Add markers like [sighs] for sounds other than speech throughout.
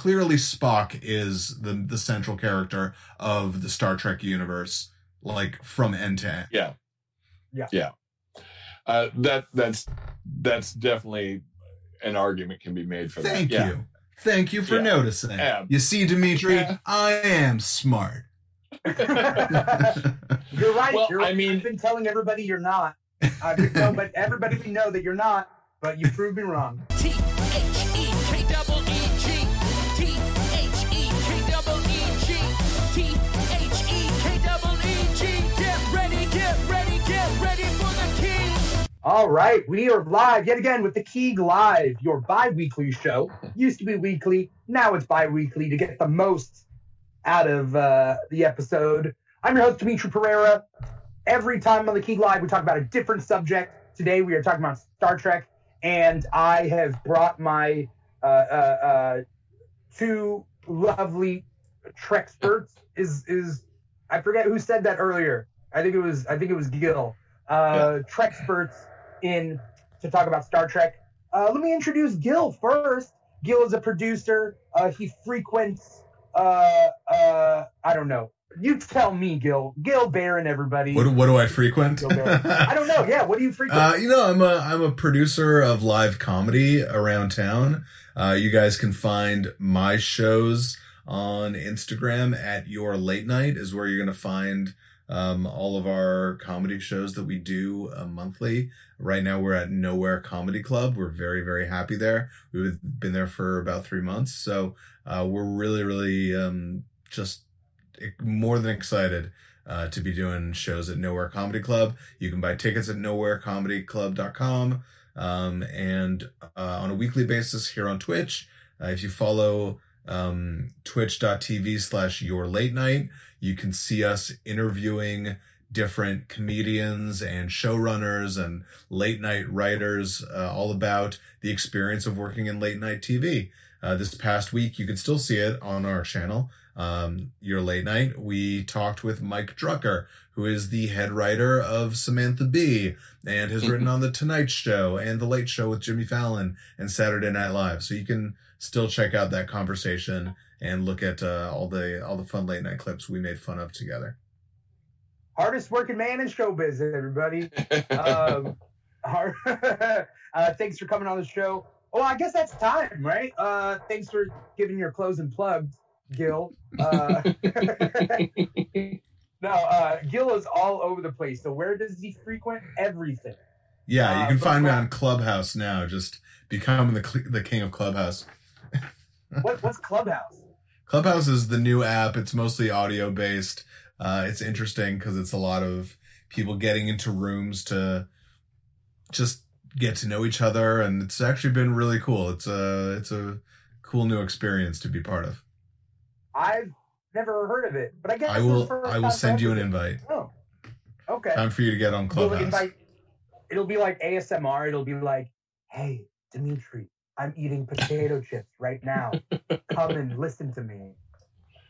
clearly Spock is the the central character of the Star Trek universe, like from end to end. Yeah. Yeah. Yeah. Uh, that that's that's definitely an argument can be made for Thank that. Thank you. Thank you for Yeah. noticing. Yeah. You see, Dimithri, Yeah. I am smart. [laughs] [laughs] You're right. Well, you're, I mean- I've been telling everybody you're not. I've been telling, but everybody we know that you're not. But you proved me wrong. T All right, we are live yet again with the Keeg Live, your bi-weekly show. [laughs] Used to be weekly, now it's bi-weekly to get the most out of uh, the episode. I'm your host Dimithri Perera. Every time on the Keeg Live, we talk about a different subject. Today, we are talking about Star Trek, and I have brought my uh, uh, uh, two lovely Trek experts. Is is I forget who said that earlier. I think it was I think it was Gil. Uh, Trek experts in to talk about Star Trek. Uh, let me introduce Gil first. Gil is a producer. Uh, he frequents. Uh, uh, I don't know. You tell me, Gil. Gil Baron, everybody. What, what do I frequent? I don't know. Yeah, what do you frequent? Uh, you know, I'm a I'm a producer of live comedy around town. Uh, you guys can find my shows on Instagram at your late night is where you're gonna find um, all of our comedy shows that we do uh, monthly. Right now, we're at Nowhere Comedy Club. We're very very happy there. We've been there for about three months, so uh, we're really really um, just more than excited uh, to be doing shows at Nowhere Comedy Club. You can buy tickets at nowherecomedyclub.com. Um, and uh, on a weekly basis here on Twitch, uh, if you follow um, twitch.tv slash your late night, you can see us interviewing different comedians and showrunners and late night writers uh, all about the experience of working in late night TV. Uh, this past week, you can still see it on our channel um, your late night, we talked with Mike Drucker, who is the head writer of Samantha Bee and has written on The Tonight Show and The Late Show with Jimmy Fallon and Saturday Night Live. So you can still check out that conversation and look at uh, all the all the fun late night clips we made fun of together. Hardest working man in showbiz, everybody. [laughs] um, har- [laughs] uh, thanks for coming on the show. Oh, I guess that's time, right? Uh, thanks for giving your closing plugs, Gil. Uh, [laughs] no, uh, Gil is all over the place. So where does he frequent? Everything. Yeah, you Uh, can but find me on Clubhouse now. Just becoming the the king of Clubhouse. What, what's Clubhouse? Clubhouse is the new app. It's mostly audio based. Uh, it's interesting because it's a lot of people getting into rooms to just get to know each other, and it's actually been really cool. It's a it's a cool new experience to be part of. I've never heard of it, but I guess I will I will send you an invite. Oh, okay. Time for you to get on Clubhouse. invite- it'll be like ASMR. It'll be like, hey, Dimithri, I'm eating potato chips right now. Come and listen to me.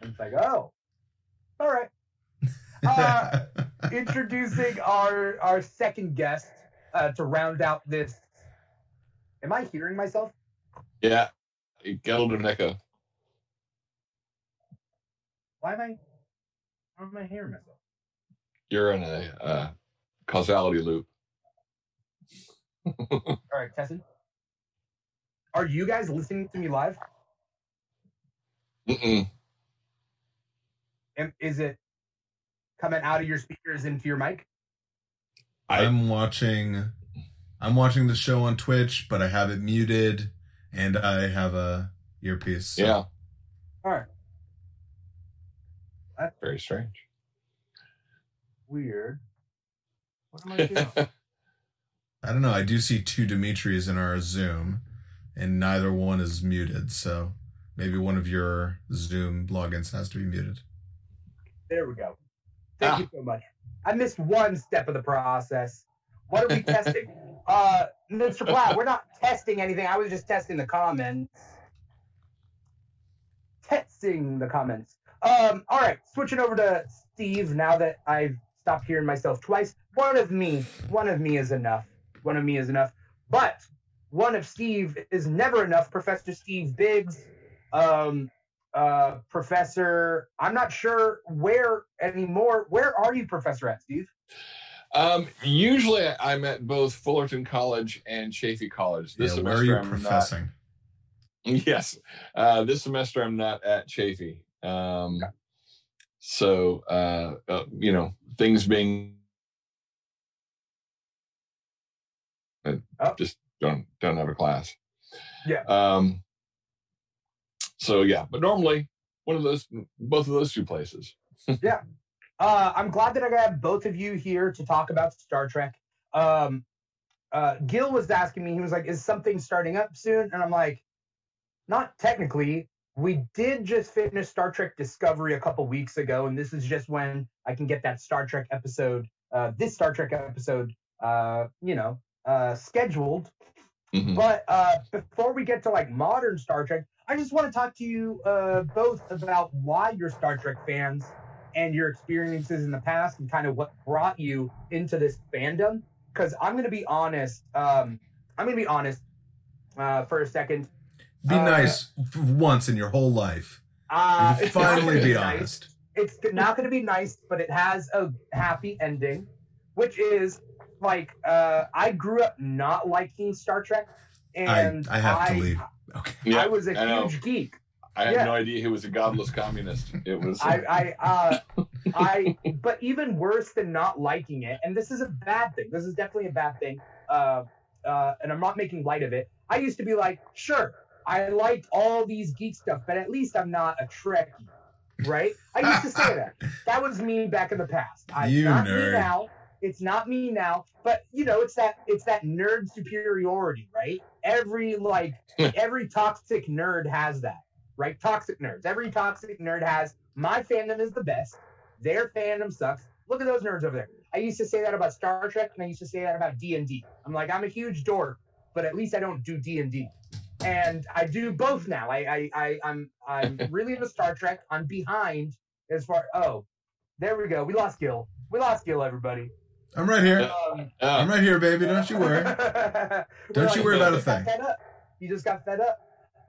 And it's like, oh, all right. Uh, [laughs] introducing our our second guest uh, to round out this. Am I hearing myself? yeah. Gelder Echo. Why am I? Why am I hearing myself? You're in a uh, causality loop. [laughs] All right, Tessin. Are you guys listening to me live? Mm-mm. Am- Is it coming out of your speakers into your mic? I- I'm watching I'm watching the show on Twitch, but I have it muted and I have a earpiece. so- Yeah. All right. That's Very strange. Weird. What am I [laughs] doing? I don't know. I do see two Dimithris in our Zoom, and neither one is muted. So maybe one of your Zoom logins has to be muted. There we go. Thank Ah. you so much. I missed one step of the process. What are we testing? [laughs] Uh, Mr. Platt, we're not testing anything. I was just testing the comments. Testing the comments. Um, all right, switching over to Steve now that I've stopped hearing myself twice. One of me, one of me is enough. One of me is enough. But one of Steve is never enough. Professor Steve Biggs, Um, uh, Professor, I'm not sure where anymore. Where are you, Professor at, Steve? Um, usually I'm at both Fullerton College and Chaffey College. This Yeah, where are semester you I'm professing? not. [laughs] Yes, uh, this semester I'm not at Chaffey. Um, so uh, uh, you know things being I Oh. just don't don't have a class. Yeah. Um. So yeah, but normally one of those, both of those two places. [laughs] Yeah. Uh, I'm glad that I got both of you here to talk about Star Trek. Um, uh, Gil was asking me, he was like, "Is something starting up soon?" And I'm like, "Not technically. We did just finish Star Trek Discovery a couple weeks ago, and this is just when I can get that Star Trek episode, uh, this Star Trek episode, uh, you know, uh, scheduled. Mhm. But uh, before we get to like modern Star Trek, I just want to talk to you uh, both about why you're Star Trek fans and your experiences in the past and kind of what brought you into this fandom. Because I'm going to be honest. Um, I'm going to be honest uh, for a second. Be Uh, nice once in your whole life. Uh, finally be nice. honest. It's not going to be nice, but it has a happy ending, which is like uh, I grew up not liking Star Trek, and I have to leave. Okay. I was a I know. huge geek. I had yeah. no idea he was a godless communist. It was. I, I, uh, I, but even worse than not liking it, and this is a bad thing. This is definitely a bad thing. Uh, uh, and I'm not making light of it. I used to be like, sure, I liked all these geek stuff, but at least I'm not a Trekkie, right? I used to say [laughs] that. That was me back in the past. I, You not nerd. me now. It's not me now, but you know, it's that it's that nerd superiority, right? Every like [laughs] every toxic nerd has that, right? Toxic nerds. Every toxic nerd has my fandom is the best. Their fandom sucks. Look at those nerds over there. I used to say that about Star Trek, and I used to say that about D and D. I'm like, I'm a huge dork, but at least I don't do D and D. And I do both now. I, I, I I'm, I'm [laughs] really into Star Trek. I'm behind as far. Oh, there we go. We lost Gil. We lost Gil, everybody. I'm right here. Um, I'm right here, baby. Don't you worry. [laughs] Don't you worry about a "You thing." You just got fed up.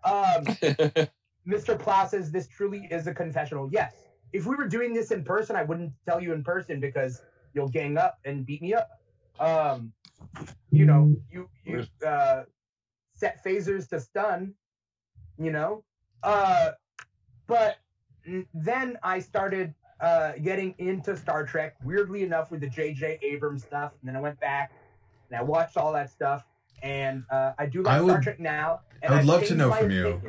Um, [laughs] Mr. Plow says this truly is a confessional. Yes. If we were doing this in person, I wouldn't tell you in person because you'll gang up and beat me up. Um, you know, you you uh, set phasers to stun. You know, uh, but then I started uh, getting into Star Trek. Weirdly enough, with the J.J. Abrams stuff, and then I went back and I watched all that stuff. And uh, I do like I Star would- Trek now. And I would I've love to know from you.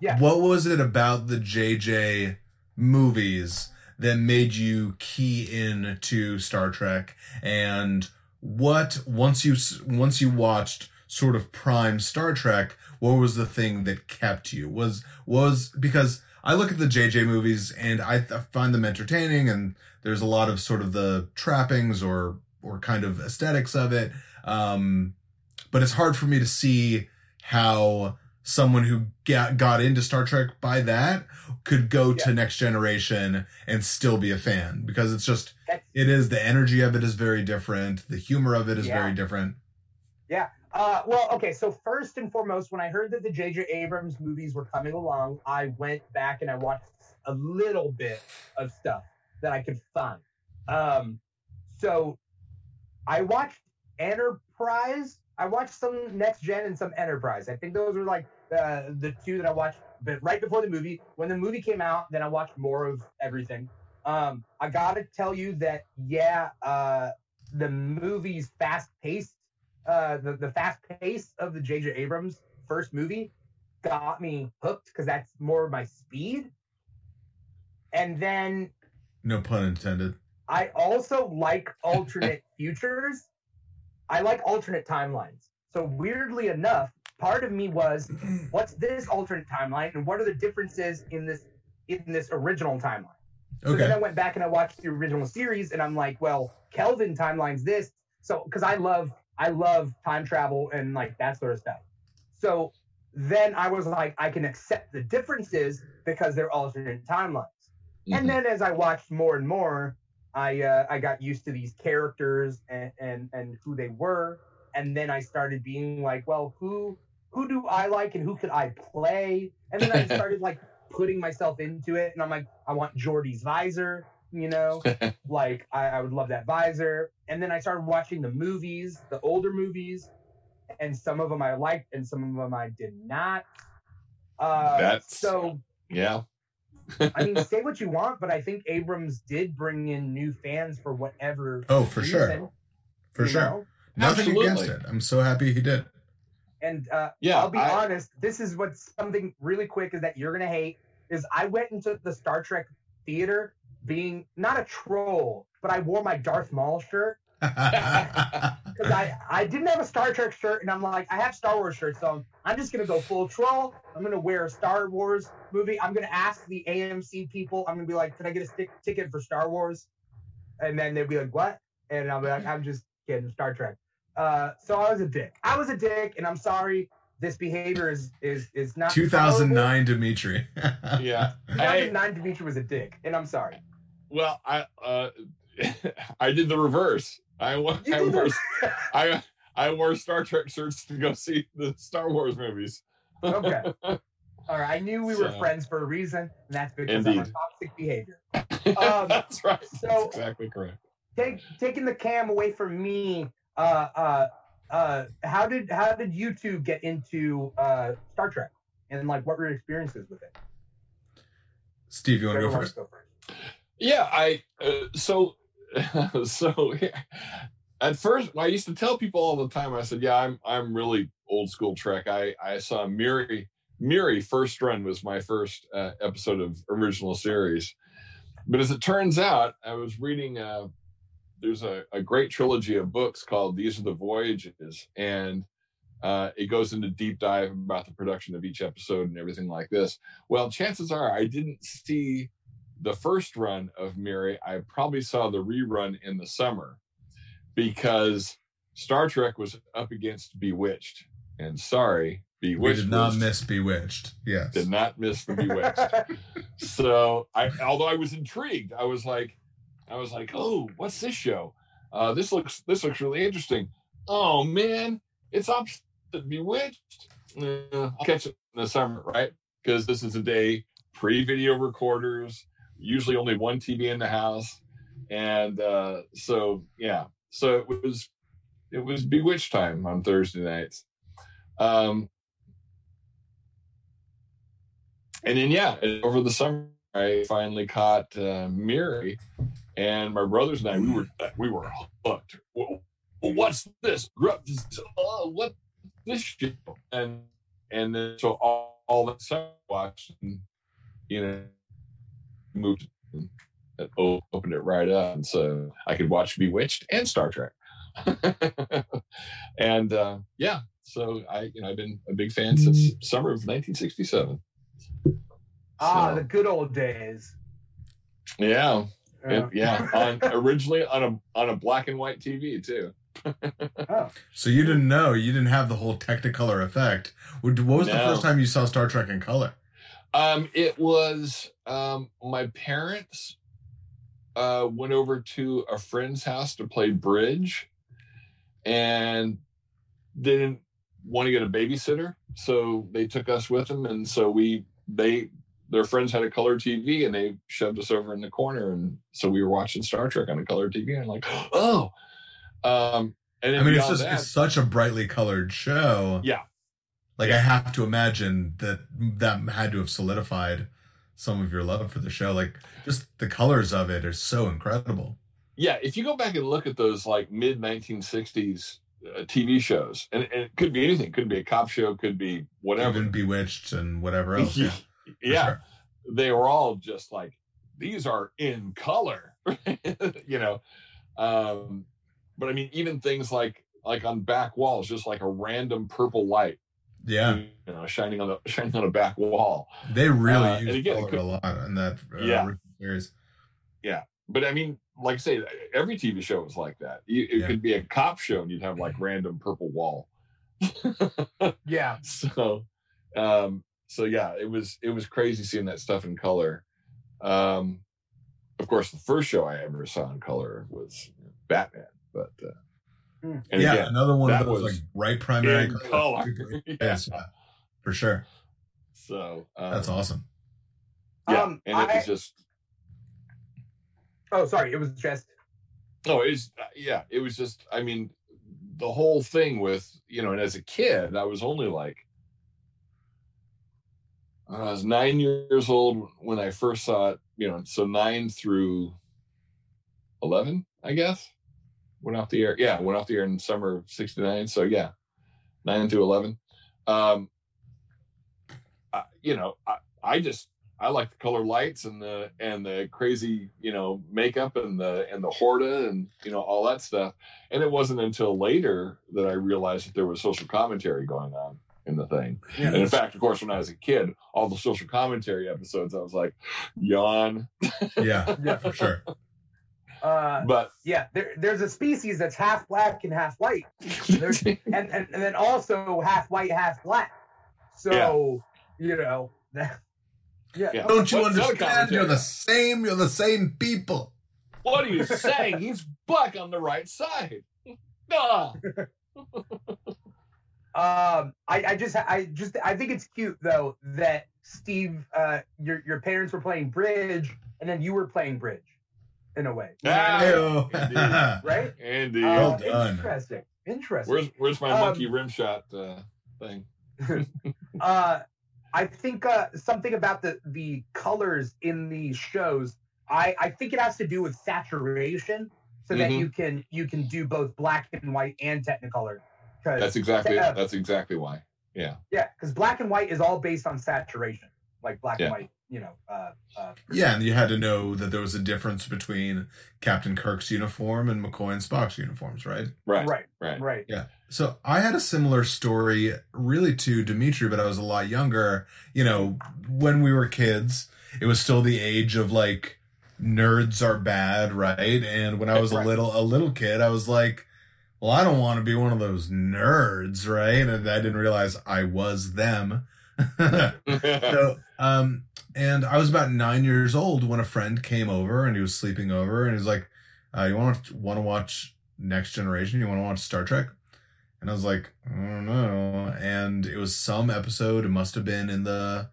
Yeah. What was it about the JJ movies that made you key in to Star Trek? And what once you once you watched sort of prime Star Trek, what was the thing that kept you? Was was because I look at the JJ movies and I, I find them entertaining and there's a lot of sort of the trappings or or kind of aesthetics of it. Um, but it's hard for me to see how someone who got got into Star Trek by that could go to Next Generation and still be a fan because it's just That's- it is the energy of it is very different, the humor of it is Yeah. very different. Uh, well, okay. So first and foremost, when I heard that the J.J. Abrams movies were coming along, I went back and I watched a little bit of stuff that I could find. Um, so I watched Enterprise. I watched some Next Gen and some Enterprise. I think those were like uh, the two that I watched. But right before the movie, when the movie came out, then I watched more of everything. Um, I gotta tell you that yeah, uh, the movie's fast paced uh, the, the fast pace of the J.J. Abrams first movie got me hooked because that's more my speed. And then No pun intended. I also like alternate [laughs] futures. I like alternate timelines. So weirdly enough, part of me was, [clears throat] what's this alternate timeline, and what are the differences in this in this original timeline? So then I went back and I watched the original series, and I'm like, well, Kelvin timeline's this. So because I love I love time travel and like that sort of stuff. So then I was like, I can accept the differences because they're alternate timelines. And then as I watched more and more, I uh, I got used to these characters and, and and who they were, and then I started being like, well, who who do I like and who could I play? And then I [laughs] started like putting myself into it, and I'm like, I want Geordi's visor, you know, [laughs] like I, I would love that visor. And then I started watching the movies, the older movies, and some of them I liked, and some of them I did not. Uh, That's- so yeah. I mean, [laughs] say what you want, but I think Abrams did bring in new fans for whatever. Oh, for sure. For sure. know? Nothing Absolutely. against it. I'm so happy he did. And uh, Yeah. I'll be I- honest. This is what's something really quick is that you're gonna hate. Is I went into the Star Trek theater being not a troll, but I wore my Darth Maul shirt [laughs] because I I didn't have a Star Trek shirt, and I'm like I have Star Wars shirts, so I'm just gonna go full troll. I'm gonna wear a Star Wars movie. I'm gonna ask the AMC people. I'm gonna be like, can I get a stick, ticket for Star Wars? And then they'll be like, what? And I'll be like, I'm just kidding, Star Trek. Uh, so I was a dick. I was a dick, and I'm sorry. This behavior is is is not. 2009 Dimithri. [laughs] Yeah. tolerable. I, 2009 Dimithri was a dick, and I'm sorry. Well, I uh, [laughs] I did the reverse. I, I did wore. [laughs] I I wore Star Trek shirts to go see the Star Wars movies. okay. [laughs] All right. I knew we were friends for a reason, and that's because of our toxic behavior. Um, That's right. so- That's exactly correct. take taking the cam away from me uh uh uh how did how did you two get into uh star trek and like what were your experiences with it Steve, you want to go first? go first. Yeah, I uh, so [laughs] so at first I used to tell people all the time. I said, "Yeah, I'm I'm really old school Trek." I I saw Miri Miri first run was my first uh, episode of original series, but as it turns out, I was reading. Uh, there's a, a great trilogy of books called "These Are the Voyages," and uh, it goes into deep dive about the production of each episode and everything like this. Well, chances are I didn't see the first run of Miri, I probably saw the rerun in the summer because Star Trek was up against Bewitched. And sorry, Bewitched. We did not was- miss Bewitched. Yes. did not miss the Bewitched. [laughs] so I although I was intrigued, I was like, I was like, oh, what's this show? Uh, this looks this looks really interesting. Oh man, it's opposite Bewitched. Uh, I'll catch it in the summer, right? Because this is a day pre-video recorders, usually only one TV in the house, and uh, so yeah, so it was it was Bewitched time on Thursday nights. Um, and then yeah, over the summer I finally caught uh, Miri, and my brothers and I we were we were hooked. What's this? Oh, what this shit? And and then so all, all that summer and, you know, moved and opened it right up, and so I could watch Bewitched and Star Trek. [laughs] and uh, yeah, so I you know I've been a big fan since summer of 1967. ah So- the good old days Yeah, Yeah. it- yeah. On [laughs] originally on a on a black and white TV too. oh. So you didn't know, you didn't have the whole Technicolor effect. What what was the first time you saw Star Trek in color? Um, it was um my parents uh went over to a friend's house to play bridge, and they didn't want to get a babysitter, so they took us with them, and so we they their friends had a color TV and they shoved us over in the corner, and so we were watching Star Trek on a color TV, and like, [gasps] oh, um, and I mean, it's just that- it's such a brightly colored show. Yeah. Like I have to imagine that that had to have solidified some of your love for the show. Like just the colors of it are so incredible. yeah, if you go back and look at those like mid 1960s uh, TV shows, and, and it could be anything, could be a cop show, could be whatever. Even Bewitched and whatever else. Yeah. [laughs] yeah, sure. they were all just like these are in color, [laughs] you know. Um, but I mean, even things like like on back walls, just like a random purple light, Yeah. you know, shining on the [laughs] shining on a back wall. They really Uh, and use again, color could- a lot in that uh, Yeah. original series. But I mean, like I say, every TV show was like that. You, it Yeah. could be a cop show, and you'd have like random purple wall. [laughs] yeah so um so yeah it was it was crazy seeing that stuff in color um of course the first show i ever saw in color was batman but uh. And yeah, again, another one of that those was like bright primary in color. [laughs] Yeah. Yes, yeah, for sure. So um, That's awesome. Yeah, Um, and it I- was just Oh, sorry. It was just no, it's yeah, it was just. I mean, the whole thing with you know, and as a kid, I was only like. I was nine years old when I first saw it, you know, so nine through 11, I guess, went off the air. Yeah, went off the air in summer of 69. So, yeah, nine to 11. Um, I, you know, I, I just, I like the color lights and the, and the crazy, you know, makeup and the, and the Horta and, you know, all that stuff. And it wasn't until later that I realized that there was social commentary going on in the thing. And in fact, of course, when I was a kid, all the social commentary episodes, I was like, yawn. Yeah, [laughs] Yeah. for sure. Uh, But yeah. There, there's a species that's half black and half white, [laughs] and, and and then also half white, half black. So you know, [laughs] yeah. Yeah. Don't you What's understand? commentary? You're the same. You're the same people. what are you [laughs] saying? He's black on the right side. Nah. Um, I, I just, I just, I think it's cute though that Steve, uh, your your parents were playing bridge, and then you were playing bridge, in a way, You know what I mean? Heyo. Indeed. [laughs] right? Andy, Well Uh, done. Interesting. Interesting. where's where's my Um, monkey rim shot uh, thing? [laughs] uh, I think uh, something about the the colors in these shows. I I think it has to do with saturation, so that Mhm. you can you can do both black and white and Technicolor. 'Cause- That's exactly uh, that's exactly why. Yeah. yeah, because black and white is all based on saturation, like black Yeah. and white. You know, uh, uh, Yeah, and you had to know that there was a difference between Captain Kirk's uniform and McCoy and Spock's uniforms, right? Right. right, Right. right. Yeah. So I had a similar story really to Dimithri, but I was a lot younger. You know, when we were kids, it was still the age of like nerds are bad, right? And when I was a little a little kid, I was like, well, I don't want to be one of those nerds, right? And I didn't realize I was them. [laughs] so, um, and I was about nine years old when a friend came over and he was sleeping over and he was like, uh, "You want to want to watch Next Generation? You want to watch Star Trek?" And I was like, "I don't know." And it was some episode. It must have been in the.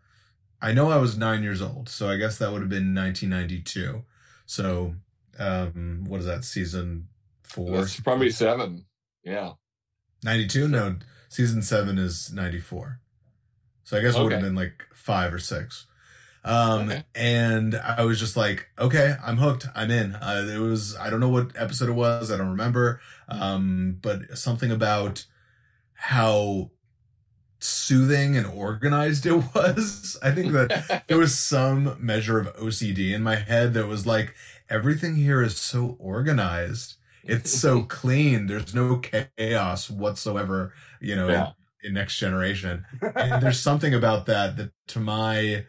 I know I was nine years old, so I guess that would have been 1992. So, um, what is that? Season four? That's probably seven. Yeah. 92? No, season seven is 94. So I guess it would have been like five or six. Um, Okay. and I was just like, okay, I'm hooked. I'm in. Uh, it was, I don't know what episode it was. I don't remember. Um, but something about how soothing and organized it [laughs] was. I think that there was [laughs] some measure of OCD in my head that was like, everything here is so organized. It's so [laughs] clean. There's no chaos whatsoever, you know, Yeah. in, in next generation. And there's something about that that to my,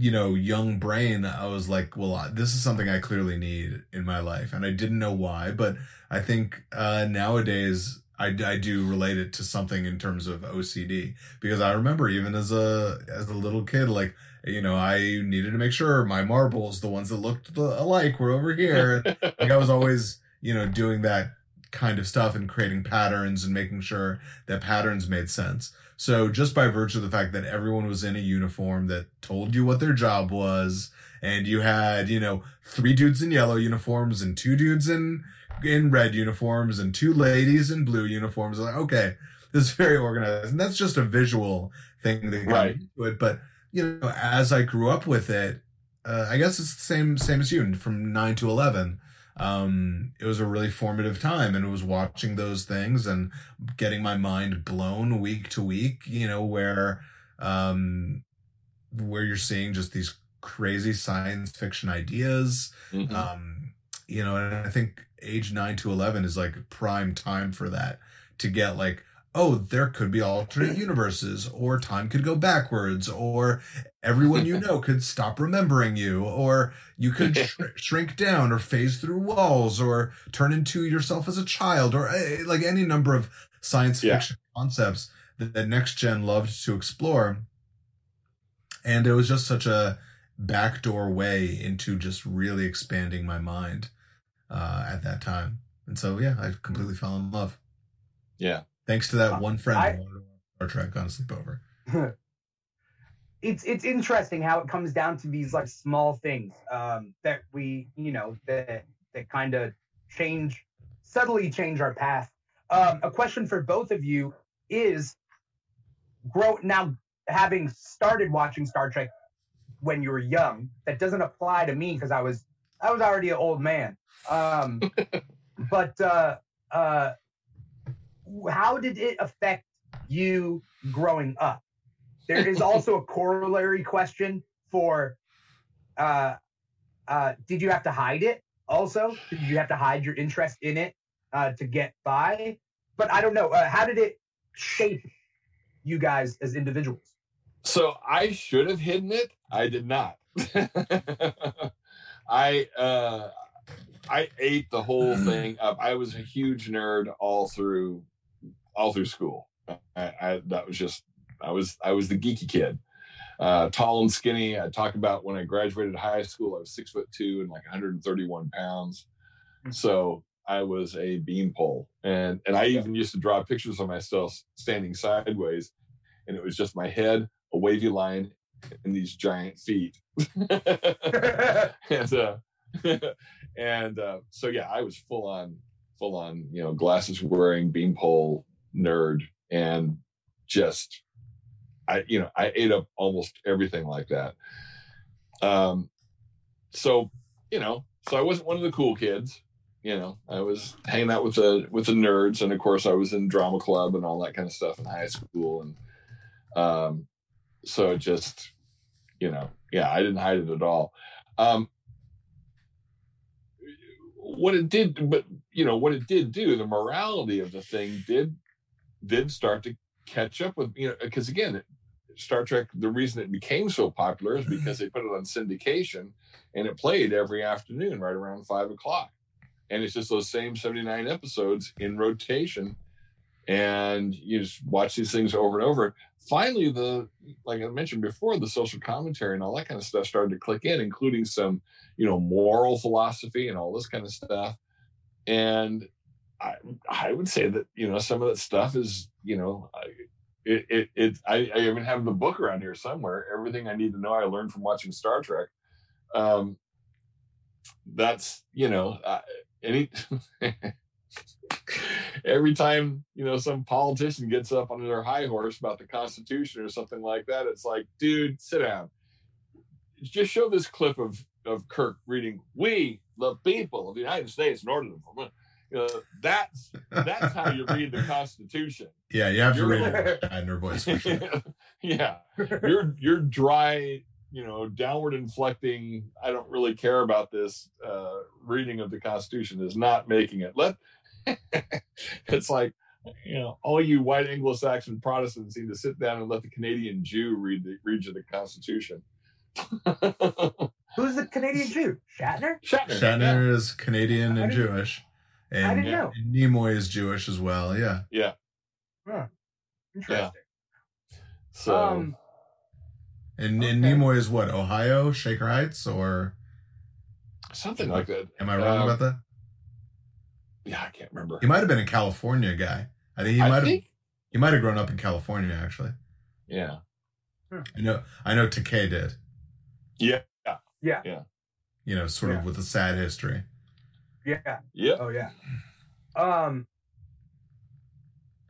you know, young brain, I was like, well, this is something I clearly need in my life. And I didn't know why, but I think, uh, nowadays I, I do relate it to something in terms of OCD because I remember even as a, as a little kid, like, you know, I needed to make sure my marbles, the ones that looked alike were over here. [laughs] like I was always, you know, doing that kind of stuff and creating patterns and making sure that patterns made sense. So just by virtue of the fact that everyone was in a uniform that told you what their job was, and you had, you know, three dudes in yellow uniforms and two dudes in in red uniforms and two ladies in blue uniforms, like, okay, this is very organized. And that's just a visual thing that got Right. into it. But you know, as I grew up with it, uh, I guess it's the same same as you from nine to eleven. Um, it was a really formative time, and it was watching those things and getting my mind blown week to week. You know, where um, where you're seeing just these crazy science fiction ideas. Mhm. Um, you know, and I think age nine to eleven is like prime time for that to get like oh, there could be alternate universes, or time could go backwards, or everyone you know could stop remembering you, or you could [laughs] sh- shrink down, or phase through walls, or turn into yourself as a child, or uh, like any number of science Yeah. fiction concepts that, that Next Gen loved to explore. And it was just such a backdoor way into just really expanding my mind uh, at that time. And so, yeah, I completely fell in love. Yeah. Thanks to that one friend I- who wanted to watch Star Trek on a sleepover. [laughs] it's it's interesting how it comes down to these like small things um, that we you know that that kind of change subtly change our path. Um, a question for both of you is grow now having started watching Star Trek when you were young. That doesn't apply to me because I was I was already an old man. Um, [laughs] but uh, uh, how did it affect you growing up? There is also a corollary question for uh, uh, did you have to hide it also? Did you have to hide your interest in it uh, to get by? But I don't know. Uh, how did it shape you guys as individuals? So I should have hidden it. I did not. [laughs] I uh, I ate the whole thing up. I was a huge nerd all through all through school. I, I that was just I was I was the geeky kid. Uh, tall and skinny. I talk about when I graduated high school, I was six foot two and like 131 pounds. So I was a beanpole, and and I even used to draw pictures of myself standing sideways, and it was just my head, a wavy line, and these giant feet. [laughs] [laughs] and uh, [laughs] and uh, so yeah, I was full on, full on, you know, glasses wearing beanpole nerd, and just, I you know, I ate up almost everything like that. Um, so you know, so I wasn't one of the cool kids. You know, I was hanging out with the with the nerds, and of course, I was in drama club and all that kind of stuff in high school, and um, so just, you know, yeah, I didn't hide it at all. Um, what it did, but you know, what it did do, the morality of the thing did did start to catch up with you know, because again, Star Trek, the reason it became so popular is because they put it on syndication and it played every afternoon right around five o'clock. And it's just those same 79 episodes in rotation. And you just watch these things over and over. Finally, the like I mentioned before, the social commentary and all that kind of stuff started to click in, including some, you know, moral philosophy and all this kind of stuff. And I I would say that, you know, some of that stuff is, you know, I, it, it, it I, I even have the book around here somewhere. Everything I need to know I learned from watching Star Trek. Um, that's you know uh, any [laughs] every time you know some politician gets up on their high horse about the Constitution or something like that, it's like, dude, sit down. Just show this clip of of Kirk reading, "We the people of the United States, in order to." You know, that's that's how you read the Constitution. Yeah, you have to You're read it [laughs] in her voice sure. [laughs] yeah, your your dry, you know, downward inflecting. I don't really care about this uh, reading of the Constitution is not making it. Let [laughs] it's like you know, all you white Anglo-Saxon Protestants need to sit down and let the Canadian Jew read the read you the Constitution. Who's the Canadian Jew? Shatner? Shatner. Shatner is Canadian and didn't- Jewish. I And, didn't know. and Nimoy is Jewish as well. Yeah. Yeah. Interesting. So Um, And, and Nimoy is what? Ohio, Shaker Heights, or something like that. am I wrong Um, about that? Yeah, I can't remember. He might have been a California guy. I think he might have. He might have grown up in California. Actually, Yeah. I know. I know Takei did. Yeah. Yeah. Yeah. You know, sort Yeah. of with a sad history. Yeah. Yeah. Oh yeah. Um,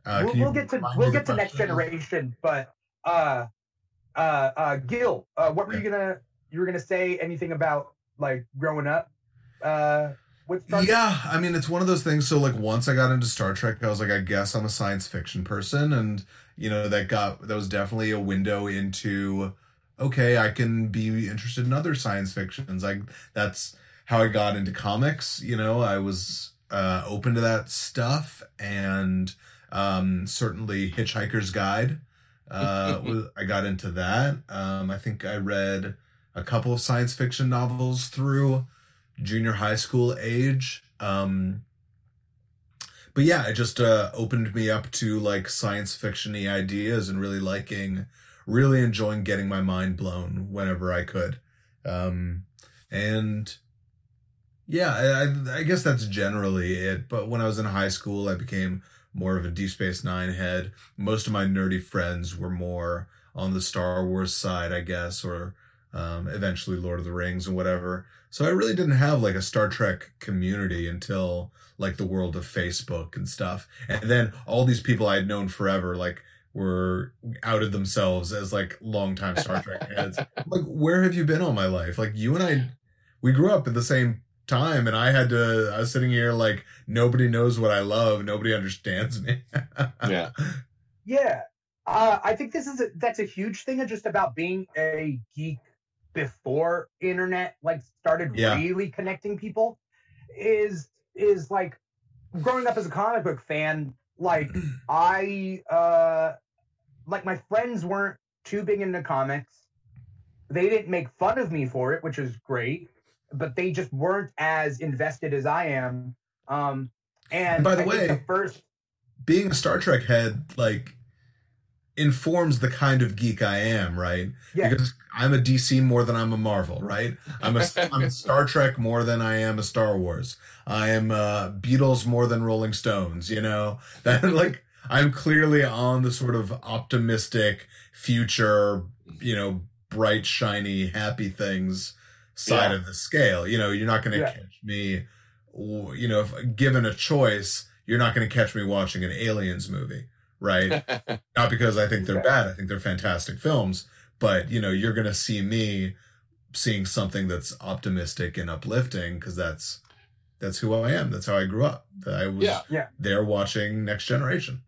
Uh, we'll, we'll get to we'll get to next generation, but uh, uh, uh, Gil, uh, what were you gonna you were gonna say anything about like growing up? Uh, with Star Trek? Yeah, I mean, it's one of those things. So, like, once I got into Star Trek, I was like, I guess I'm a science fiction person, and you know, that got that was definitely a window into okay, I can be interested in other science fictions. Like, that's how I got into comics. You know, I was uh, open to that stuff, and um, certainly Hitchhiker's Guide. Uh, [laughs] I got into that. Um, I think I read a couple of science fiction novels through junior high school age. Um, but yeah, it just uh, opened me up to like science fictiony ideas and really liking, really enjoying getting my mind blown whenever I could. Um, and yeah, I, I- guess that's generally it. But when I was in high school, I became more of a Deep Space Nine head. Most of my nerdy friends were more on the Star Wars side, I guess, or um, eventually Lord of the Rings and whatever. So I really didn't have like a Star Trek community until like the world of Facebook and stuff. And then all these people I had known forever, like were outed themselves as like longtime Star Trek [laughs] heads. Like, where have you been all my life? Like you and I, we grew up in the same time and I had to, I was sitting here like, nobody knows what I love. Nobody understands me. [laughs] Yeah. Yeah. Uh, I think this is a, that's a huge thing of just about being a geek before internet like started Yeah. really connecting people is is like growing up as a comic book fan like [clears throat] I uh like my friends weren't too big into comics. They didn't make fun of me for it, which is great, but they just weren't as invested as I am. Um and And by the I way- the first being a Star Trek head, like, informs the kind of geek I am, right? Yeah. Because I'm a DC more than I'm a Marvel, right? I'm a [laughs] I'm a Star Trek more than I am a Star Wars. I am uh Beatles more than Rolling Stones, you know? [laughs] That like I'm clearly on the sort of optimistic future, you know, bright, shiny, happy things side Yeah. of the scale. You know, you're not going to Yeah. catch me, you know, if given a choice, you're not going to catch me watching an Aliens movie, right? [laughs] Not because I think they're Yeah. bad. I think they're fantastic films, but you know, you're going to see me seeing something that's optimistic and uplifting because that's that's who I am. That's how I grew up. I was Yeah. there watching Next Generation.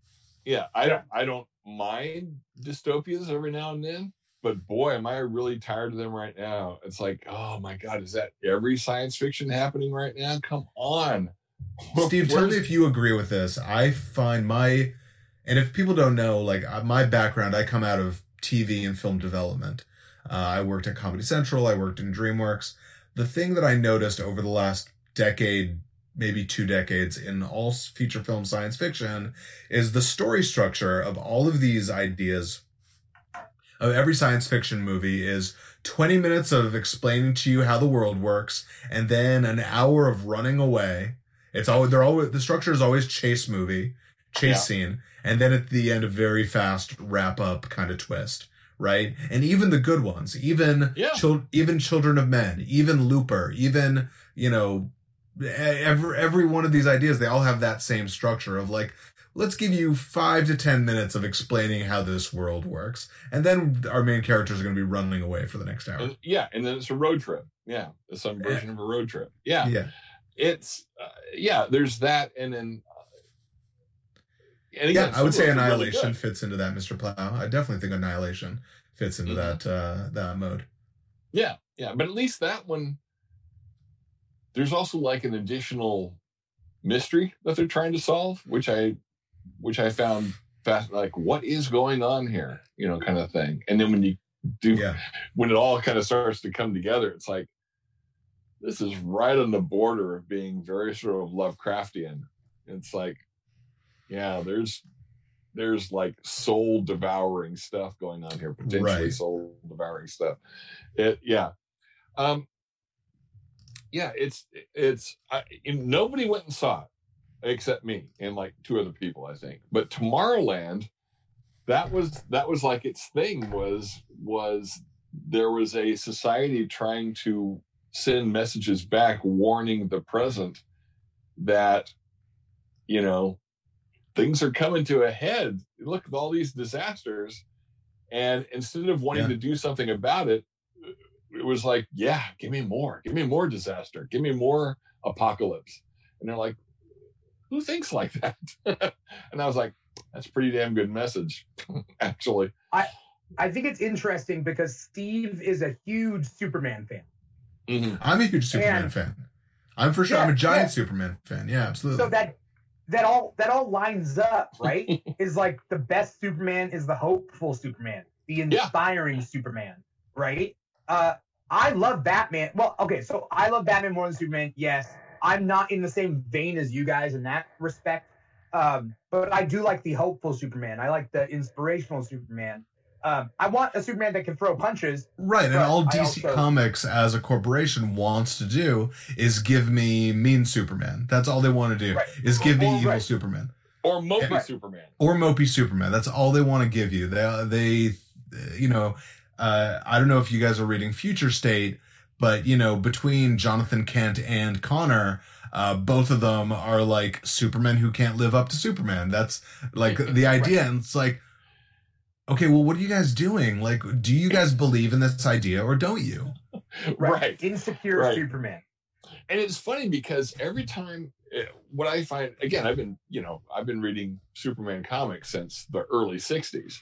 yeah. I don't I don't mind dystopias every now and then, but boy, am I really tired of them right now. It's like, oh my God, is that every science fiction happening right now? Come on. [laughs] Steve, tell me if you agree with this. I find my, and if people don't know, like uh, my background, I come out of TV and film development. Uh, I worked at Comedy Central. I worked in DreamWorks. The thing that I noticed over the last decade, maybe two decades in all feature film science fiction is the story structure of all of these ideas of every science fiction movie is 20 minutes of explaining to you how the world works and then an hour of running away it's always they're always the structure is always chase movie, chase Yeah. scene, and then at the end a very fast wrap up kind of twist, right? And even the good ones, even Yeah. chil- even Children of Men, even Looper, even you know every every one of these ideas, they all have that same structure of like. Let's give you five to ten minutes of explaining how this world works, and then our main characters are going to be running away for the next hour. And- yeah, and then it's a road trip. Yeah, it's some version of a road trip. Yeah, Yeah, it's uh, yeah. There's that, and then uh, and yeah, again, I would say are really Annihilation fits into that, Mr. Plow. I definitely think Annihilation fits into Mhm. that uh that mode. Yeah, yeah, but at least that one. There's also like an additional mystery that they're trying to solve, which I, which I found fast. Like, what is going on here? You know, kind of thing. And then when you do, Yeah. when it all kind of starts to come together, it's like this is right on the border of being very sort of Lovecraftian. It's like, yeah, there's there's like soul devouring stuff going on here, potentially Right. soul devouring stuff. It yeah. Um yeah, it's it's I, nobody went and saw it except me and like two other people, I think. But Tomorrowland, that was that was like its thing was was there was a society trying to send messages back warning the present that you know things are coming to a head look at all these disasters and instead of wanting Yeah. to do something about it it was like yeah give me more give me more disaster give me more apocalypse and they're like who thinks like that [laughs] and i was like that's a pretty damn good message [laughs] actually I I think it's interesting because Steve is a huge Superman fan. Mhm. I'm a huge Superman And- fan. I'm for sure I'm a giant yeah. Superman fan. Yeah, absolutely. So that that all that all lines up, [laughs] right? is like the best Superman is the hopeful Superman, the inspiring Superman, right? Uh I love Batman. Well, okay, so I love Batman more than Superman. Yes, I'm not in the same vein as you guys in that respect. Um, but I do like the hopeful Superman. I like the inspirational Superman. Um, I want a Superman that can throw punches. Right, and all DC also- Comics as a corporation wants to do is give me mean Superman. That's all they want to do Right. is give me Well, evil right. Superman or mopey Right. superman or mopey Superman. That's all they want to give you. They they uh, you know, uh, I don't know if you guys are reading Future State, but you know, between Jonathan Kent and Connor, uh, both of them are like Superman who can't live up to Superman. That's like [laughs] the idea, and it's like, okay, well, what are you guys doing? Like, do you guys believe in this idea or don't you? [laughs] right. Insecure Right. Superman. and it's funny because every time eh, what i find again i've been you know i've been reading superman comics since the early 60s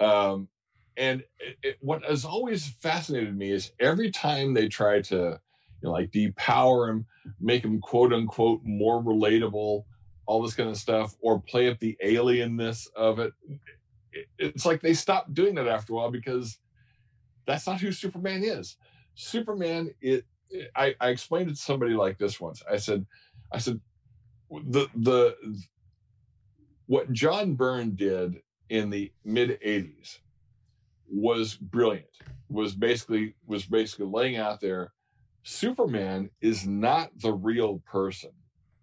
um, and it, it, what has always fascinated me is every time they try to you know like depower him make him quote unquote more relatable all this kind of stuff or play up the alienness of it, it it's like they stop doing that after a while because that's not who superman is superman it I, I explained it to somebody like this once. I said, I said, the the what John Byrne did in the mid '80s was brilliant. Was basically was basically laying out there, Superman is not the real person.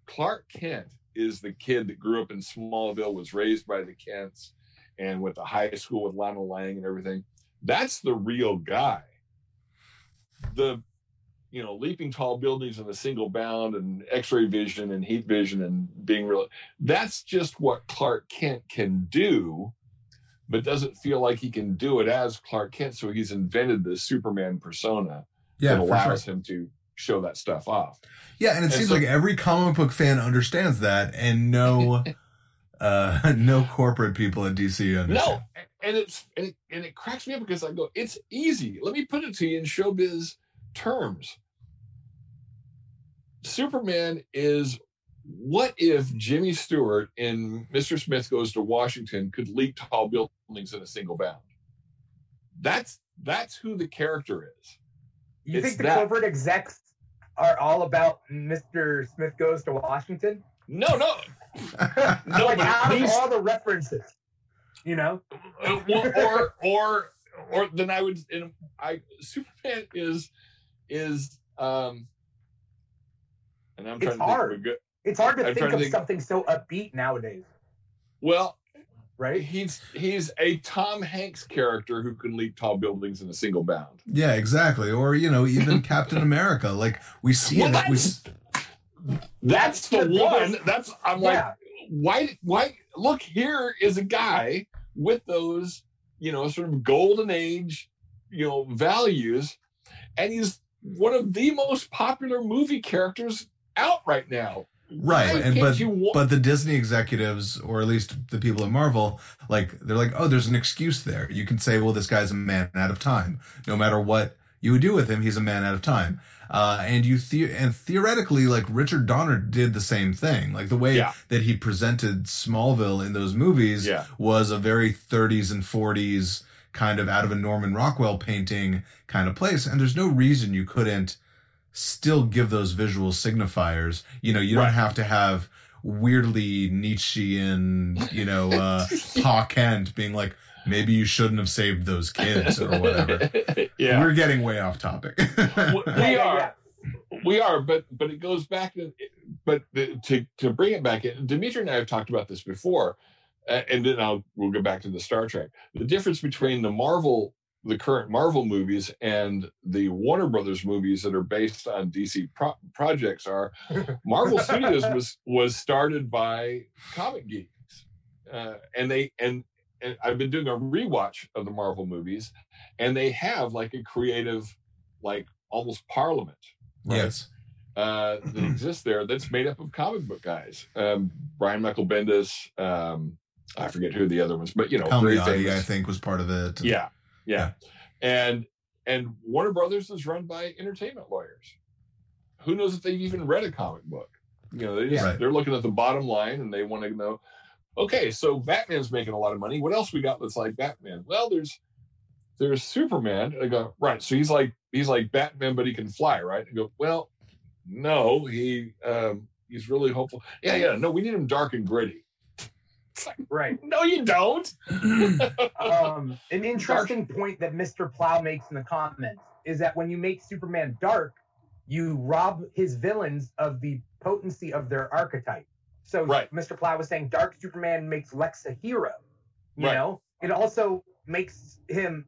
Clark Kent is the kid that grew up in Smallville, was raised by the Kents, and went to high school with Lana Lang and everything. That's the real guy. The you know, leaping tall buildings in a single bound and x-ray vision and heat vision and being real. That's just what Clark Kent can do, but doesn't feel like he can do it as Clark Kent. So he's invented the Superman persona Yeah, that for sure. allows him to show that stuff off. Yeah, and it And seems so- like every comic book fan understands that, and no, [laughs] uh, [laughs] no corporate people at DC understand. No, and it's and it, and it cracks me up because I go, it's easy. Let me put it to you in showbiz terms. Superman is what if Jimmy Stewart in Mr. Smith Goes to Washington could leap tall buildings in a single bound? That's that's who the character is. You It's think the that. corporate execs are all about Mr. Smith goes to Washington? No, no, no, [laughs] like out of all the references, you know? Uh, or, or or or then I would and I Superman is is um and I'm It's trying to think hard. of a good It's hard to I'm think trying to of think- something so upbeat nowadays, well right? he's he's a Tom Hanks character who can leap tall buildings in a single bound. Yeah, exactly. Or you know, even [laughs] Captain America. Like we see Well, it. We, that's, that's the the one. biggest- That's I'm like why why look here is a guy with those you know sort of golden age you know values and he's one of the most popular movie characters out right now right, and but wa- but the Disney executives, or at least the people at Marvel, like they're like, oh, there's an excuse there. You can say, well, this guy's a man out of time. No matter what you would do with him, he's a man out of time. Uh, and you the- and theoretically, like Richard Donner did the same thing. Like the way Yeah. that he presented Smallville in those movies Yeah. was a very 30s and 40s kind of out of a Norman Rockwell painting kind of place. And there's no reason you couldn't still give those visual signifiers. You know, you don't have to have weirdly Nietzschean, you know, uh, [laughs] Pa Kent being like, maybe you shouldn't have saved those kids or whatever. [laughs] yeah We're getting way off topic. [laughs] We are we are but but it goes back to but the, to to bring it back in Dimithri and i have talked about this before uh, and then i'll we'll go back to the star trek the difference between the marvel the current marvel movies and the warner brothers movies that are based on dc pro- projects are [laughs] marvel studios was was started by comic geeks uh, and they and and i've been doing a rewatch of the marvel movies and they have like a creative like almost parliament yes. uh, [clears throat] that exists there that's made up of comic book guys. Um, Brian Michael Bendis, um, I forget who the other ones, but you know, Palmiotti. I think, was part of it. Yeah, yeah, and and Warner Brothers is run by entertainment lawyers. Who knows if they've even read a comic book? You know, they just, Right. they're looking at the bottom line and they want to know. Okay, so Batman's making a lot of money. What else we got that's like Batman? Well, there's there's Superman. And I go right. So he's like he's like Batman, but he can fly, right? I go well, no, he um, he's really hopeful. Yeah, yeah. No, we need him dark and gritty. It's like, right. [laughs] no, you don't. [laughs] Um, an interesting point that Mr. Plow makes in the comments is that when you make Superman dark, you rob his villains of the potency of their archetype. So Right. Mr. Plow was saying dark Superman makes Lex a hero. You Right. know, it also makes him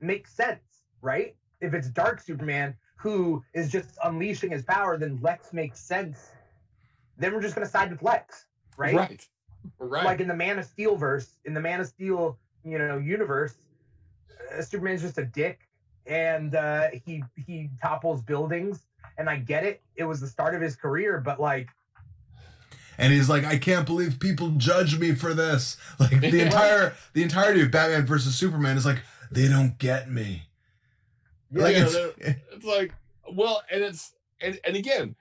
make sense, right? If it's Dark Superman who is just unleashing his power, then Lex makes sense. Then we're just gonna side with Lex, right? Right. Right. Like in the Man of Steel verse, in the Man of Steel, you know, universe, uh, Superman's just a dick, and uh, he he topples buildings. And I get it; it was the start of his career, but like, And he's like, I can't believe people judge me for this. [laughs] Like the entire the entirety of Batman versus Superman is like, they don't get me. like Yeah, it's, [laughs] It's like, well, and it's and, and again,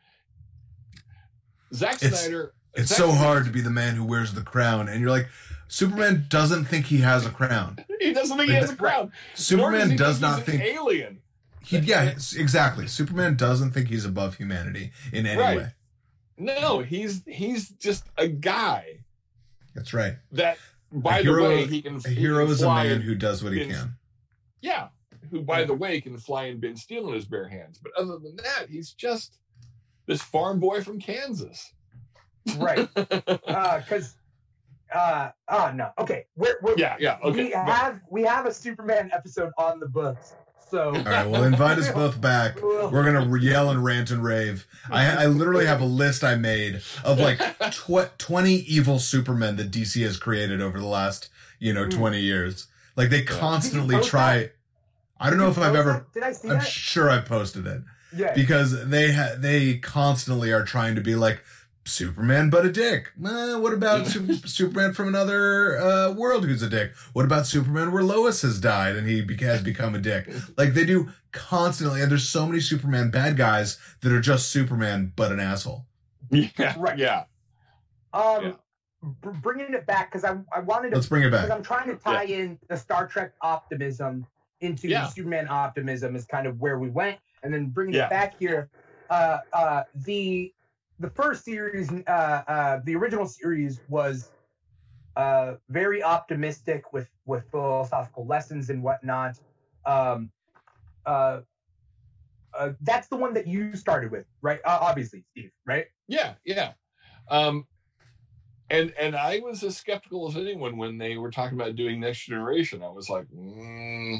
Zack Snyder. It's so hard to be the man who wears the crown. And you're like, Superman doesn't think he has a crown. [laughs] He doesn't think he has a crown. Superman does think not he's think an alien. he yeah, exactly. Superman doesn't think he's above humanity in any Right. way. No, he's he's just a guy That's right. that. By hero- the way, he can. A hero is a man who does what he in- can. Yeah, who by the way can fly and bend steel in his bare hands. But other than that, he's just this farm boy from Kansas. Right? Because, [laughs] uh, oh no, okay, we're, we're yeah, yeah, okay. we but- have we have a Superman episode on the books, so All right, well, invite us both back. We're gonna yell and rant and rave. I, I literally have a list I made of like tw- twenty evil Supermen that DC has created over the last you know Hmm. twenty years. Like they constantly try. that? I don't know if I've ever. Did I see I'm that? sure I've posted it yeah. because they ha- they constantly are trying to be like Superman, but a dick. Eh, what about [laughs] Su- Superman from another uh, world who's a dick? What about Superman where Lois has died and he be- has become a dick? Like they do constantly, and there's so many Superman bad guys that are just Superman but an asshole. yeah, Right. yeah. Um, Yeah. br- bringing it back because I I wanted to Let's bring it because back. I'm trying to tie in the Star Trek optimism into Yeah. Superman optimism is kind of where we went, and then bringing Yeah. it back here. Uh, uh, the the first series, uh, uh, the original series was uh, very optimistic with with philosophical lessons and whatnot. Um, uh, uh, that's the one that you started with, right? Uh, obviously, Steve, right? Yeah, yeah. Um, and and I was as skeptical as anyone when they were talking about doing next generation. I was like, mm,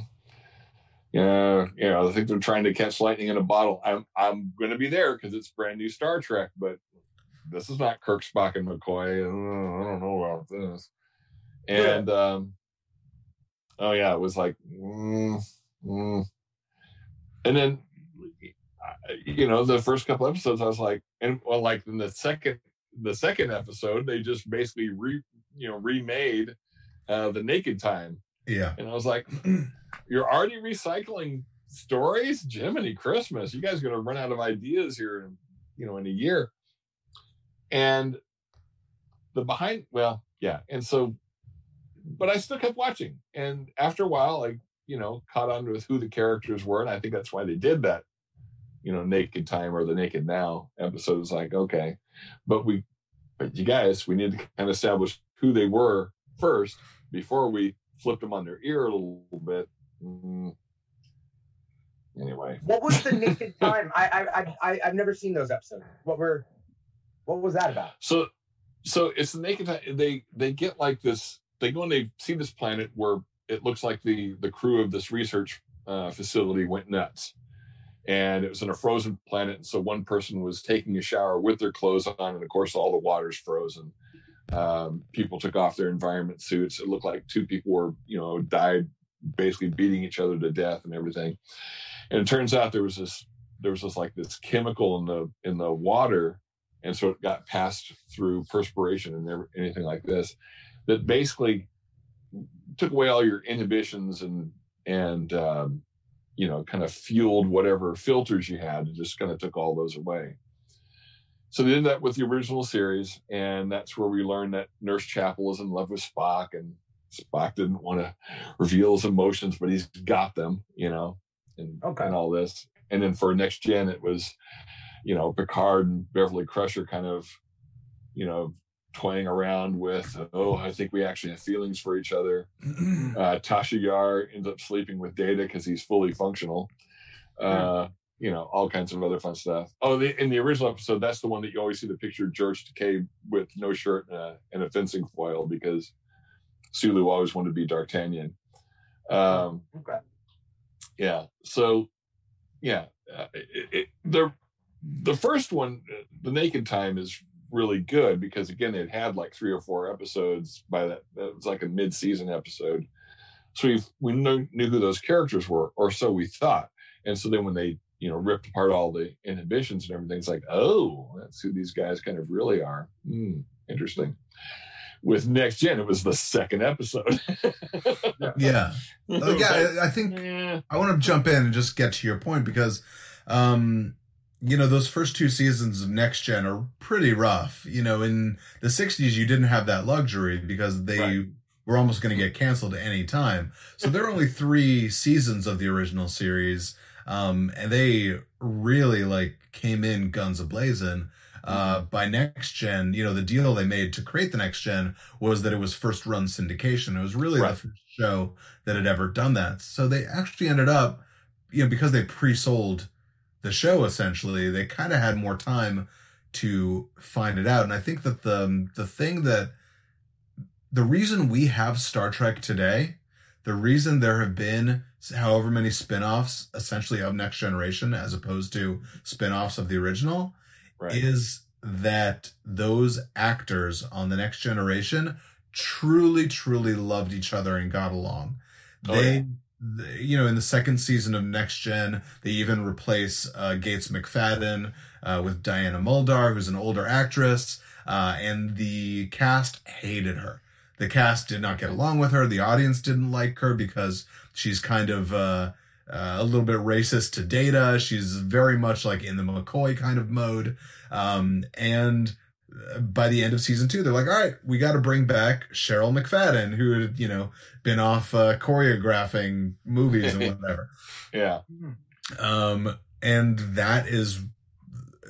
yeah, you know, I think they're trying to catch lightning in a bottle. I'm I'm going to be there because it's brand new Star Trek, but this is not Kirk, Spock, and McCoy. I don't know about this. And um, oh yeah, it was like, mm, mm. and then you know the first couple episodes i was like and well like in the second the second episode they just basically re you know remade uh the naked time Yeah. and i was like [clears throat] you're already recycling stories? Jiminy christmas. You guys are gonna run out of ideas here in you know in a year. And the behind well yeah. And so but i still kept watching. And after a while i you know caught on with who the characters were and i think that's why they did that you know naked time or the naked now episode. Is like okay. But we but you guys we need to kind of establish who they were first before we flipped them on their ear a little bit Mm. anyway What was the [laughs] naked time? I I I I I've never seen those episodes. What were what was that about? so so it's the naked time they they get like this they go and they see this planet where it looks like the the crew of this research uh, facility went nuts and it was in a frozen planet and so one person was taking a shower with their clothes on and of course all the water's frozen um, people took off their environment suits. It looked like two people were you know died basically beating each other to death and everything. And it turns out there was this there was this like this chemical in the in the water and so it got passed through perspiration and every, anything like this that basically took away all your inhibitions and and um, you know kind of fueled whatever filters you had it just kind of took all those away so they did that with the original series and that's where we learned that nurse chapel is in love with spock and spock didn't want to reveal his emotions but he's got them you know and, Okay. and all this and then for next gen it was you know picard and beverly crusher kind of you know toying around with oh i think we actually have feelings for each other [clears throat] uh, Tasha Yar ends up sleeping with Data because he's fully functional. Uh, you know, all kinds of other fun stuff. Oh, the, in the original episode, that's the one that you always see the picture of George Takei with no shirt and a, and a fencing foil because Sulu always wanted to be D'Artagnan. Um, Okay. yeah. So, yeah, uh, it, it, the the first one, uh, the Naked Time, is really good because again, it had like three or four episodes by that. That was like a mid season episode, so we we knew, knew who those characters were, or so we thought. And so then when they you know ripped apart all the inhibitions and everything, it's like, oh, that's who these guys kind of really are. Hmm, interesting. With Next Gen, it was the second episode. Yeah. [laughs] Yeah, I, I think Yeah. I want to jump in and just get to your point because, um, you know, those first two seasons of Next Gen are pretty rough. You know, in the 60s, you didn't have that luxury because they Right. were almost going to get canceled at any time. So there are only three seasons of the original series. Um, and they really like came in guns a blazing. Uh, by next gen, you know, the deal they made to create the next gen was that it was first run syndication. It was really Right. the first show that had ever done that. So they actually ended up, you know, because they pre-sold the show essentially, they kind of had more time to find it out. And I think that the the thing that the reason we have Star Trek today, the reason there have been however many spin-offs essentially of Next Generation as opposed to spin-offs of the original Right. is that those actors on the next generation truly, truly loved each other and got along. Oh, they, yeah. they- you know, in the second season of Next Gen, they even replace uh, Gates McFadden uh, with Diana Muldaur, who's an older actress, uh, and the cast hated her. The cast did not get along with her. The audience didn't like her because she's kind of uh, uh, a little bit racist to Data. She's very much like in the McCoy kind of mode. Um, and uh, by the end of season two, they're like, all right, we got to bring back Cheryl McFadden, who had, you know, been off uh, choreographing movies and [laughs] whatever. Yeah. Um, and that is,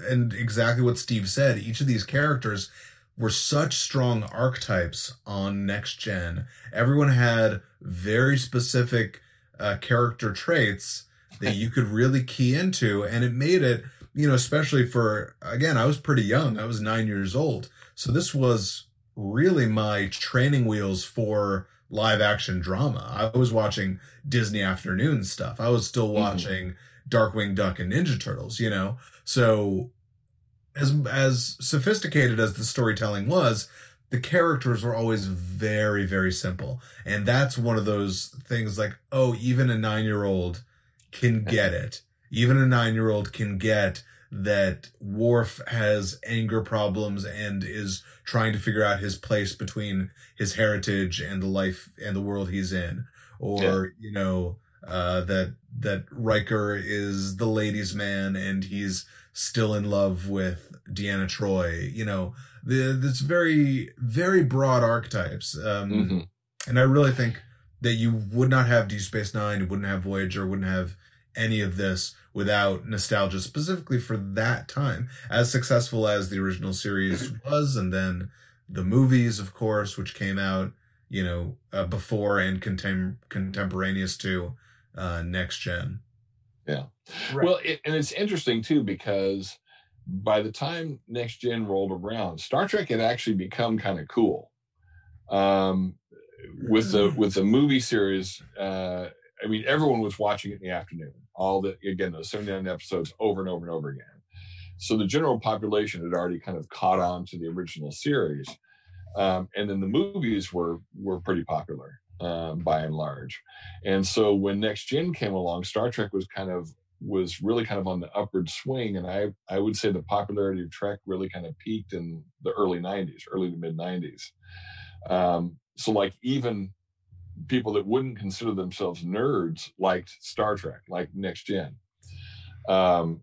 and exactly what Steve said. Each of these characters were such strong archetypes on Next Gen. Everyone had very specific uh, character traits that you could really key into, and it made it, you know, especially for again, I was pretty young. I was nine years old, so this was really my training wheels for live action drama. I was watching Disney afternoon stuff. I was still Mhm. watching Darkwing Duck and Ninja Turtles, you know. So as as sophisticated as the storytelling was, the characters were always very very simple. And that's one of those things like, oh, even a 9-year-old can get it. Even a 9-year-old can get that Worf has anger problems and is trying to figure out his place between his heritage and the life and the world he's in or you know uh that that Riker is the ladies man and he's still in love with Deanna Troi you know the this very very broad archetypes um Mhm. and I really think that you would not have Deep Space Nine, you wouldn't have Voyager, wouldn't have any of this without nostalgia, specifically for that time. As successful as the original series [clears throat] was, and then the movies, of course, which came out, you know, uh, before and contem- contemporaneous to uh, Next Gen. Right. Well, it, and it's interesting too because by the time next gen rolled around, Star Trek had actually become kind of cool. Um, with the with the movie series, uh, I mean, everyone was watching it in the afternoon. All the again those seventy nine episodes over and over and over again. So the general population had already kind of caught on to the original series, um, and then the movies were were pretty popular um, by and large. And so when Next Gen came along, Star Trek was kind of was really kind of on the upward swing, and I I would say the popularity of Trek really kind of peaked in the early '90s, early to mid '90s. Um, so like even people that wouldn't consider themselves nerds liked Star Trek, like Next Gen. Um,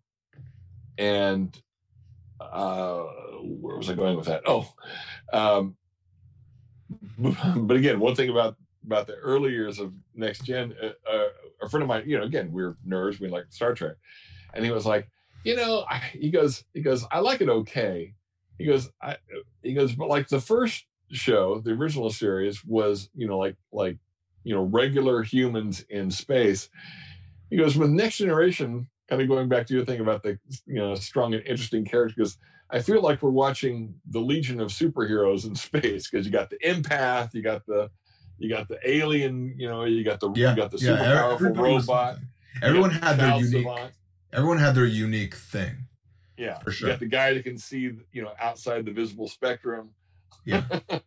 and uh, where was I going with that? Oh, um, [laughs] but again, one thing about about the early years of Next Gen, uh, uh, a friend of mine, you know, again, we are nerds, we like Star Trek, and he was like, you know, I, he goes, he goes, I like it okay. He goes, I, he goes, but like the first show, the original series was, you know, like like you know, regular humans in space. He goes, with Next Generation, kind of going back to your thing about the you know strong and interesting characters, I feel like we're watching the Legion of Superheroes in space because you got the empath, you got the you got the alien, you know, you got the Yeah, you got the yeah, super every- powerful robot. Everyone had the their unique. savant. Everyone had their unique thing. Yeah, For You sure. got the guy that can see, you know, outside the visible spectrum. Yeah. [laughs]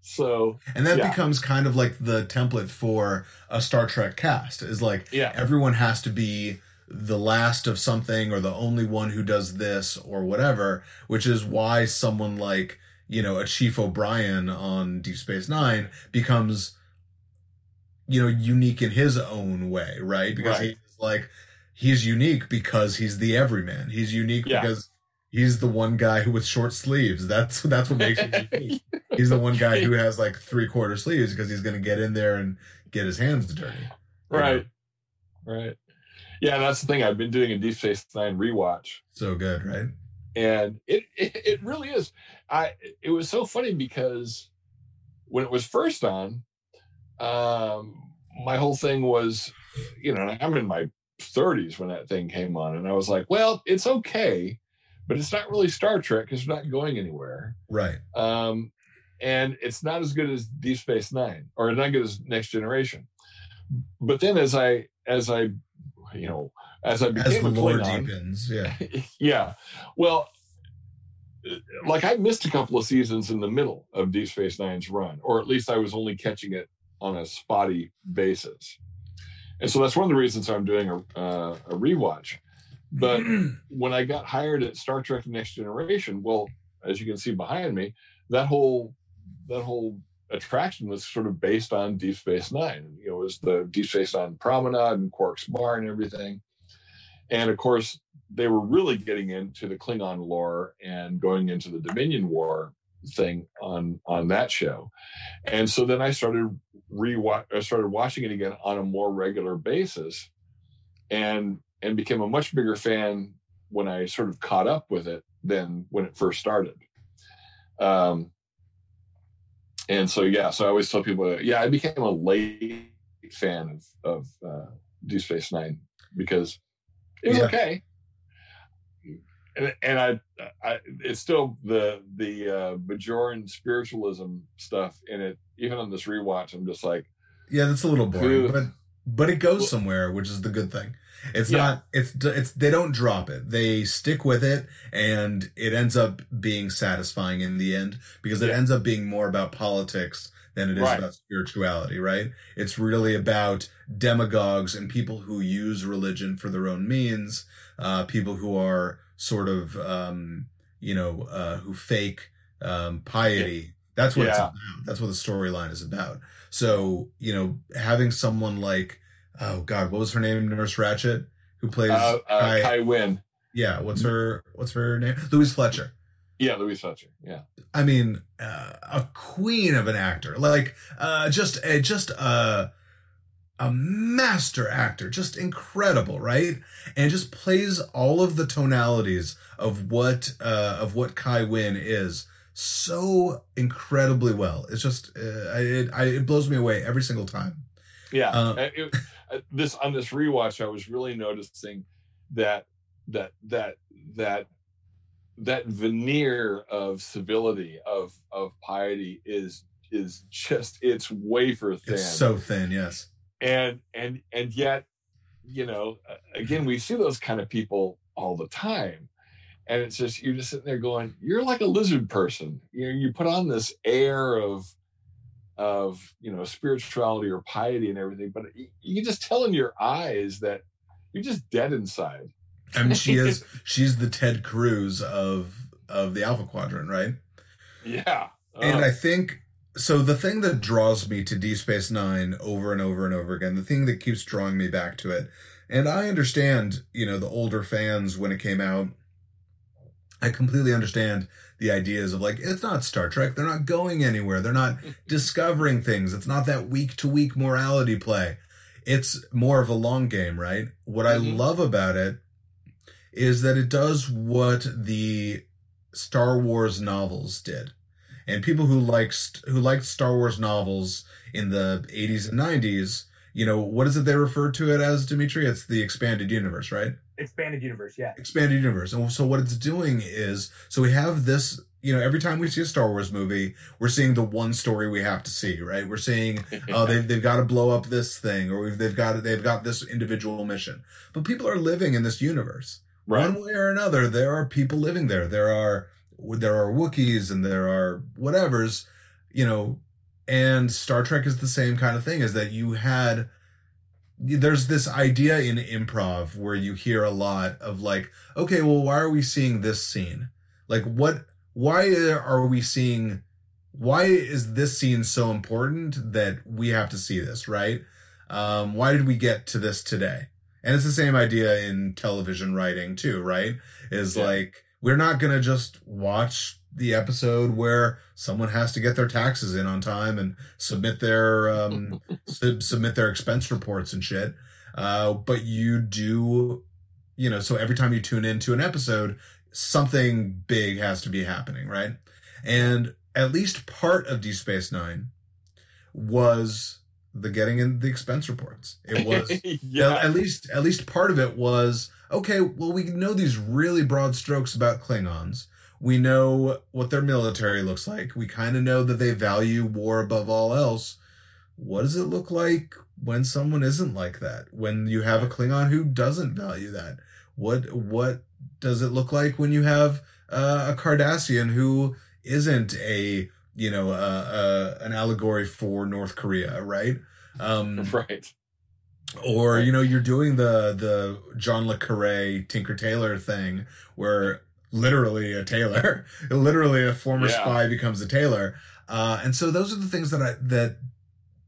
so And that Yeah. becomes kind of like the template for a Star Trek cast is like yeah, everyone has to be the last of something or the only one who does this or whatever, which is why someone like, you know, a Chief O'Brien on Deep Space Nine becomes, you know, unique in his own way, right? Because Right. he's like, he's unique because he's the everyman. He's unique Yeah. because he's the one guy who with short sleeves. That's, that's what makes him [laughs] unique. He's the one guy who has like three quarter sleeves because he's going to get in there and get his hands dirty. you know? right, right. Yeah, that's the thing. I've been doing a Deep Space Nine rewatch, So good, right? and it, it it really is. I it was so funny because when it was first on, um, my whole thing was, you know, I'm in my 30s when that thing came on, and I was like, well, it's okay, but it's not really Star Trek because it's not going anywhere. Right. um, and it's not as good as Deep Space Nine, or not good as Next Generation. But then, as I as I, you know, as I As became the a lore Klingon, deepens, yeah. [laughs] yeah, well, like I missed a couple of seasons in the middle of Deep Space Nine's run, or at least I was only catching it on a spotty basis, and so that's one of the reasons I'm doing a uh, a rewatch. But [clears throat] when I got hired at Star Trek: Next Generation, well, as you can see behind me, that whole that whole attraction was sort of based on Deep Space Nine. You know, it was the Deep Space Nine promenade and Quark's bar and everything. And of course, they were really getting into the Klingon lore and going into the Dominion War thing on on that show. And so then I started rewatch I started watching it again on a more regular basis and and became a much bigger fan when I sort of caught up with it than when it first started. Um, and so yeah, so I always tell people, yeah, I became a late fan of of uh, Deep Space Nine because it was Yeah. okay, and, and I, I, it's still the the uh, Bajoran spiritualism stuff in it. Even on this rewatch, I'm just like, Yeah, that's a little boring, but but it goes Well- somewhere, which is the good thing. It's Yeah. not it's it's they don't drop it. They stick with it and it ends up being satisfying in the end because it Yeah. ends up being more about politics than it is Right. about spirituality, right? It's really about demagogues and people who use religion for their own means, uh people who are sort of um you know, uh who fake um piety. That's what it's about. That's what the storyline is about. So, you know, having someone like, oh God, what was her name? Nurse Ratched, who plays, uh, uh, Kai- Kai Wynn, yeah, what's her, what's her name? Louise Fletcher. yeah, Louise Fletcher, yeah, I mean, uh, a queen of an actor, like, uh, just, a, just a, a master actor, just incredible, right? And just plays all of the tonalities of what, uh, of what Kai Wynn is so incredibly well. It's just, uh, it, I, it blows me away every single time. yeah. Uh, Uh, it- this on this rewatch, I was really noticing that that that that that veneer of civility of of piety is is just it's wafer thin It's so thin, yes. And and and yet you know again we see those kind of people all the time. And it's just you're just sitting there going you're like a lizard person. You know you put on this air of of you know spirituality or piety and everything but you, can just tell in your eyes that you're just dead inside. I mean, she [laughs] is she's the Ted Cruz of of the Alpha Quadrant, right? yeah. And Uh, I think so. The thing that draws me to Deep Space Nine over and over and over again, the thing that keeps drawing me back to it, and I understand, you know, the older fans when it came out. I completely understand the ideas of like it's not Star Trek. They're not going anywhere. They're not [laughs] discovering things. It's not that week to week morality play. It's more of a long game, right? What I Mhm. love about it is that it does what the Star Wars novels did. And people who liked who liked Star Wars novels in the 80s and 90s, you know, what is it they refer to it as, Dimithri? It's the expanded universe, right? expanded universe. Yeah. expanded universe. And so what it's doing is, so we have this, you know, every time we see a Star Wars movie, we're seeing the one story we have to see, right? We're seeing, [laughs] oh, they've, they've got to blow up this thing or we've, they've got, they've got this individual mission, but people are living in this universe. right. One way or another, there are people living there. There are, there are Wookiees and there are whatevers, you know, and Star Trek is the same kind of thing is that you had, there's this idea in improv where you hear a lot of like, okay, well, why are we seeing this scene? Like, what, why are we seeing, why is this scene so important that we have to see this, right? Um, why did we get to this today? And it's the same idea in television writing too, right? Is Yeah. like, we're not going to just watch the episode where someone has to get their taxes in on time and submit their, um, [laughs] sub- submit their expense reports and shit. Uh, but you do, you know, so every time you tune into an episode, something big has to be happening, right? And at least part of D Space Nine was the getting in the expense reports. It was [laughs] yeah. at least at least part of it was okay. Well, we know these really broad strokes about Klingons. We know what their military looks like. We kind of know that they value war above all else. What does it look like when someone isn't like that? When you have a Klingon who doesn't value that? What what does it look like when you have uh, a Cardassian who isn't a you know uh, uh, an allegory for North Korea, right? Um, [laughs] right. Or you know you're doing the the John le Carre Tinker Tailor thing where literally a tailor [laughs] literally a former Yeah. spy becomes a tailor uh and so those are the things that I that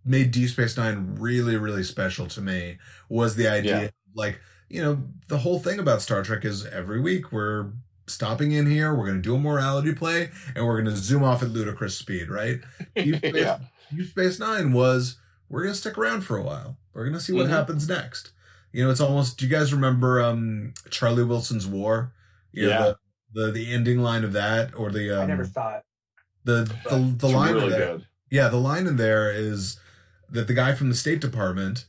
made Deep Space 9 really really special to me was the idea Yeah. like you know the whole thing about Star Trek is every week we're stopping in here we're going to do a morality play and we're going to zoom off at ludicrous speed right [laughs] Deep Space, Yeah. Deep Space Nine was we're gonna stick around for a while. We're gonna see what Mhm. happens next. You know, it's almost. Do you guys remember um Charlie Wilson's War? You know, Yeah. The, the the ending line of that, or the um I never saw it. the the the It's line really in there. good. Yeah, the line in there is that the guy from the State Department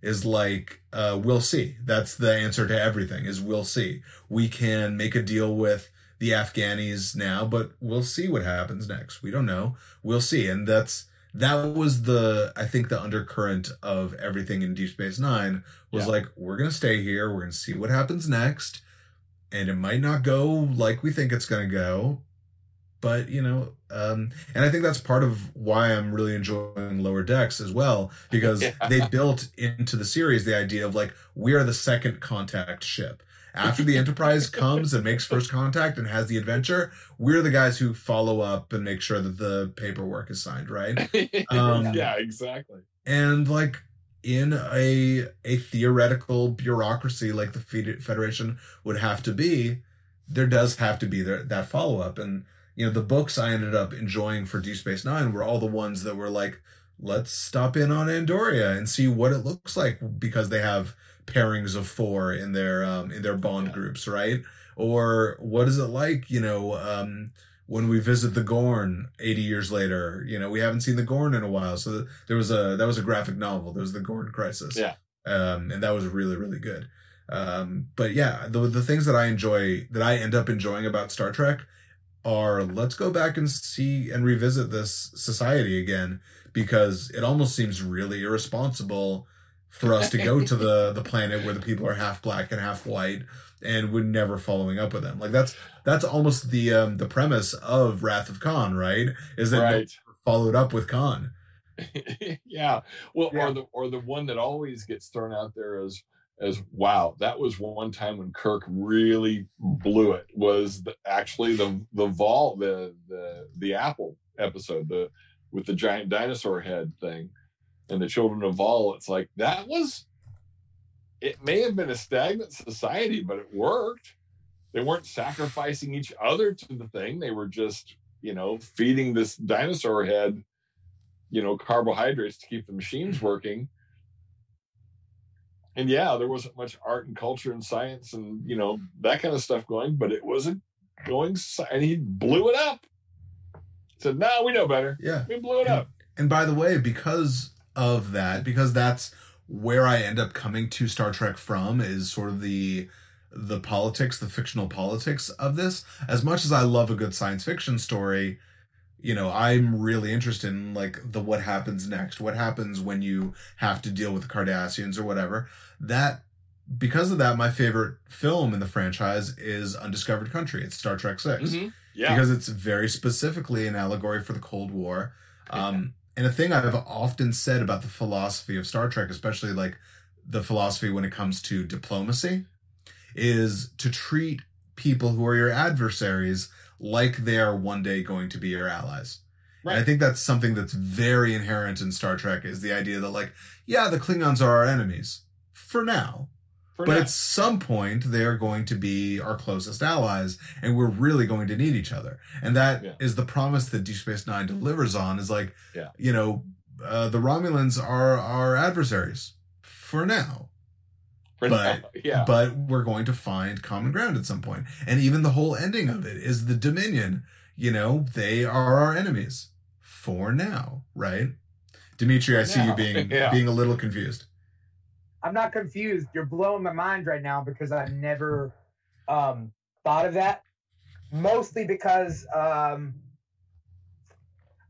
is like, uh, "We'll see." That's the answer to everything. Is we'll see. We can make a deal with the Afghanis now, but we'll see what happens next. We don't know. We'll see, and that's that was the I think the undercurrent of everything in Deep Space Nine was Yeah. like, we're gonna stay here. We're gonna see what happens next, and it might not go like we think it's gonna go, but you know um and i think that's part of why i'm really enjoying lower decks as well because [laughs] Yeah. they built into the series the idea of like we are the second contact ship after the enterprise comes and makes first contact and has the adventure we're the guys who follow up and make sure that the paperwork is signed right [laughs] Um, yeah, exactly. and like in a a theoretical bureaucracy like the federation would have to be there does have to be there, that follow-up and you know the books i ended up enjoying for deep space nine were all the ones that were like let's stop in on andoria and see what it looks like because they have pairings of four in their um in their bond Yeah. groups right or what is it like you know um when we visit the Gorn 80 years later, you know, we haven't seen the Gorn in a while. So there was a, that was a graphic novel. There was the Gorn crisis. Yeah. Um, and that was really, really good. Um, but yeah, the, the things that I enjoy, that I end up enjoying about Star Trek are let's go back and see and revisit this society again because it almost seems really irresponsible for us to go to the, the planet where the people are half black and half white and we're never following up with them. Like that's, that's almost the um the premise of Wrath of Khan, right? Is that no Right. followed up with Khan. [laughs] yeah. Well, Yeah. or the or the one that always gets thrown out there as as wow, that was one time when Kirk really blew it. Was the, actually the the Vaal the the the Apple episode the with the giant dinosaur head thing and the children of Vaal. It's like that was. It may have been a stagnant society, but it worked. They weren't sacrificing each other to the thing. They were just, you know, feeding this dinosaur head you know carbohydrates to keep the machines mm-hmm. working and yeah there wasn't much art and culture and science and you know that kind of stuff going but it wasn't going and he blew it up said no we know better Yeah. we blew it up And by the way, because of that, because that's where I end up coming to Star Trek from is sort of the the politics, the fictional politics of this. As much as I love a good science fiction story, you know, I'm really interested in like the what happens next, what happens when you have to deal with the Cardassians or whatever. That because of that, my favorite film in the franchise is Undiscovered Country. It's Star Trek 6 Mhm. Yeah. because it's very specifically an allegory for the Cold War. Um, and a thing I've often said about the philosophy of Star Trek, especially like the philosophy when it comes to diplomacy, is to treat people who are your adversaries like they are one day going to be your allies. And I think that's something that's very inherent in Star Trek is the idea that like, yeah, the Klingons are our enemies for now. For But now. at some point, they are going to be our closest allies, and we're really going to need each other. And that is Yeah. the promise that Deep Space Nine delivers on. Is like, Yeah. you know, uh, the Romulans are our adversaries for now, For but- now. [laughs] Yeah. but we're going to find common ground at some point. And even the whole ending of it is the Dominion. You know, they are our enemies for now, right? Dimithri, I see you [laughs] being Yeah. being a little confused. I'm not confused. You're blowing my mind right now because I've never um, thought of that. Mostly because um,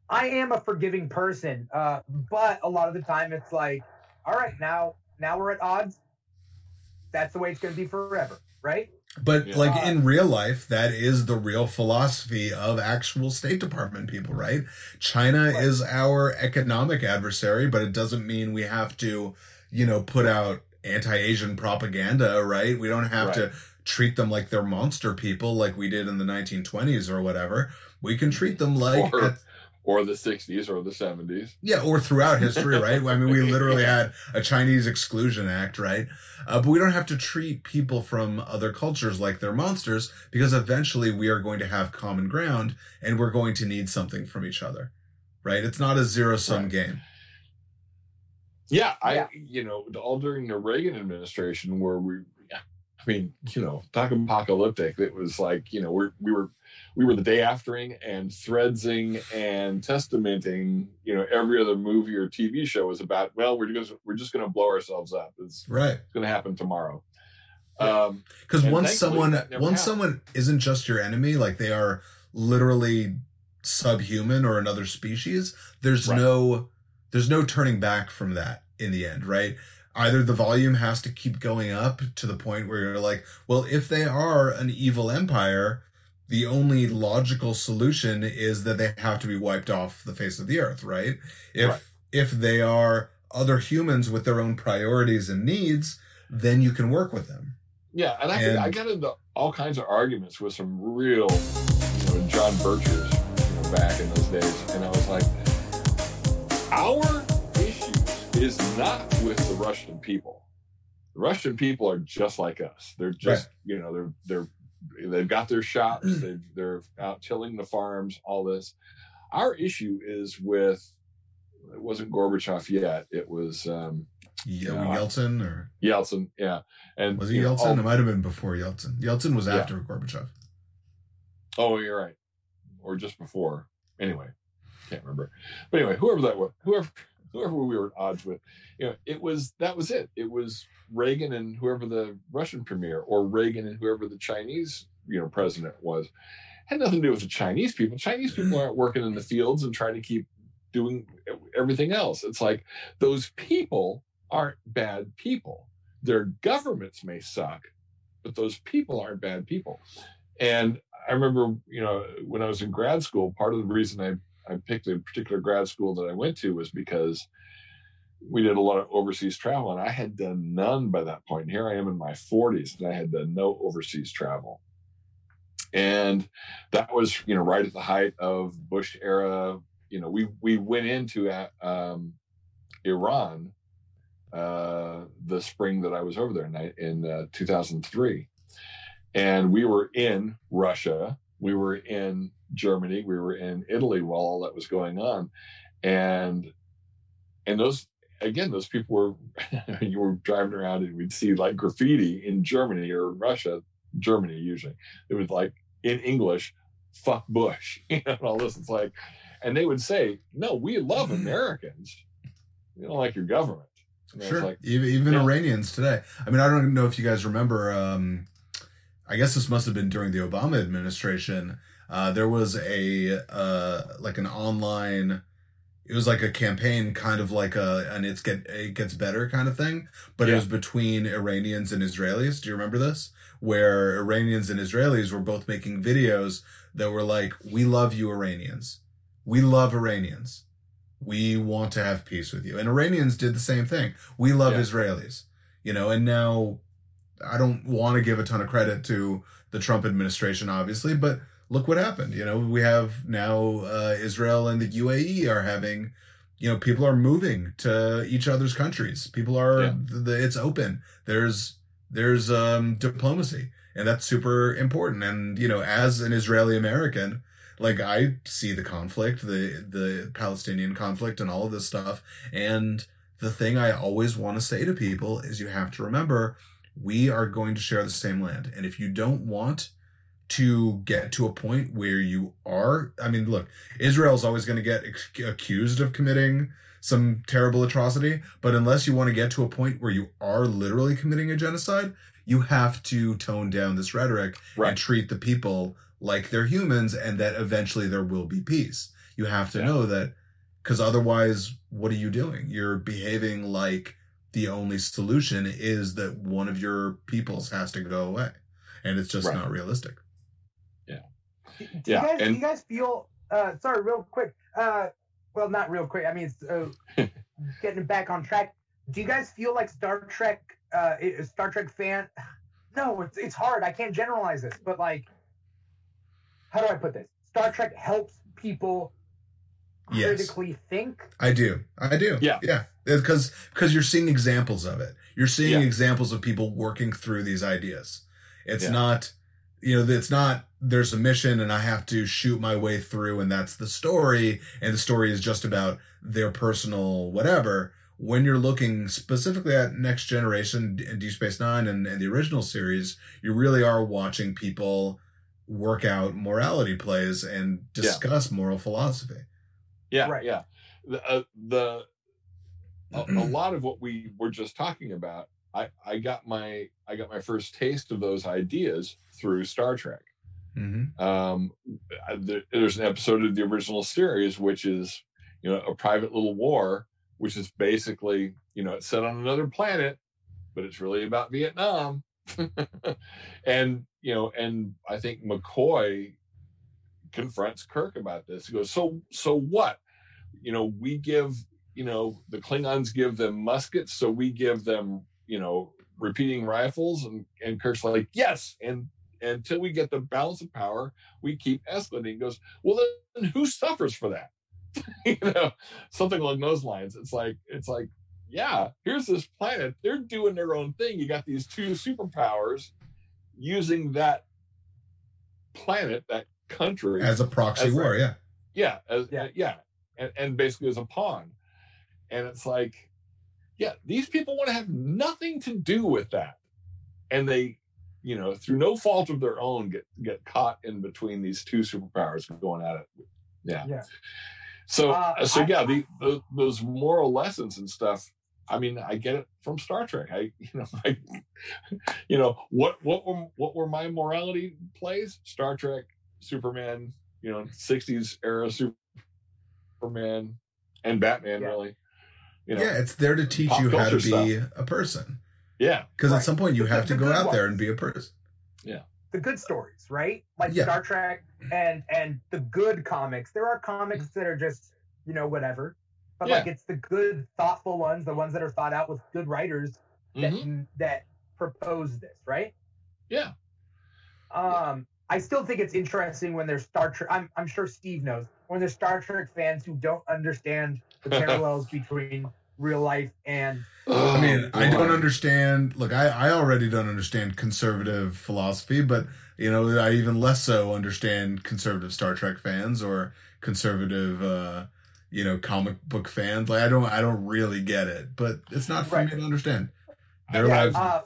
I am a forgiving person, uh, but a lot of the time it's like, all right, now now we're at odds. That's the way it's going to be forever, right? But Yeah. like in real life, that is the real philosophy of actual State Department people, right? China Right. is our economic adversary, but it doesn't mean we have to, you know, put out anti-Asian propaganda, right? We don't have to treat them like they're monster people like we did in the 1920s or whatever. We can treat them like Or- at- or the 60s or the 70s. yeah, or throughout history, right? I mean, we [laughs] literally had a Chinese Exclusion Act, right? Uh, but we don't have to treat people from other cultures like they're monsters because eventually we are going to have common ground and we're going to need something from each other, right? It's not a zero sum Right. game. Yeah, I Yeah. you know all during the Reagan administration where we, I mean you know talk apocalyptic. It was like you know we're we were we were the day aftering and threadsing and testamenting. You know every other movie or TV show was about well we're just we're just going to blow ourselves up. It's Right. going to happen tomorrow. Um, Because And once someone once happened. someone isn't just your enemy, like they are literally subhuman or another species, there's Right. no there's no turning back from that in the end, right? Either the volume has to keep going up to the point where you're like, well, if they are an evil empire, the only logical solution is that they have to be wiped off the face of the earth, right? If Right. if they are other humans with their own priorities and needs, then you can work with them. Yeah, and I, And- I got into all kinds of arguments with some real, you know, John Birchers, you know, back in those days, and I was like, our is not with the Russian people. The Russian people are just like us. They're just, you know, they're they're they've got their shops, they they're out tilling the farms, all this. Our issue is with it wasn't Gorbachev yet. It was um, Ye- Yeah. Yeltsin or Yeltsin, yeah, and was it you know, Yeltsin? all- it might have been before Yeltsin. Yeltsin was Yeah. after Gorbachev. Oh, you're right. Or just before. Anyway, can't remember. But anyway, whoever that was, whoever whoever we were at odds with, you know, it was that was it. It was Reagan and whoever the Russian premier, or Reagan and whoever the Chinese, you know, president was. Had nothing to do with the Chinese people. Chinese people aren't working in the fields and trying to keep doing everything else. It's like those people aren't bad people. Their governments may suck, but those people aren't bad people. And I remember, you know, when I was in grad school, part of the reason I, I picked a particular grad school that I went to was because we did a lot of overseas travel and I had done none by that point. Here I am in my 40s and I had done no overseas travel. And that was, you know, right at the height of Bush era. You know, we we went into uh, um, Iran uh, the spring that I was over there in, in uh, 2003 and we were in Russia, we were in Germany, we were in Italy while all that was going on, and and those again, those people were [laughs] you were driving around and we'd see like graffiti in Germany or Russia, Germany usually. It was like in English, "fuck Bush," [laughs] you know, and all this. It's like, and they would say, "No, we love Americans. We don't like your government." And Sure. like, even even yeah. Iranians today. I mean, I don't know if you guys remember um, I guess this must have been during the Obama administration. Uh, there was a uh, like an online. It was like a campaign, kind of like a and it's get it gets better kind of thing, but it was between Iranians and Israelis. Do you remember this? Where Iranians and Israelis were both making videos that were like, "We love you, Iranians. We love Iranians. We want to have peace with you." And Iranians did the same thing. We love Yeah. Israelis. You know, and now I don't want to give a ton of credit to the Trump administration, obviously, but look what happened. You know, we have now uh, Israel and the UAE are having, you know, people are moving to each other's countries. People are, Yeah. the, it's open. There's, there's um, diplomacy, and that's super important. And you know, as an Israeli American, like I see the conflict, the the Palestinian conflict, and all of this stuff. And the thing I always want to say to people is, you have to remember, we are going to share the same land, and if you don't want to get to a point where you are, I mean, look, Israel's always going to get ac- accused of committing some terrible atrocity, but unless you want to get to a point where you are literally committing a genocide, you have to tone down this rhetoric and treat the people like they're humans and that eventually there will be peace. You have to Yeah. know that because otherwise, what are you doing? You're behaving like the only solution is that one of your peoples has to go away. And it's just Right. not realistic. Do Yeah, you guys, do you guys feel? Uh, sorry, real quick. Uh, well, not real quick. I mean, it's uh, [laughs] getting back on track. Do you guys feel like Star Trek? Uh, Star Trek fan? [sighs] No, it's it's hard. I can't generalize this, but like, how do I put this? Star Trek helps people Yes. critically think. I do. I do. Yeah. Yeah. Because because you're seeing examples of it. You're seeing Yeah. examples of people working through these ideas. It's Yeah. not you know, it's not there's a mission and I have to shoot my way through and that's the story and the story is just about their personal whatever. When you're looking specifically at Next Generation and Deep Space Nine and, and the original series, you really are watching people work out morality plays and discuss moral philosophy. Yeah, Right. yeah. The uh, the a, a [clears throat] lot of what we were just talking about, I I got my I got my first taste of those ideas through Star Trek. Mm-hmm. Um, there, there's an episode of the original series which is you know a private little war, which is basically you know it's set on another planet, but it's really about Vietnam. [laughs] and you know, and I think McCoy confronts Kirk about this. He goes, "So, so what? You know, we give, you know, the Klingons give them muskets, so we give them, you know, repeating rifles." And and Kirk's like, "Yes." And until we get the balance of power, we keep escalating. He goes, "Well, then who suffers for that?" [laughs] you know, something along those lines. It's like, it's like, yeah, here's this planet. They're doing their own thing. You got these two superpowers using that planet, that country As a proxy As- war, yeah. yeah as, Yeah. yeah and, and basically as a pawn and it's like yeah these people want to have nothing to do with that and they you know through no fault of their own get get caught in between these two superpowers going at it yeah Yeah. so Uh, so I- yeah the, the those moral lessons and stuff I mean, I get it from Star Trek. I, [laughs] you know, I, you know, what what were what were my morality plays? Star Trek, Superman, you know, '60s era Superman, and Batman. Yeah. Really, you know, yeah, it's there to teach you how to culture be a person. Yeah, Because Right. at some point you The- have to the go good out there and be a person. Yeah. The good stories, right? Like Yeah. Star Trek and and the good comics. There are comics that are just you know whatever, but like it's the good, thoughtful ones, the ones that are thought out with good writers that Mhm. that propose this, right? yeah, Um, I still think it's interesting when there's Star Trek. I'm I'm sure Steve knows when there's Star Trek fans who don't understand the [laughs] parallels between real life and I mean, I don't Oh, understand. Look, I, I already don't understand conservative philosophy, but you know, I even less so understand conservative Star Trek fans or conservative, uh, you know, comic book fans. Like, I don't, I don't really get it, but it's not for Right. me to understand. Their Yeah, lives. uh,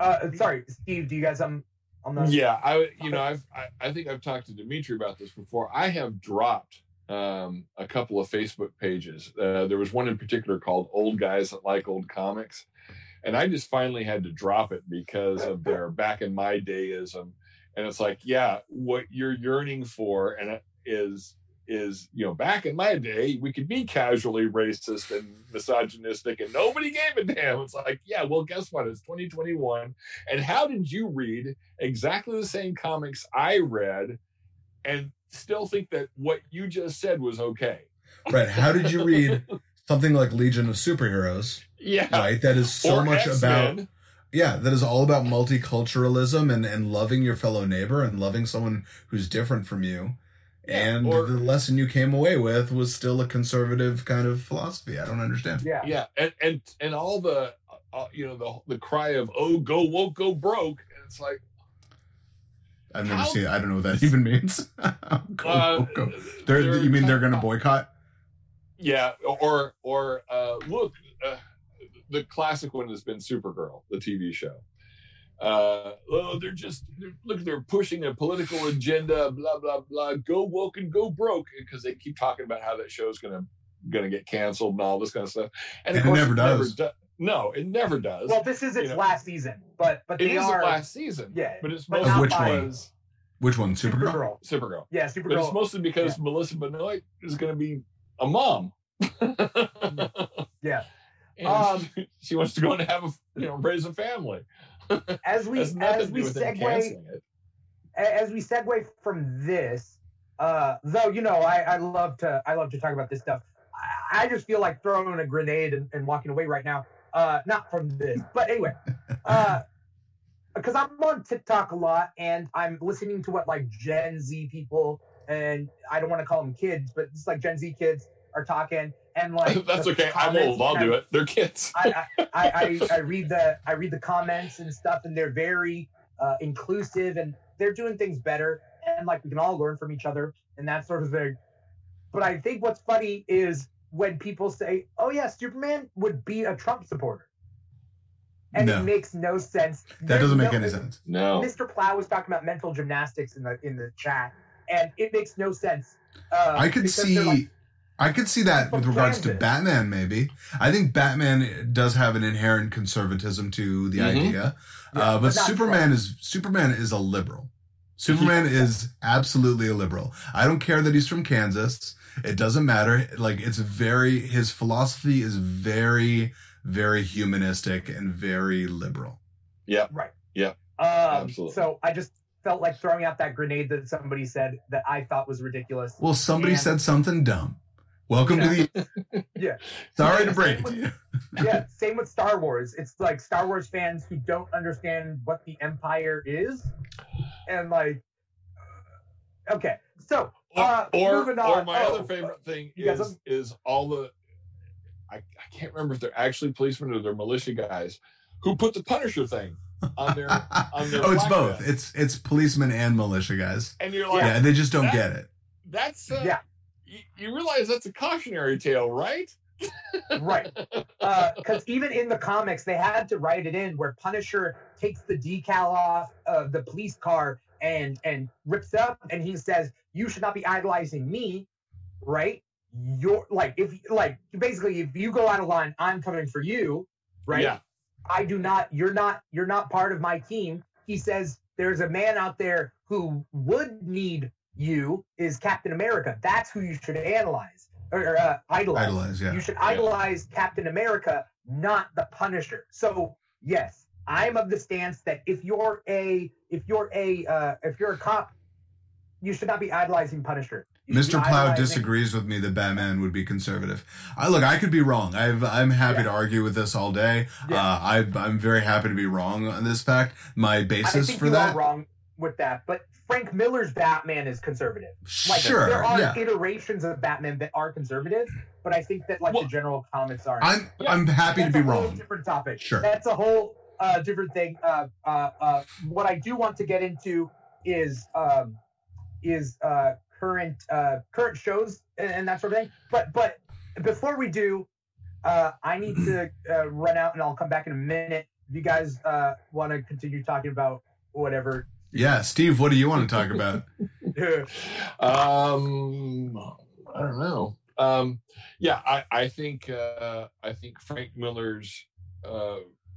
uh, sorry, Steve. Do you guys um on the yeah i you know i've I, I think i've talked to dimithri about this before i have dropped um a couple of facebook pages uh, there was one in particular called old guys that like old comics and I just finally had to drop it because of their [laughs] back in my dayism. And it's like, yeah, what you're yearning for, and it is is you know back in my day we could be casually racist and misogynistic and nobody gave a damn it's like yeah well guess what it's 2021 and how did you read exactly the same comics i read and still think that what you just said was okay Right. How did you read something like Legion of Superheroes? yeah Right. That is so Or much X-Men. about yeah, that is all about multiculturalism and, and loving your fellow neighbor and loving someone who's different from you. Yeah, and or- the lesson you came away with was still a conservative kind of philosophy. I don't understand. Yeah. yeah and and and all the uh, you know the the cry of oh go woke go broke and it's like I've never How- seen it. I don't know what that [laughs] even means. [laughs] go, uh, go. They're, they're you mean they're going to boycott? Yeah, or or uh, look, uh, the classic one has been Supergirl, the TV show. Uh, oh, they're just they're, look, they're pushing a political agenda, blah blah blah. Go woke and go broke because they keep talking about how that show's gonna gonna get canceled and all this kind of stuff. And, And it never does. do- no, it never does. Well, this is its You know. last season, but but it they is are last season. yeah, but it's mostly Which by- because Which one? Supergirl? Supergirl. Supergirl. Yeah, Supergirl. But it's mostly because Melissa Benoist is going to be a mom. [laughs] Yeah. And Um, she, [laughs] she wants to go and have a you know raise a family. As we as we do with them segue canceling it. a- as we segue from this, uh, though, you know, I, I love to I love to talk about this stuff. I, I just feel like throwing a grenade and, and walking away right now. Uh, not from this, but anyway, [laughs] uh, because I'm on TikTok a lot and I'm listening to what like Gen Z people and I don't want to call them kids, but it's like Gen Z kids are talking and like [laughs] That's okay. I'm old. I'll do I- it. They're kids. I, [laughs] I, I, I read the I read the comments and stuff, and they're very uh, inclusive, and they're doing things better, and like we can all learn from each other, and that sort of thing. But I think what's funny is when people say, "Oh yeah, Superman would be a Trump supporter," and No. it makes no sense. That There's doesn't make no- any sense. no. Mr. Plow was talking about mental gymnastics in the in the chat, and it makes no sense. Uh, I could see like, I could see that with regards to Batman maybe. I think Batman does have an inherent conservatism to the Mhm. idea. Yeah, uh, but but Superman Trump. is Superman is a liberal. [laughs] Superman is absolutely a liberal. I don't care that he's from Kansas. It doesn't matter. Like it's very his philosophy is very very humanistic and very liberal. Yeah. Right. Yeah. Um, Absolutely. So I just felt like throwing out that grenade that somebody said that I thought was ridiculous. Well, somebody And- said something dumb. Welcome to the [laughs] Yeah. Sorry to break it to you. [laughs] yeah. Same with Star Wars. It's like Star Wars fans who don't understand what the Empire is, and like, okay, so Or, Uh, or, or my Oh, other favorite thing is is all the I, I can't remember if they're actually policemen or they're militia guys who put the Punisher thing on their [laughs] on their oh, it's both. It's it's policemen and militia guys. and you're like Yeah, they just don't get it. that's uh, Yeah. you, you realize that's a cautionary tale, right? right, [laughs] because even in the comics they had to write it in where Punisher takes the decal off of the police car and and rips up, and he says, "You should not be idolizing me." Right? You're like if like basically if you go out of line, I'm coming for you. Right? Yeah. I do not, you're not, you're not part of my team. He says there's a man out there who would need you is Captain America. That's who you should analyze or uh, idolize. Idolize, yeah. You should idolize Captain America, not the Punisher. So yes, I'm of the stance that if you're a, if you're a, uh, if you're a cop, you should not be idolizing Punisher. You Mr. Plow disagrees with me that Batman would be conservative. I look, I could be wrong. I've, I'm happy Yeah. to argue with this all day. Yeah. Uh, I, I'm very happy to be wrong on this fact. My I basis think for you that, are wrong with that, but Frank Miller's Batman is conservative. Like sure, there are yeah. iterations of Batman that are conservative, but I think that like Well- the general comments are. I'm, I'm happy to be a whole wrong. Different topic. Sure. That's a whole uh, different thing. Uh, uh, uh, what I do want to get into is um, is uh, current uh, current shows and, and that sort of thing. But but before we do, uh, I need to uh, run out, and I'll come back in a minute. If you guys uh, want to continue talking about whatever. Yeah, Steve, what do you want to talk about? [laughs] Um, I don't know. Um, yeah, I, I think uh, I think Frank Miller's uh,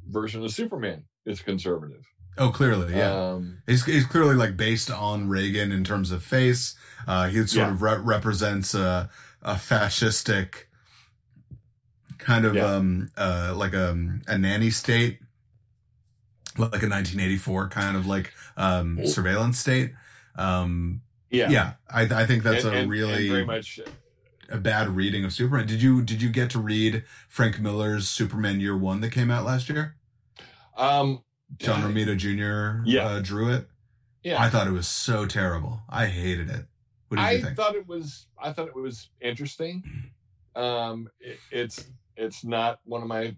version of Superman is conservative. Oh, clearly, yeah. Um, He's, he's clearly like based on Reagan in terms of face. Uh, he sort Yeah. of re- represents a, a fascistic kind of Yeah. um uh like a a nanny state, like a 1984 kind of like um surveillance state. Um, yeah. yeah, I I think that's And- a and- and really very much. a bad reading of Superman. Did you did you get to read Frank Miller's Superman Year One that came out last year? Um, John Romita Jr. Yeah. uh, drew it. Yeah. I thought it was so terrible. I hated it. What did I you think? thought it was. I thought it was interesting. Um, it, it's it's not one of my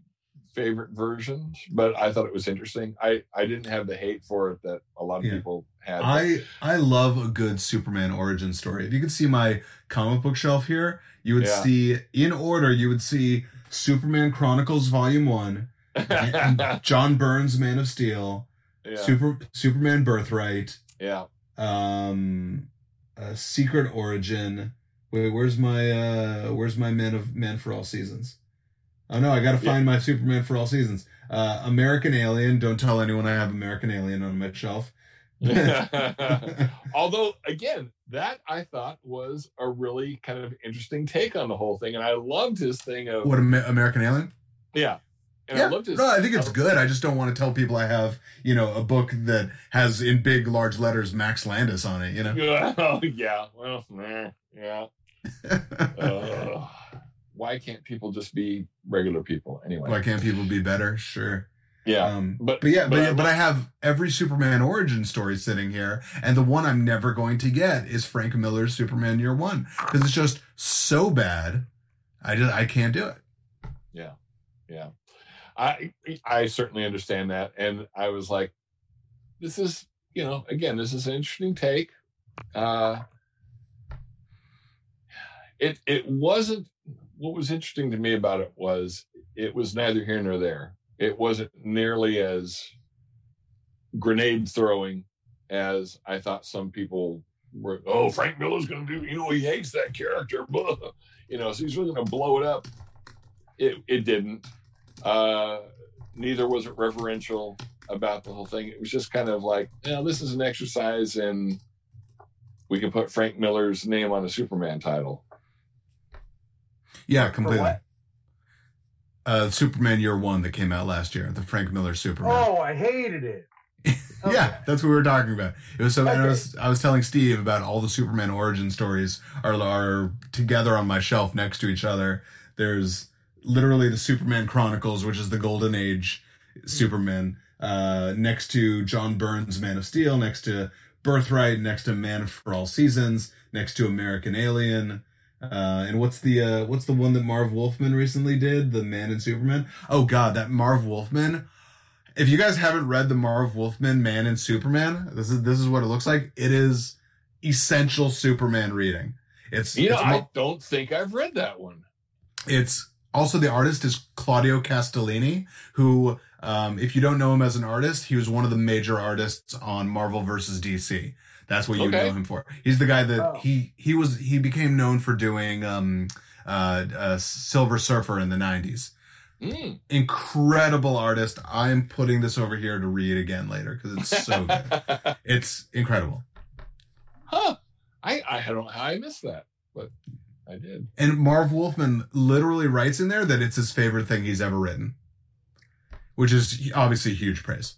favorite versions, but I thought it was interesting. I I didn't have the hate for it that a lot of Yeah. people had. I I love a good Superman origin story. If you could see my comic book shelf here, you would Yeah. see in order. You would see Superman Chronicles Volume One, [laughs] John Byrne's Man of Steel, yeah, Super Superman Birthright, yeah. um, uh, Secret Origin. Wait, where's my uh, where's my Man of Man for All Seasons? Oh no, I gotta Yeah. find my Superman for All Seasons. Uh, American Alien. Don't tell anyone I have American Alien on my shelf. [laughs] Although, again, that I thought was a really kind of interesting take on the whole thing, and I loved his thing of What Amer- American Alien? yeah, and yeah, I loved his. no, I think it's good. I just don't want to tell people I have, you know, a book that has in big, large letters Max Landis on it. You know, Oh, [laughs] yeah, well, meh, yeah. [laughs] Uh, why can't people just be regular people anyway? why can't people be better? Sure. yeah, Um, but but yeah, but, but but I have every Superman origin story sitting here, and the one I'm never going to get is Frank Miller's Superman Year One because it's just so bad. I just I can't do it. Yeah, yeah, I I certainly understand that, and I was like, this is you know again this is an interesting take. Uh, it it wasn't what was interesting to me about it was it was neither here nor there. It wasn't nearly as grenade throwing as I thought some people were. Oh, Frank Miller's going to do. You know, he hates that character. Blah. [laughs] You know, so he's really going to blow it up. It it didn't. Uh, neither was it reverential about the whole thing. It was just kind of like, you know, this is an exercise in we can put Frank Miller's name on a Superman title. Yeah, For completely. what? Uh, Superman Year One that came out last year, the Frank Miller Superman. Oh, I hated it. Okay. [laughs] Yeah, that's what we were talking about. It was so. And I was I was telling Steve about all the Superman origin stories are are together on my shelf next to each other. There's literally the Superman Chronicles, which is the Golden Age Superman, uh, next to John Byrne's Man of Steel, next to Birthright, next to Man for All Seasons, next to American Alien. Uh, and what's the uh, what's the one that Marv Wolfman recently did? The Man and Superman. Oh God, that Marv Wolfman. If you guys haven't read the Marv Wolfman Man and Superman, this is this is what it looks like. It is essential Superman reading. It's You know, it's, I don't think I've read that one. it's also the artist is Claudio Castellini, who, um, if you don't know him as an artist, he was one of the major artists on Marvel versus DC. That's what you Okay. know him for. He's the guy that Oh. he he was he became known for doing um, uh, uh, Silver Surfer in the '90s. Mm. Incredible artist. I'm putting this over here to read again later because it's so [laughs] good. It's incredible. huh. I, I don't know how I missed that, but I did. And Marv Wolfman literally writes in there that it's his favorite thing he's ever written, which is obviously huge praise.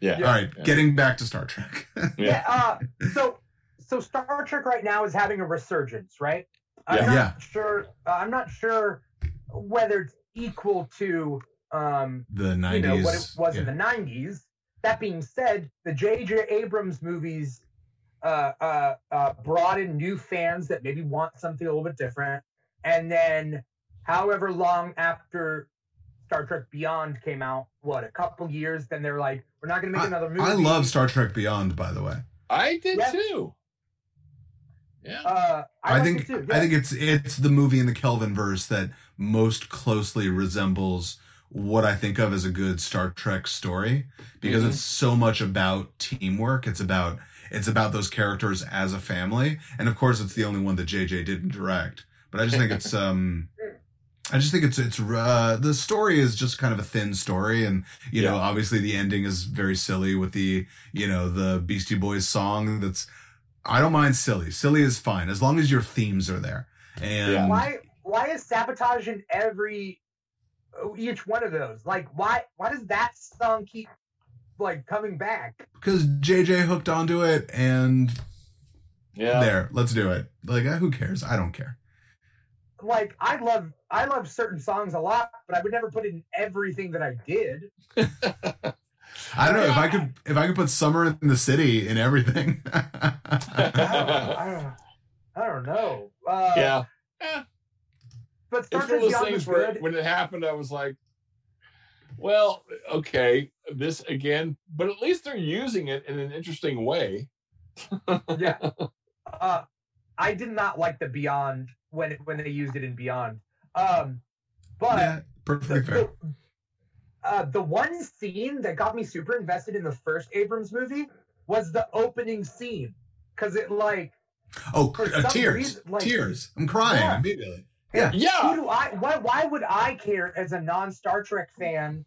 Yeah. All right, Yeah. getting back to Star Trek. [laughs] Yeah. Uh, so, so Star Trek right now is having a resurgence, right? I'm Yeah. not Yeah. sure. Uh, I'm not sure whether it's equal to um, the 90s. you know what it was yeah. in the 90s. That being said, the J.J. Abrams movies uh, uh, uh, brought in new fans that maybe want something a little bit different, and then however long after Star Trek Beyond came out, what a couple years, then they're like, we're not going to make another movie. I love Star Trek Beyond, by the way. I did Yeah. too. Yeah. Uh, I, I, think it too. I think it's it's the movie in the Kelvin verse that most closely resembles what I think of as a good Star Trek story because Mhm. it's so much about teamwork. It's about it's about those characters as a family, and of course, it's the only one that JJ didn't direct. But I just think it's um, [laughs] I just think it's it's uh the story is just kind of a thin story and you know obviously the ending is very silly with the you know the Beastie Boys song that's I don't mind silly. Silly is fine as long as your themes are there. And Yeah. Why why is sabotage in every each one of those? Like why why does that song keep like coming back? because JJ hooked onto it and Yeah. there, let's do it. Like uh, who cares? I don't care. Like I love I love certain songs a lot, but I would never put it in everything that I did. [laughs] I don't know if I could if I could put summer in the city in everything. [laughs] I don't, I don't, I don't know. Uh, yeah. but Star It's one of those Beyond things where good. when it happened, I was like, well, okay, this again, but at least they're using it in an interesting way. [laughs] yeah. Uh, I did not like the Beyond when it, when they used it in Beyond. Um, but yeah, perfectly the, fair. the, uh, the one scene that got me super invested in the first Abrams movie was the opening scene because it like Oh, uh, tears, reason, like- tears. I'm crying Yeah. immediately. Who Yeah. Who do I why why would I care as a non Star Trek fan?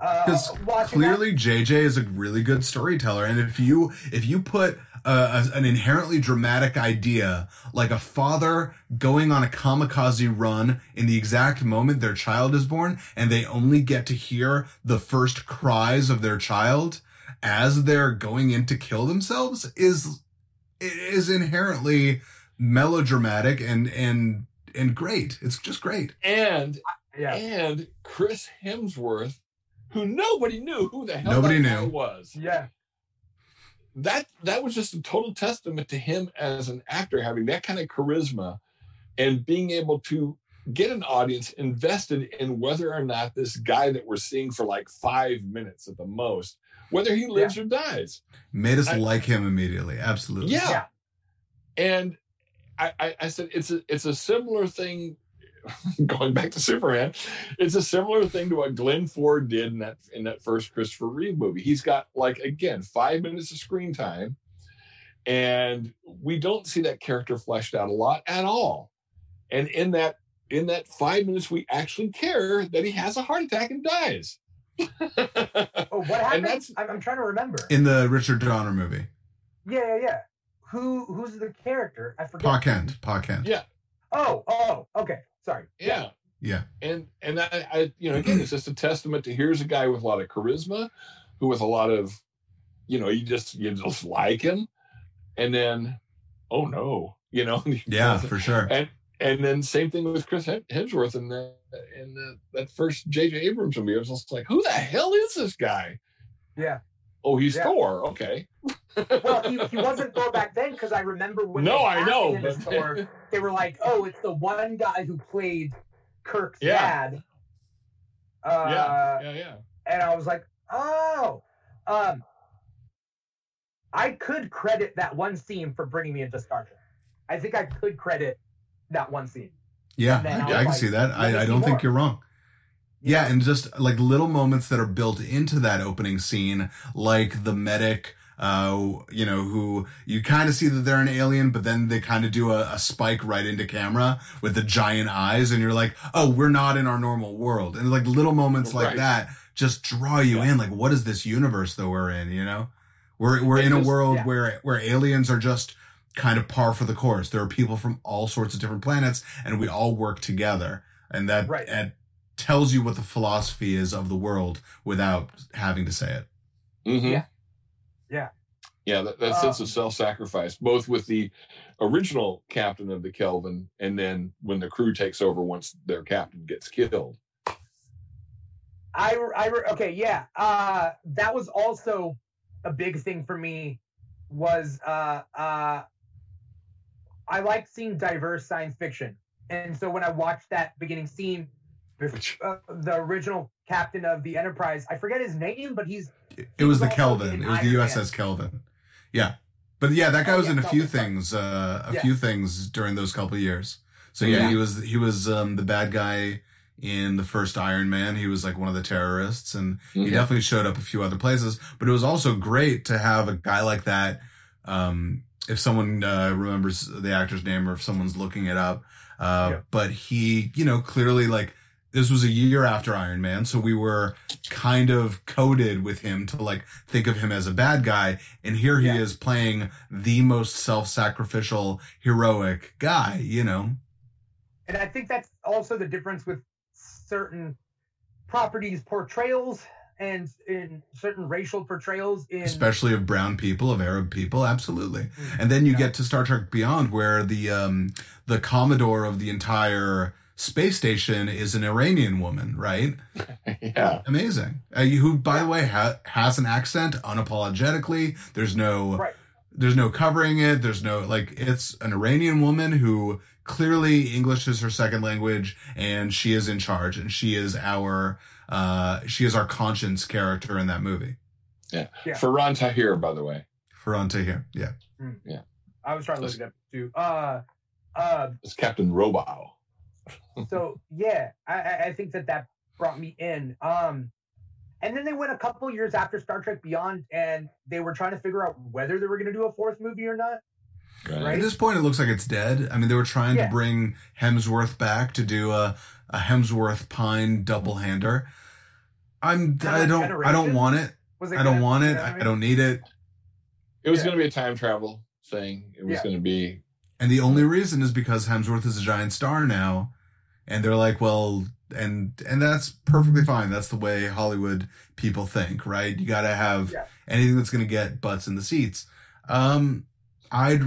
Uh, Because watching clearly JJ is a really good storyteller, and if you if you put uh, a, an inherently dramatic idea like a father going on a kamikaze run in the exact moment their child is born, and they only get to hear the first cries of their child as they're going in to kill themselves, is it is inherently melodramatic and and and great. It's just great. And yeah and Chris Hemsworth, who nobody knew who the hell Nobody that guy knew. was. yeah That that was just a total testament to him as an actor, having that kind of charisma and being able to get an audience invested in whether or not this guy that we're seeing for like five minutes at the most, whether he lives or dies. Made us I- like him immediately. Absolutely. Yeah. Yeah. And I, I, I said it's a it's a similar thing. [laughs] Going back to Superman, it's a similar thing to what Glenn Ford did in that in that first Christopher Reeve movie. He's got like again five minutes of screen time, and we don't see that character fleshed out a lot at all. And in that in that five minutes, we actually care that he has a heart attack and dies. [laughs] oh what happened I'm, I'm trying to remember In the Richard Donner movie. yeah yeah yeah who who's the character I forget Pa Kent. Pa Kent. Yeah. oh oh okay sorry yeah. Yeah. and and I, I you know again it's just a testament to here's a guy with a lot of charisma who with a lot of you know you just you just like him and then oh no you know [laughs] Yeah, for sure. and and then same thing with chris hemsworth in the in the, that first jj abrams movie i was just like who the hell is this guy yeah oh he's Yeah. thor okay well he, he wasn't Thor back then because I remember when no they i know him as but Thor, [laughs] they were like oh it's the one guy who played Kirk's Yeah. dad uh, yeah yeah yeah and I was like, oh, um, I could credit that one scene for bringing me into Star Trek. I think I could credit that one scene. Yeah, I, I I can like, see that. I, I don't think more. you're wrong. Yeah, and just like little moments that are built into that opening scene, like the medic, uh, you know, who you kind of see that they're an alien, but then they kind of do a, a spike right into camera with the giant eyes, and you're like, oh, we're not in our normal world. And like little moments like Right. that just draw you Yeah. in. Like, what is this universe that we're in? You know, we're we're And in a world yeah. where where aliens are just kind of par for the course. There are people from all sorts of different planets, and we all work together, and that Right. and tells you what the philosophy is of the world without having to say it. Mhm. Yeah. Yeah. Yeah, that, that sense Um, of self-sacrifice, both with the original captain of the Kelvin, and then when the crew takes over once their captain gets killed. I, I, okay, yeah. Uh, that was also a big thing for me. Was uh, uh, I like seeing diverse science fiction, and so when I watched that beginning scene, uh, the original captain of the Enterprise, I forget his name, but he's It was the Kelvin. It was the USS Kelvin. Yeah, but yeah, that guy Oh, was yeah, in a few things. Uh, a Yeah. few things during those couple of years. So yeah, Yeah. he was he was um, the bad guy in the first Iron Man. He was like one of the terrorists, and he Mhm. definitely showed up a few other places. But it was also great to have a guy like that um, if someone uh, remembers the actor's name or if someone's looking it up. Uh, Yeah. But he, you know, clearly like this was a year after Iron Man, so we were kind of coded with him to like think of him as a bad guy, and here he Yeah. is playing the most self-sacrificial, heroic guy. You know, And I think that's also the difference with certain properties portrayals and in certain racial portrayals in especially of brown people, of Arab people, absolutely. Mm. And then you Yeah. get to Star Trek Beyond, where the um, the commodore of the entire space station is an Iranian woman, right? [laughs] yeah. Amazing. Uh, who, by the way, ha- has an accent unapologetically. There's no Right. there's no covering it. There's no like it's an Iranian woman who clearly English is her second language, and she is in charge, and she is our uh she is our conscience character in that movie. Yeah. Faran Tahir, by the way, Faran Tahir, yeah. Yeah. I was trying to look it up too. Uh, uh, is Captain Robau. So yeah, I, I- I think that that brought me in. Um, and then they went a couple years after Star Trek Beyond, and they were trying to figure out whether they were going to do a fourth movie or not. Right. At this point, it looks like it's dead. I mean, they were trying Yeah. to bring Hemsworth back to do a, a Hemsworth Pine double hander. I'm Kinda I don't I don't want it. Was I don't gonna- want you it. know I mean? don't need it. It was Yeah. going to be a time travel thing. It was Yeah. going to be And the only reason is because Hemsworth is a giant star now, and they're like, well, and and that's perfectly fine. That's the way Hollywood people think, right? You got to have Yeah. anything that's going to get butts in the seats. Um, I'd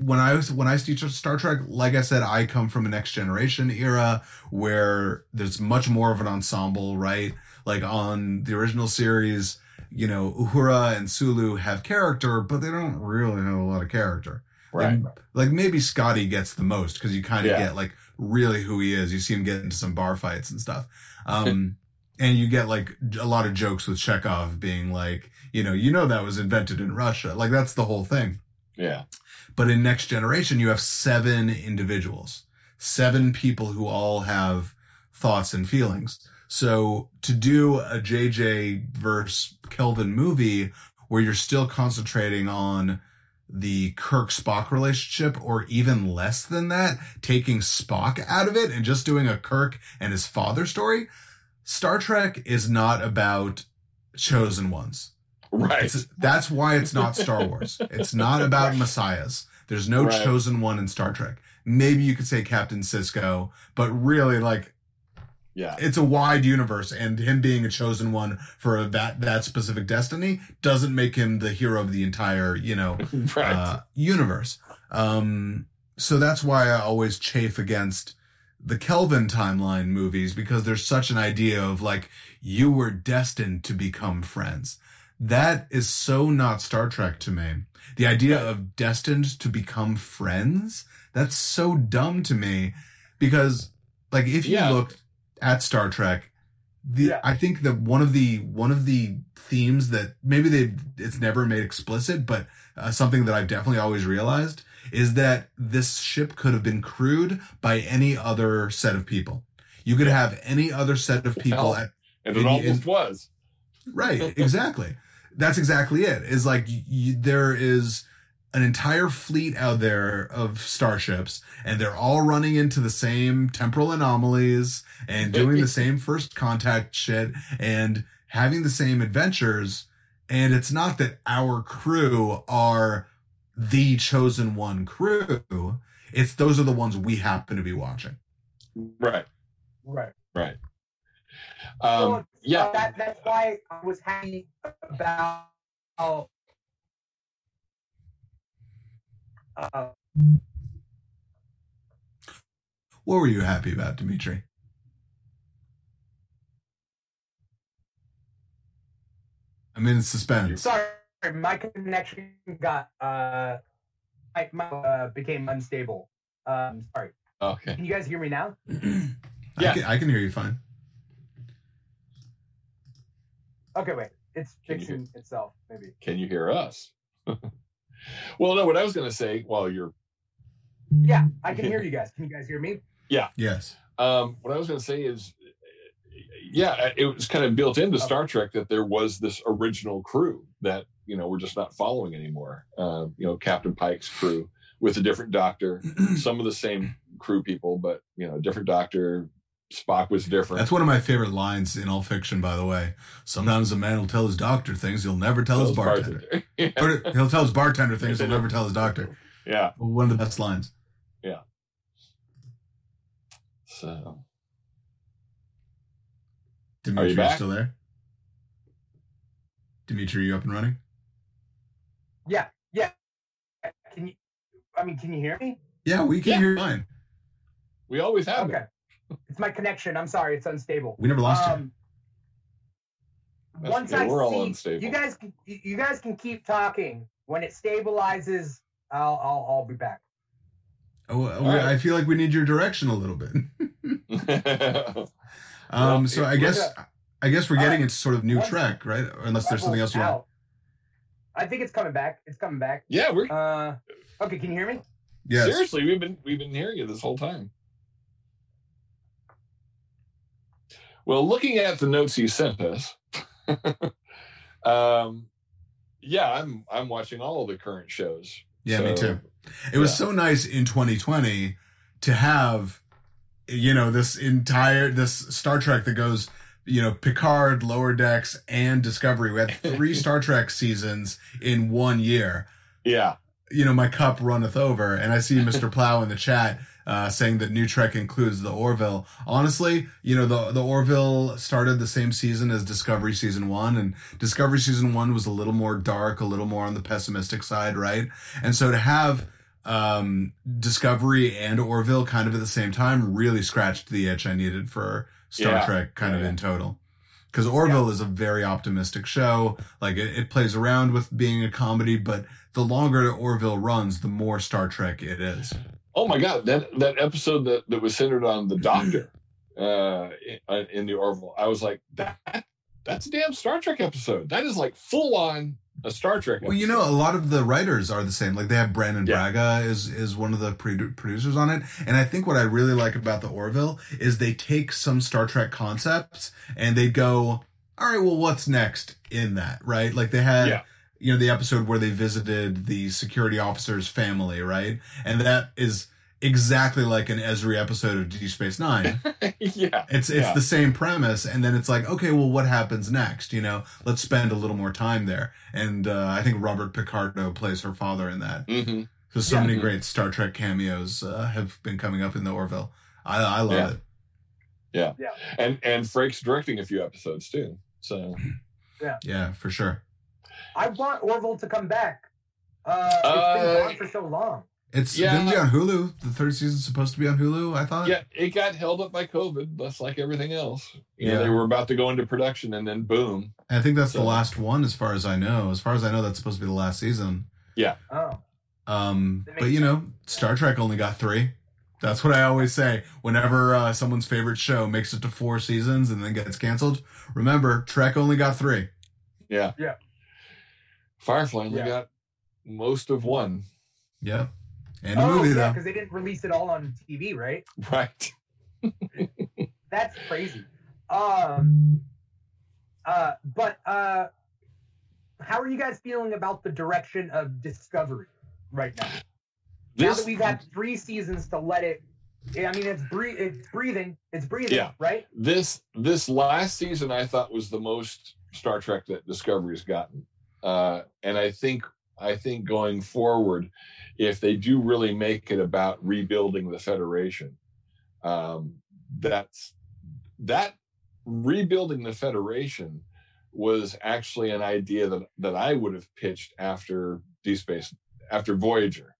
when I was when I teach Star Trek, like I said, I come from a next generation era where there's much more of an ensemble, right? Like on the original series, you know, Uhura and Sulu have character, but they don't really have a lot of character. right. Like, like maybe Scotty gets the most because you kind of Yeah. get like really who he is. You see him get into some bar fights and stuff. [laughs] Um, and you get like a lot of jokes with Chekov being like, you know, you know that was invented in Russia. Like that's the whole thing. yeah. But in Next Generation, you have seven individuals, seven people who all have thoughts and feelings. So to do a JJ versus Kelvin movie where you're still concentrating on the Kirk Spock relationship or even less than that, taking Spock out of it and just doing a Kirk and his father story, Star Trek is not about chosen ones. Right. It's, that's why it's not Star Wars. [laughs] It's not about messiahs. There's no Right. chosen one in Star Trek. Maybe you could say Captain Sisko, but really, like, yeah. it's a wide universe, and him being a chosen one for that that specific destiny doesn't make him the hero of the entire, you know, [laughs] right. uh, universe. Um, so that's why I always chafe against the Kelvin timeline movies because there's such an idea of like you were destined to become friends. That is so not Star Trek to me. The idea of destined to become friends, that's so dumb to me because like if you Yeah. looked at Star Trek, the Yeah. I think that one of the one of the themes that maybe they it's never made explicit, but uh, something that I've definitely always realized is that this ship could have been crewed by any other set of people. You could have any other set of people Hell. at and it in- almost in- was. Right, exactly. That's exactly it. Is like y there is an entire fleet out there of starships, and they're all running into the same temporal anomalies and doing the same [laughs] first contact shit and having the same adventures. And it's not that our crew are the chosen one crew. It's those are the ones we happen to be watching. Right. Right. Right. Well, Um, yeah. that, that's why I was happy about how. Uh, What were you happy about, Dimithri? I'm in suspense. sorry, my connection got uh, my, my uh, became unstable. Um, sorry. Okay. Can you guys hear me now? [clears throat] I, Yeah. can, I can hear you fine. Okay, wait. It's Can fixing itself, maybe. Can you hear us? [laughs] well, no. What I was going to say while you're Yeah, I can hear you guys. Can you guys hear me? Yeah. Yes. Um, what I was going to say is, yeah, it was kind of built into Star Trek that there was this original crew that you know we're just not following anymore. Uh, you know, Captain Pike's crew with a different doctor, [clears throat] some of the same crew people, but you know, different doctor. Spock was different. That's one of my favorite lines in all fiction, by the way. Sometimes a man will tell his doctor things he'll never tell his bartender. bartender. [laughs] yeah. Or he'll tell his bartender things he'll never tell his doctor. yeah. One of the best lines. Yeah. So Dimithri, you back? still there? Dimithri, you up and running? Yeah, yeah. Can you? I mean, can you hear me? Yeah, we can Yeah. hear you fine. we always have Okay. It's my connection. I'm sorry, it's unstable. We never lost you. Um, That's once okay, I we're all unstable. you guys, can, you you guys can keep talking. When it stabilizes, I'll I'll, I'll be back. Oh, All we- right. I feel like we need your direction a little bit. [laughs] [laughs] Um, Well, so I guess I guess we're getting right. into sort of new Once- track, right? Unless there's something else you want. I think it's coming back. It's coming back. yeah, we're Uh, okay. Can you hear me? Yes. seriously. We've been we've been hearing you this whole time. Well, looking at the notes you sent us, [laughs] um, yeah, I'm I'm watching all of the current shows. Yeah, me too. It was so nice in 2020 to have, you know, this entire this Star Trek that goes, you know, Picard, Lower Decks, and Discovery. We had three [laughs] Star Trek seasons in one year. Yeah, You know, my cup runneth over, and I see Mr. [laughs] Plow in the chat uh, saying that New Trek includes the Orville. Honestly, you know, the the Orville started the same season as Discovery season one, and Discovery season one was a little more dark, a little more on the pessimistic side, right? And so to have um Discovery and Orville kind of at the same time really scratched the itch I needed for Star Yeah. Trek kind of Yeah. in total. Because Orville is a very optimistic show. Like it, it plays around with being a comedy, but the longer Orville runs, the more Star Trek it is. Oh my God, that that episode that, that was centered on the Doctor [clears throat] uh, in, in the Orville, I was like, that that's a damn Star Trek episode. That is like full on a Star Trek. Well, you know, a lot of the writers are the same. Like they have Brannon Yeah. Braga is is one of the producers on it, and I think what I really like about the Orville is they take some Star Trek concepts and they go, all right, well, what's next in that, right? Like they had. Yeah. You know, the episode where they visited the security officer's family, right? And that is exactly like an Ezri episode of Deep Space Nine. [laughs] yeah, It's it's Yeah. the same premise, and then it's like, okay, well, what happens next? You know, let's spend a little more time there. And uh, I think Robert Picardo plays her father in that. hmm So so Yeah. many great Star Trek cameos uh, have been coming up in the Orville. I, I love Yeah. it. Yeah. yeah, and and Frakes directing a few episodes too. So yeah, [clears throat] Yeah, for sure. I want Orville to come back. Uh, it's Uh, been gone for so long. It's Yeah. gonna be on Hulu. The third season's supposed to be on Hulu. I thought. yeah, it got held up by COVID, just like everything else. You know, Yeah. they were about to go into production, and then boom. I think that's the last one, as far as I know. As far as I know, that's supposed to be the last season. Yeah. Oh, Um, but makes you know, Star Trek only got three. That's what I always say. Whenever uh, someone's favorite show makes it to four seasons and then gets canceled, remember Trek only got three. Yeah, Yeah. Firefly only Yeah. got most of one. Yeah, and a oh movie yeah, though. because they didn't release it all on TV, right? [laughs] Right. [laughs] That's crazy. Um, uh, but uh, how are you guys feeling about the direction of Discovery right now? now that we've had three seasons to let it. I mean, it's bre- it's breathing, it's breathing, Yeah. right? this this last season I thought was the most Star Trek that Discovery's gotten, uh, and I think I think going forward, if they do really make it about rebuilding the Federation, um, that's that rebuilding the Federation was actually an idea that that I would have pitched after Deep Space after Voyager,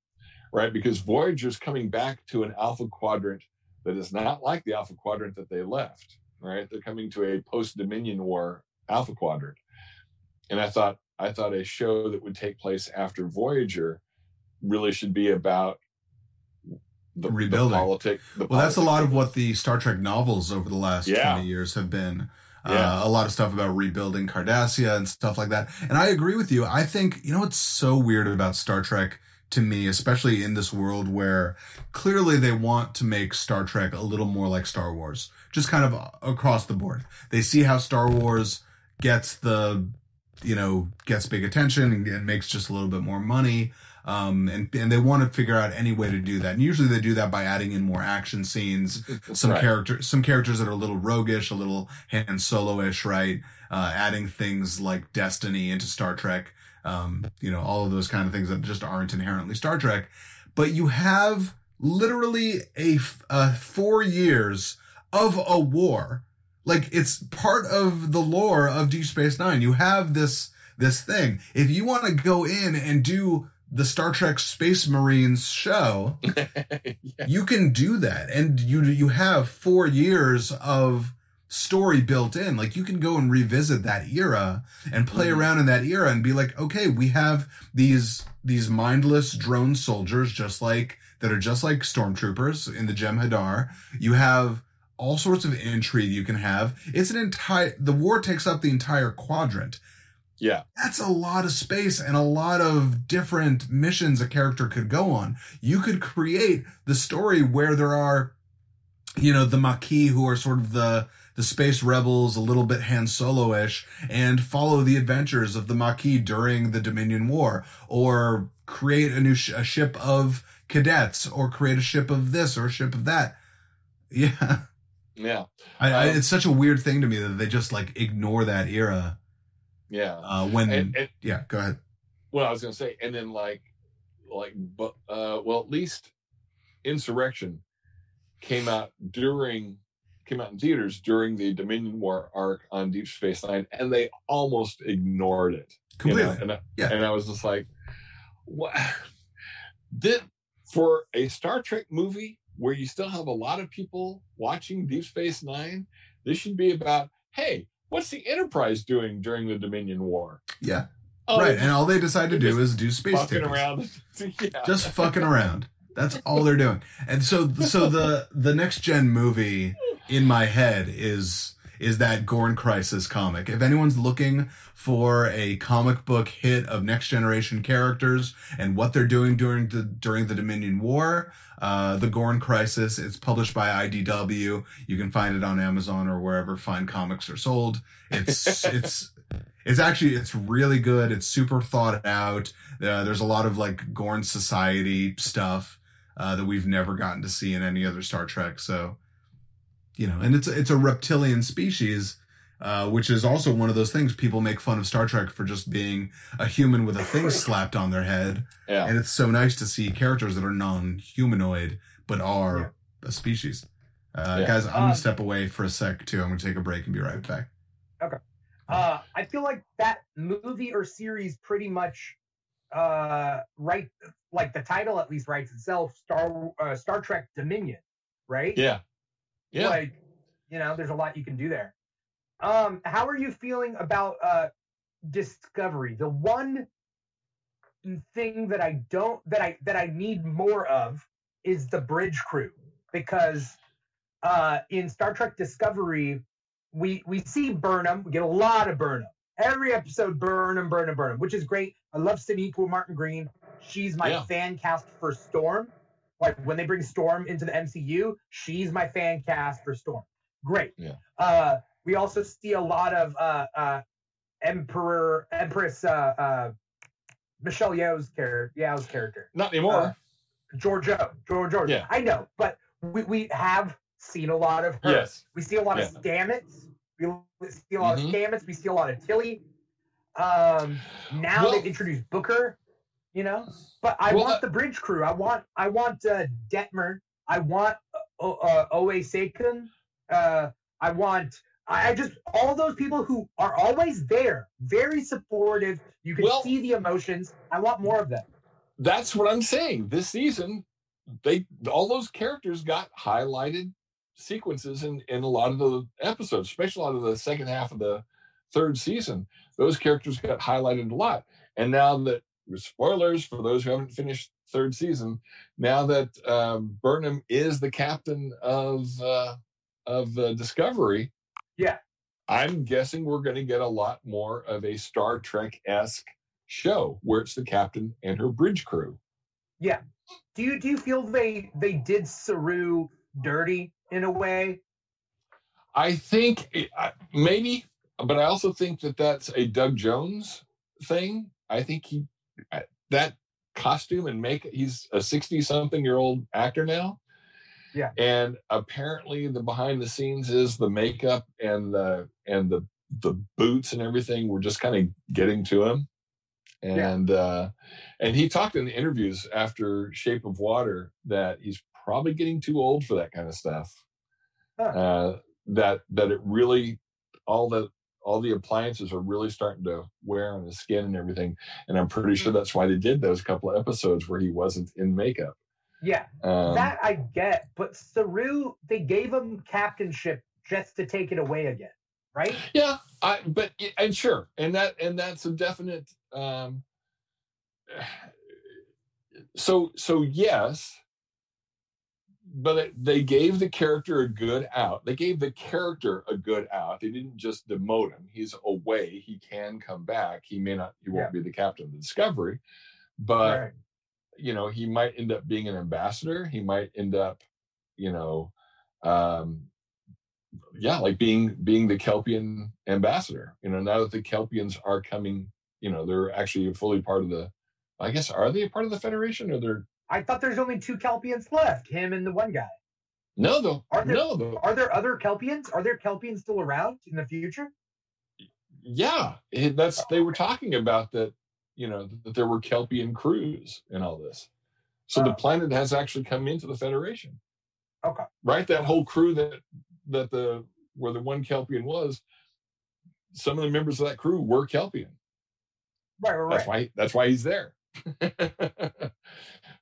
right? Because Voyager's coming back to an Alpha Quadrant that is not like the Alpha Quadrant that they left right? They're coming to a post Dominion War Alpha Quadrant, and I thought I thought a show that would take place after Voyager really should be about the Rebuilding. The politic, the Well, that's a lot of what the Star Trek novels over the last Yeah. 20 years have been. Yeah. Uh, a lot of stuff about rebuilding Cardassia and stuff like that. And I agree with you. I think, you know what's so weird about Star Trek to me, especially in this world where clearly they want to make Star Trek a little more like Star Wars, just kind of across the board. They see how Star Wars gets the you know, gets big attention and, and makes just a little bit more money. Um, and, and they want to figure out any way to do that. And usually they do that by adding in more action scenes, some Right. character, some characters that are a little roguish, a little Han Solo-ish, right? Uh, adding things like Destiny into Star Trek, um, you know, all of those kind of things that just aren't inherently Star Trek. But you have literally a, f- uh, four years of a war. Like it's part of the lore of Deep Space Nine. You have this, this thing. If you want to go in and do the Star Trek Space Marines show, Yeah. [laughs] you can do that and you you have 4 years of story built in like you can go and revisit that era and play Mhm. around in that era and be like okay we have these these mindless drone soldiers just like that are just like stormtroopers in the Jem'Hadar. you have all sorts of intrigue you can have it's an entire the war takes up the entire quadrant Yeah. that's a lot of space and a lot of different missions a character could go on. You could create the story where there are, you know, the Maquis who are sort of the, the space rebels, a little bit Han Solo-ish, and follow the adventures of the Maquis during the Dominion War, or create a new sh- a ship of cadets, or create a ship of this or a ship of that. [laughs] Yeah. Yeah. I, I, Um, it's such a weird thing to me that they just like ignore that era. Yeah. Uh, when, And, and yeah, go ahead. Well, I was going to say, and then like, like, but uh, well, at least Insurrection came out during came out in theaters during the Dominion War arc on Deep Space Nine, and they almost ignored it. you know? Completely. And I, Yeah. and I was just like, what? Did for a Star Trek movie where you still have a lot of people watching Deep Space Nine, this should be about, hey, what's the Enterprise doing during the Dominion War? Yeah. Oh, right. And all they decide to do is do space fucking around. [laughs] yeah. Just fucking around. That's all they're doing. And so so the the next gen movie in my head is is that Gorn Crisis comic. If anyone's looking for a comic book hit of next generation characters and what they're doing during the during the Dominion War, uh, the Gorn Crisis. It's published by IDW. You can find it on Amazon or wherever fine comics are sold. It's [laughs] it's it's actually it's really good. It's super thought out. Uh, there's a lot of like Gorn Society stuff uh, that we've never gotten to see in any other Star Trek. So, you know, and it's it's a reptilian species, uh, which is also one of those things people make fun of Star Trek for just being a human with a thing slapped on their head. yeah. And it's so nice to see characters that are non-humanoid but are a species. Uh, Yeah. Guys, I'm gonna step away for a sec too. I'm gonna take a break and be right back. Okay. Uh, I feel like that movie or series pretty much uh, right, like the title at least writes itself. Star uh, Star Trek Dominion, right? yeah. Yeah. Like, you know, there's a lot you can do there. Um, how are you feeling about uh, Discovery? The one thing that I don't that I that I need more of is the bridge crew because uh, in Star Trek Discovery we we see Burnham. We get a lot of Burnham. Every episode, Burnham, Burnham, Burnham, which is great. I love Sonequa Martin Green. She's my Yeah. fan cast for Storm. Like when they bring Storm into the MCU, she's my fan cast for Storm. Great. Yeah. Uh, we also see a lot of uh, uh, Emperor Empress uh, uh, Michelle Yeoh's character. Yeoh's character. Not anymore. Uh, Georgiou. Georgiou. Yeah. I know, but we, we have seen a lot of her. yes. We see a lot Yeah. of Stamets. We see a lot Mhm. of Stamets. We see a lot of Tilly. Um, now Well- they've introduced Booker. You know, but I Well, want uh, the bridge crew. I want I want uh, Detmer. I want uh, uh, Owosekun. Uh, I want. I I just all those people who are always there, very supportive. You can Well- see the emotions. I want more of them. That's what I'm saying. This season, they all those characters got highlighted sequences in in a lot of the episodes, especially a lot of the second half of the third season. Those characters got highlighted a lot. And now that spoilers for those who haven't finished third season, now that um, Burnham is the captain of uh, of uh, Discovery, Yeah. I'm guessing we're going to get a lot more of a Star Trek esque show where it's the captain and her bridge crew. Yeah. Do you do you feel they they did Saru dirty in a way? I think it, maybe but I also think that that's a Doug Jones thing. I think he uh, that costume and make he's a 60 something year old actor now. Yeah. And apparently the behind the scenes is the makeup and the and the the boots and everything were just kind of getting to him. Yeah. And uh and he talked in the interviews after Shape of Water that he's probably getting too old for that kind of stuff. Huh. Uh that that it really all the all the appliances are really starting to wear on his skin and everything. And I'm pretty Mm-hmm. sure that's why they did those couple of episodes where he wasn't in makeup. Yeah, Um, that I get, but Saru, they gave him captainship just to take it away again, right? yeah, I but and sure, and that and that's a definite. Um, [sighs] so so yes, but it, they gave the character a good out. They gave the character a good out. They didn't just demote him. He's away. He can come back. He may not. He won't Yeah. be the captain of the Discovery, but right. you know he might end up being an ambassador he might end up you know um yeah like being being the kelpian ambassador you know now that the kelpians are coming you know they're actually fully part of the i guess are they a part of the federation or they're I thought there's only two Kelpians left, him and the one guy. no though Are there- no though Are there other Kelpians? Are there Kelpians still around in the future? yeah it, that's they were talking about that you know that there were kelpian crews and all this so the Oh. planet has actually come into the federation Okay. right that whole crew that that the where the one kelpian was some of the members of that crew were kelpian Right, right, that's why that's why he's there [laughs]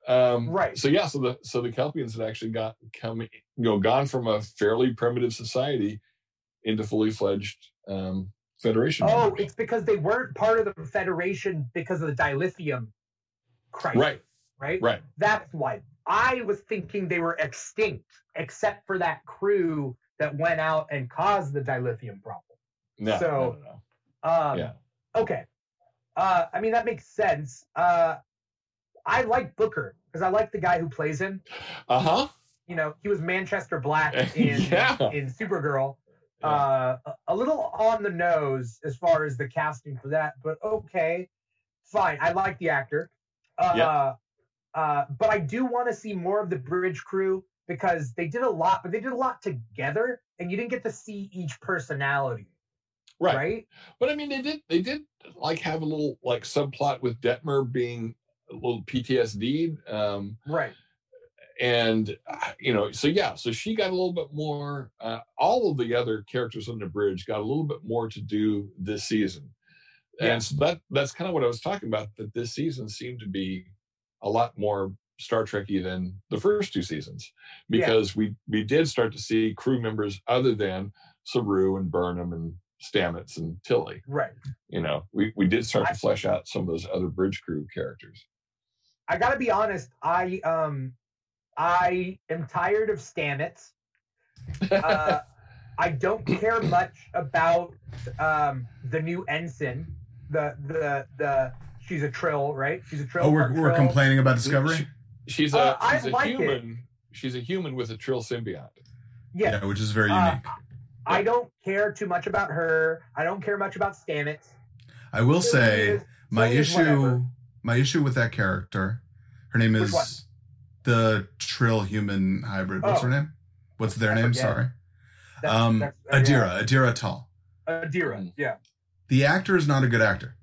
um Right. so yeah so the so the kelpians had actually got come you know gone from a fairly primitive society into fully fledged um federation Oh, members. it's because they weren't part of the Federation because of the dilithium crisis. right Right. right That's why I was thinking they were extinct, except for that crew that went out and caused the dilithium problem. no, So- no, no, no. Um, Yeah. Okay. Uh, I mean that makes sense. Uh, I like Booker because I like the guy who plays him. uh-huh You know, he was Manchester Black [laughs] in Yeah. in Supergirl. Yeah. Uh, a- little on the nose as far as the casting for that, but okay, fine. I like the actor. Uh, Yeah. uh, but I do want to see more of the bridge crew because they did a lot, but they did a lot together, and you didn't get to see each personality, right. right? But I mean, they did they did like have a little like subplot with Detmer being little PTSD, um, Right. and you know, so yeah, so she got a little bit more. Uh, all of the other characters on the bridge got a little bit more to do this season, Yeah. and so that that's kind of what I was talking about. That this season seemed to be a lot more Star Trekky than the first two seasons Yeah. because we we did start to see crew members other than Saru and Burnham and Stamets and Tilly Right. you know we, we did start I- to flesh out some of those other bridge crew characters I gotta be honest. I um, I am tired of Stamets. Uh, I don't care much about um the new ensign. The the the she's a trill, right? She's a trill. Oh, we're, we're trill. complaining about Discovery? She- she's a Uh, she's a like it. human she's a human with a trill symbiote Yeah, Yeah, which is very Uh, unique. I don't care too much about her. I don't care much about Stamets. I will say is- my issue whatever. My issue with that character, her name Which is one? the Trill human hybrid. What's Oh. her name? What's their I name? forget. Sorry. That's- Um that's- uh, yeah. Adira, Adira Tal. Adira. Mm. Yeah. The actor is not a good actor.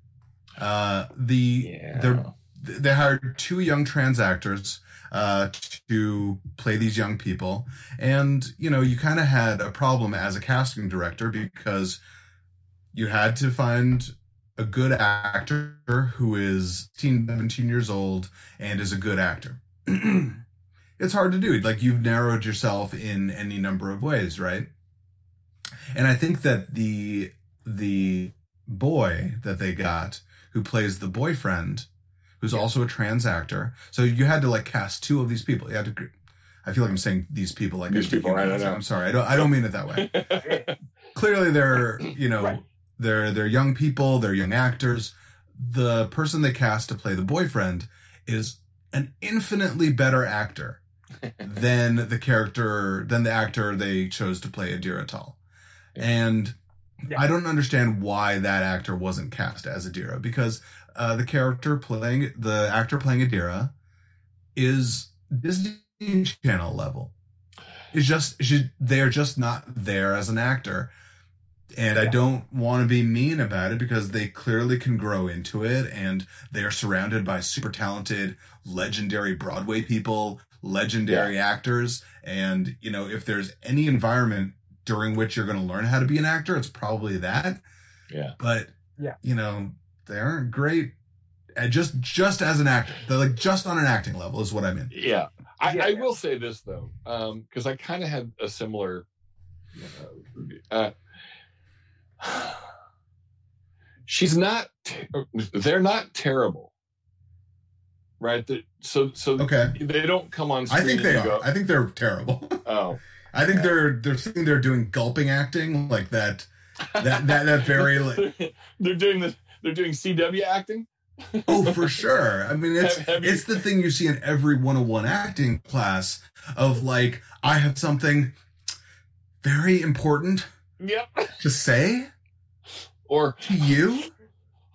Uh the they're they hired two young trans actors uh, to play these young people. And, you know, you kind of had a problem as a casting director because you had to find a good actor who is 16, 17 years old and is a good actor. [clears throat] it's hard to do. Like, you've narrowed yourself in any number of ways, right? And I think that the, the boy that they got who plays the boyfriend who's also a trans actor. So you had to like cast two of these people. You had to. I feel like I'm saying these people like These I'm people, I I'm sorry. I don't. I don't mean it that way. [laughs] Clearly, they're you know Right. They're they're young people. They're young actors. The person they cast to play the boyfriend is an infinitely better actor [laughs] than the character than the actor they chose to play Adira Tal. And Yeah. I don't understand why that actor wasn't cast as Adira because uh, the character playing the actor playing Adira is Disney Channel level. It's just she, they're just not there as an actor. And I don't want to be mean about it because they clearly can grow into it and they are surrounded by super talented, legendary Broadway people, legendary actors. And, you know, if there's any environment during which you're going to learn how to be an actor, it's probably that. Yeah. But, Yeah. you know, they aren't great. at just just as an actor, they're like just on an acting level is what I mean. Yeah. I, Yeah. I will say this though, because I kind of had a similar. Uh, [sighs] she's not. Ter- uh, they're not terrible, right? So so Okay, they don't come on. I think they are. Go, I think they're terrible. [laughs] oh, I think Yeah. they're they're sitting there doing gulping acting like that. That that that very [laughs] like, they're doing the they're doing CW acting. oh for sure. I mean it's Have- have you- it's the thing you see in every 101 acting class of like I have something very important Yep. to say Or to you.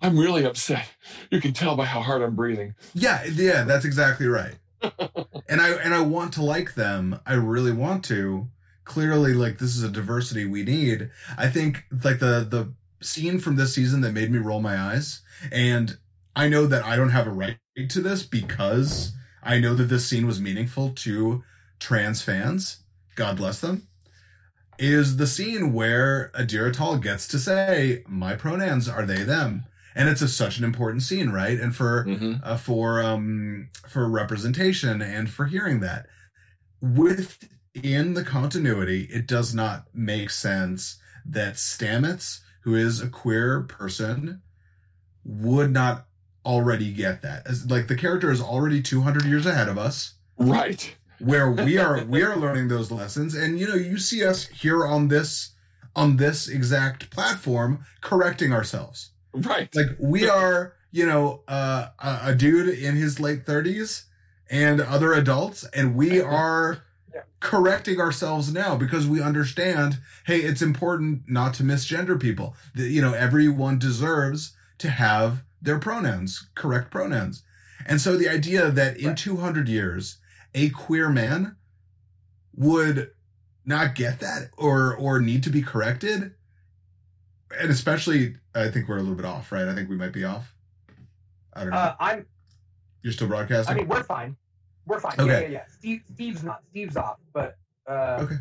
I'm really upset. You can tell by how hard I'm breathing. Yeah, yeah, that's exactly right. [laughs] and I and I want to like them. I really want to. Clearly, like this is a diversity we need. I think like the the scene from this season that made me roll my eyes, and I know that I don't have a right to this because I know that this scene was meaningful to trans fans. God bless them. Is the scene where Adira Tal gets to say, "My pronouns are they them," and it's a, such an important scene, right? And for Mm-hmm. uh, for um for representation and for hearing that within the continuity it does not make sense that stamets who is a queer person would not already get that as like the character is already 200 years ahead of us Right. Where we are we are learning those lessons and you know you see us here on this on this exact platform correcting ourselves Right. like we are you know uh, a, a dude in his late 30s and other adults and we are Yeah. correcting ourselves now because we understand hey it's important not to misgender people you know everyone deserves to have their pronouns correct pronouns and so the idea that in Right. 200 years a queer man would not get that or or need to be corrected and especially i think we're a little bit off right i think we might be off i don't know Uh, I'm. you're still broadcasting I mean, we're fine. We're fine. Okay. yeah, yeah. Steve, Steve's not. Steve's off, but uh, Okay.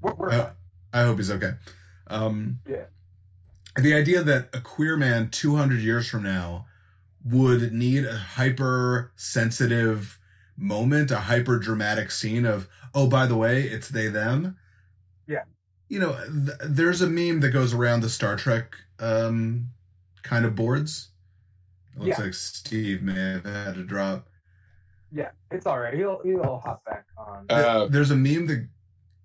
we're, we're fine. I hope he's okay. Um, Yeah. The idea that a queer man 200 years from now would need a hyper sensitive moment, a hyper dramatic scene of, oh, by the way, it's they, them. Yeah. You know, th- there's a meme that goes around the Star Trek um, kind of boards. It looks Yeah. like Steve may have had to drop. Yeah, it's all right. He'll he'll hop back on. Uh, there's a meme that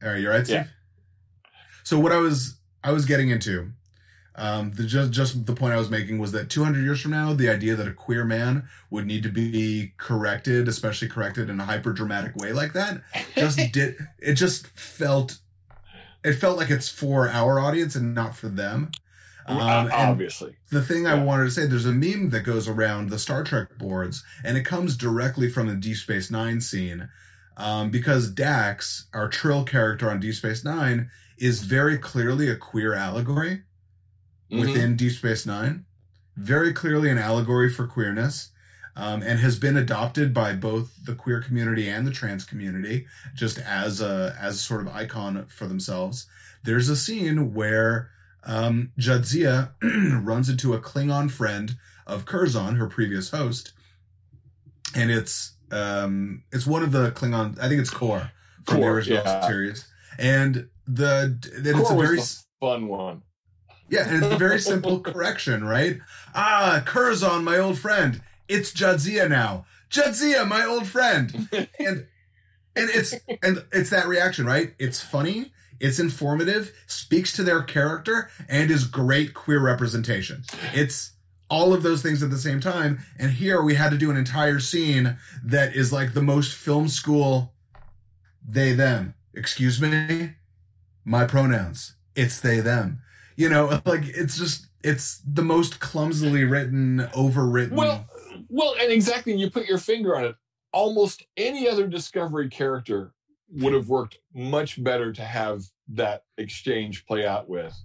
all right you're right Steve? Yeah. so what i was i was getting into um the just just the point i was making was that 200 years from now the idea that a queer man would need to be corrected especially corrected in a hyper dramatic way like that just [laughs] did it just felt it felt like it's for our audience and not for them um, uh, obviously. the thing I wanted to say, there's a meme that goes around the Star Trek boards, and it comes directly from the Deep Space Nine scene. Um, because Dax, our Trill character on Deep Space Nine, is very clearly a queer allegory Mhm. within Deep Space Nine. Very clearly an allegory for queerness. Um, and has been adopted by both the queer community and the trans community, just as a as sort of icon for themselves. There's a scene where um, Jadzia [clears throat] runs into a Klingon friend of Curzon, her previous host, and it's um, it's one of the Klingon. I think it's Kor from the original yeah. series, and the and it's a very fun one. Yeah, and it's a very simple correction, right? Ah, Curzon, my old friend. It's Jadzia now. Jadzia, my old friend. And and it's and it's that reaction, right? It's funny, it's informative, speaks to their character, and is great queer representation. It's all of those things at the same time. And here we had to do an entire scene that is like the most film school they them. Excuse me? My pronouns. It's they them You know, [laughs] like it's just it's the most clumsily written, overwritten. Well, well, and exactly, you put your finger on it. Almost any other Discovery character would have worked much better to have that exchange play out with.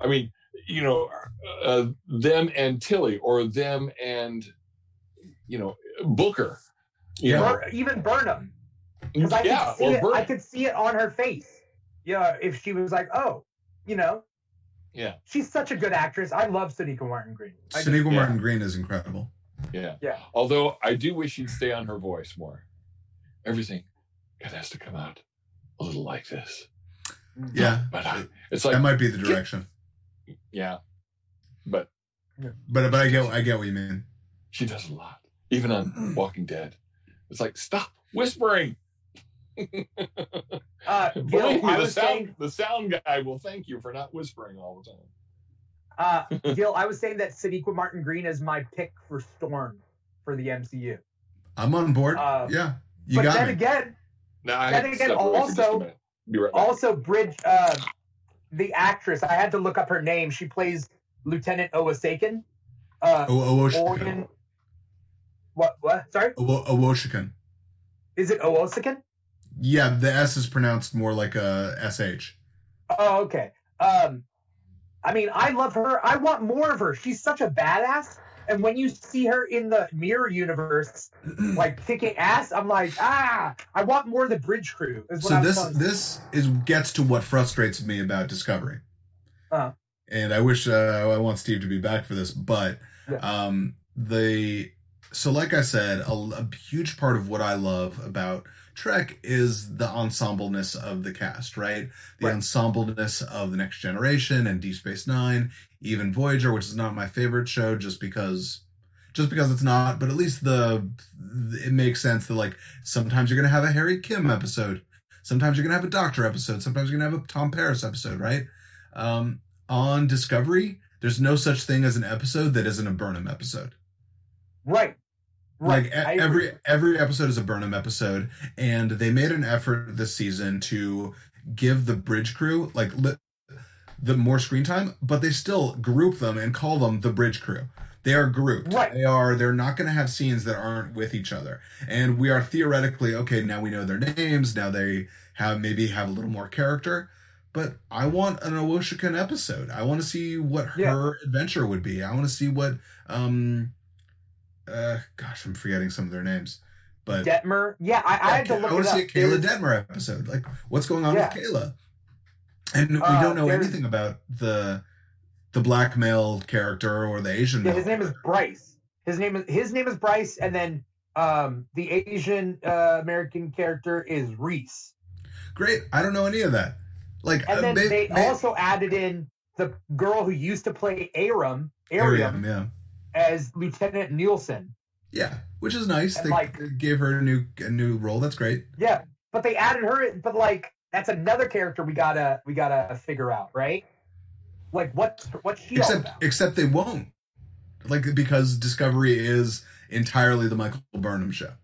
I mean, you know, uh, them and Tilly, or them and you know Booker. You Yeah. know, even Burnham. Because I yeah, could see or it. I could see it on her face. Yeah, if she was like, "Oh, you know, Yeah, she's such a good actress. I love Sonequa Martin Green." I do. Sonequa yeah. Martin Green is incredible. yeah, Yeah. Although I do wish she'd stay on her voice more. Everything, it has to come out a little like this. Mm-hmm. Yeah, But I, it's like that might be the direction. yeah, but But but I get I get what you mean. she does a lot, even on [clears throat] Walking Dead. It's like stop whispering. Uh, [laughs] Gil, Believe me, I the was sound saying, the sound guy will thank you for not whispering all the time. uh, [laughs] Gil, I was saying that Sonequa Martin Green is my pick for Storm for the MCU. I'm on board. Uh, yeah, you but got then me. again, Now I Then again, step away for just a also- right also Bridge, uh, the actress. I had to look up her name. She plays Lieutenant Owasaken. Uh, Oh, Owoshikan. Orion. What? What? Sorry, Owo- Owoshikan. is it Owosaken? Yeah, the S is pronounced more like a SH. Oh, okay. Um, I mean, I love her. I want more of her. She's such a badass. And when you see her in the mirror universe, [clears throat] like kicking ass, I'm like, ah, I want more of the bridge crew. Is what so I'm this this is gets to what frustrates me about Discovery. Uh-huh. And I wish uh, I want Steve to be back for this, but Yeah. um the so like I said, a, a huge part of what I love about Trek is the ensembleness of the cast, right? The Right. ensembleness of the Next Generation and Deep Space Nine, even Voyager, which is not my favorite show, just because just because it's not, but at least the it makes sense that like sometimes you're gonna have a Harry Kim episode, sometimes you're gonna have a Doctor episode, sometimes you're gonna have a Tom Paris episode, right? Um, on Discovery, there's no such thing as an episode that isn't a Burnham episode. right, right. Like I agree. every every episode is a Burnham episode, and they made an effort this season to give the bridge crew like li- the more screen time, but they still group them and call them the bridge crew. They are grouped. Right. They are. They're not going to have scenes that aren't with each other, and we are theoretically okay. Now we know their names. Now they have maybe have a little more character. But I want an Owoshikan episode. I want to see what Yeah. her adventure would be. I want to see what um uh gosh, I'm forgetting some of their names. But Detmer. Yeah, I, I had to look. I want it to up. see a Kayla Detmer episode. Like, what's going on Yeah. with Kayla? And we Uh, don't know anything about the the black male character or the Asian. Yeah, his name is. Bryce. His name is his name is Bryce, and then um, the Asian uh, American character is Rhys. great. I don't know any of that. Like, And uh, then they also added in the girl who used to play Aram, Ariam, Ariam, yeah, as Lieutenant Nilsson. yeah, which is nice. And, They like- gave her a new a new role. That's great. Yeah, but they added her. But like, that's another character we gotta we gotta figure out, right? Like, what what's she except except they won't like because discovery is entirely the michael burnham show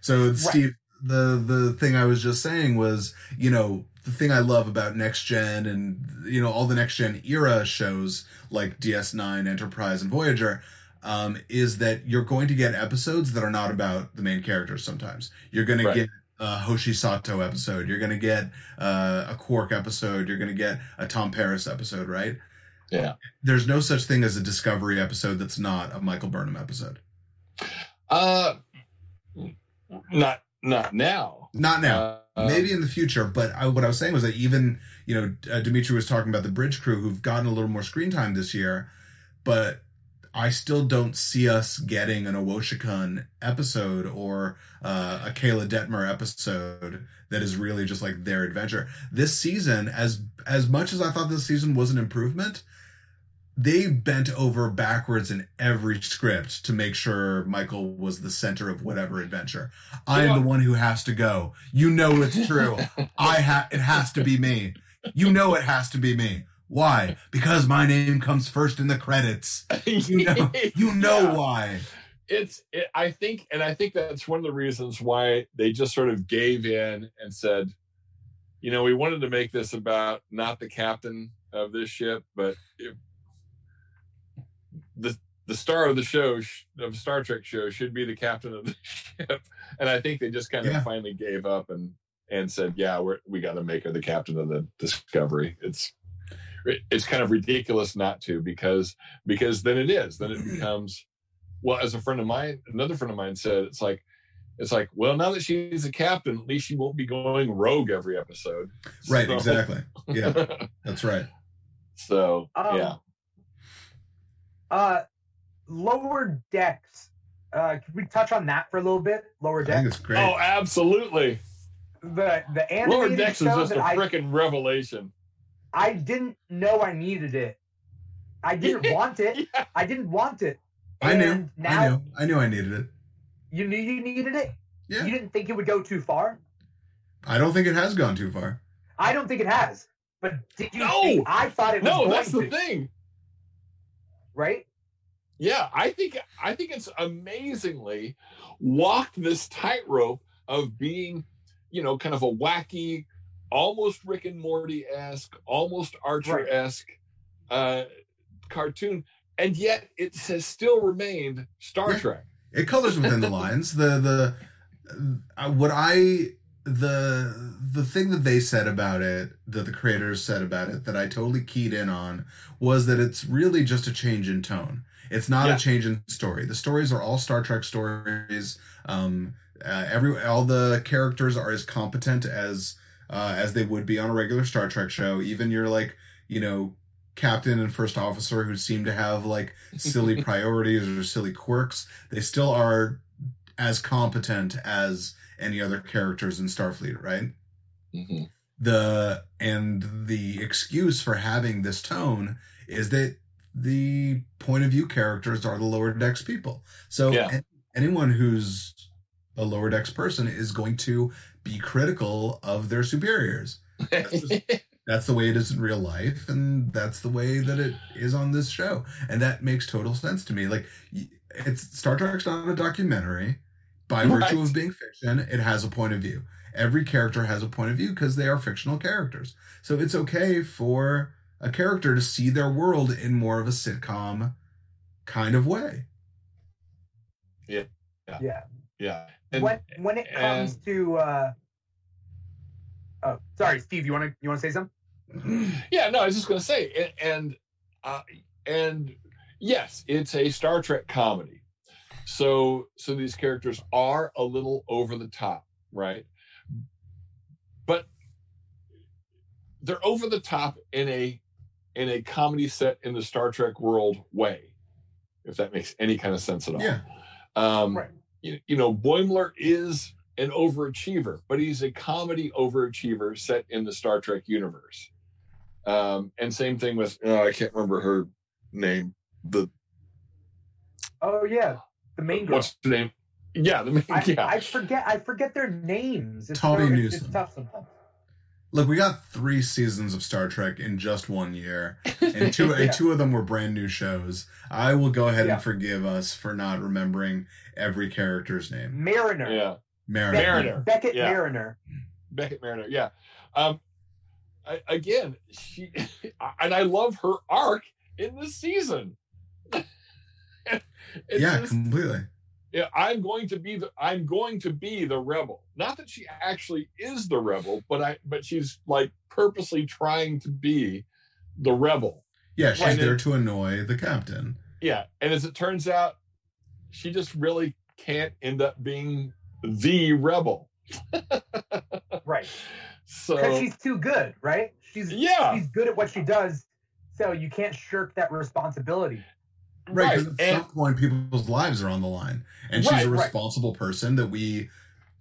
so steve the the thing i was just saying was you know the thing i love about next gen and you know all the next gen era shows like ds9 enterprise and voyager um, is that you're going to get episodes that are not about the main characters sometimes you're going Right. to get a Hoshi Sato episode. You're going to get uh, a Quark episode. You're going to get a Tom Paris episode, right? Yeah. there's no such thing as a discovery episode that's not a michael burnham episode Uh, not not now. not now Uh, maybe in the future but I, what i was saying was that even you know uh, Dimithri was talking about the bridge crew who've gotten a little more screen time this year but i still don't see us getting an Awoshikun episode or uh, a kayla detmer episode that is really just like their adventure this season as as much as i thought this season was an improvement they bent over backwards in every script to make sure Michael was the center of whatever adventure. I am the one who has to go. You know it's true. [laughs] I ha it has to be me. You know it has to be me. Why? Because my name comes first in the credits. You know [laughs] you know Yeah. why. it's it, i think and i think that's one of the reasons why they just sort of gave in and said you know we wanted to make this about not the captain of this ship, but it, the the star of the show of Star Trek show should be the captain of the [laughs] ship, and I think they just kind of Yeah. finally gave up and and said, "Yeah, we're, we got to make her the captain of the Discovery." It's it's kind of ridiculous not to because because then it is then it [clears throat] becomes well as a friend of mine another friend of mine said it's like it's like well now that she's a captain at least she won't be going rogue every episode Right, So- exactly. Yeah, [laughs] that's right. so Um, yeah Uh, lower decks. Uh, could we touch on that for a little bit? Lower I think decks. it's great. oh absolutely The the lower animated decks is just a freaking revelation I didn't know I needed it. I didn't [laughs] want it. Yeah. I didn't want it. I knew. Now I knew. I knew I needed it. you knew you needed it. Yeah. You didn't think it would go too far. I don't think it has gone too far. I don't think it has. But did you No! think I thought it was no going that's the to, thing right? Yeah, I think I think it's amazingly walked this tightrope of being, you know, kind of a wacky, almost Rick and Morty esque, almost Archer esque uh, cartoon, and yet it has still remained Star Yeah. Trek. It colors within the lines. The the uh, what I the the thing that they said about it that the creators said about it that I totally keyed in on was that it's really just a change in tone. It's not Yeah. a change in story. The stories are all Star Trek stories. Um, uh, every all the characters are as competent as uh, as they would be on a regular Star Trek show. Even your like you know captain and first officer who seem to have like silly [laughs] priorities or silly quirks, they still are as competent as any other characters in Starfleet, right? Mm-hmm. The and the excuse for having this tone is that the point of view characters are the lower decks people. So Yeah. an- anyone who's a lower decks person is going to be critical of their superiors. That's [laughs] the way it is in real life, and that's the way that it is on this show, and that makes total sense to me. Like, it's Star Trek's not a documentary. By virtue of being fiction, it has a point of view. Every character has a point of view because they are fictional characters. So it's okay for a character to see their world in more of a sitcom kind of way. Yeah. yeah, and when when it comes and- to uh oh sorry, Steve, you wanna you wanna say something? [clears throat] yeah, no, I was just going to say, a- and uh, and yes, it's a Star Trek comedy. So so these characters are a little over the top, right? But they're over the top in a in a comedy set in the Star Trek world way, if that makes any kind of sense at all. Yeah. Um, Right. you, you know, Boimler is an overachiever, but he's a comedy overachiever set in the Star Trek universe. Um, and same thing with oh, I can't remember her name. The Oh yeah. The main girl. what's the name? Yeah, the main I, [laughs] yeah. I forget I forget their names. It's Tawny so- it's- Newsome. It's tough sometimes. Look, we got three seasons of Star Trek in just one year, and two [laughs] Yeah. and two of them were brand new shows. I will go ahead Yeah. and forgive us for not remembering every character's name. Mariner. yeah, Mariner. Beckett, Mariner. Beckett Yeah. Mariner. Beckett Mariner. Yeah. Um, I, again, she [laughs] and I love her arc in this season. [laughs] Yeah, just- completely. Yeah, I'm going to be the I'm going to be the rebel. Not that she actually is the rebel, but I but she's like purposely trying to be the rebel. Yeah, she's Right. there to annoy the captain. Yeah, and as it turns out, she just really can't end up being the rebel. [laughs] Right. So Because she's too good, right? She's yeah, she's good at what she does, so you can't shirk that responsibility. Right, right. because at And some point people's lives are on the line. And Right, she's a right. responsible person that we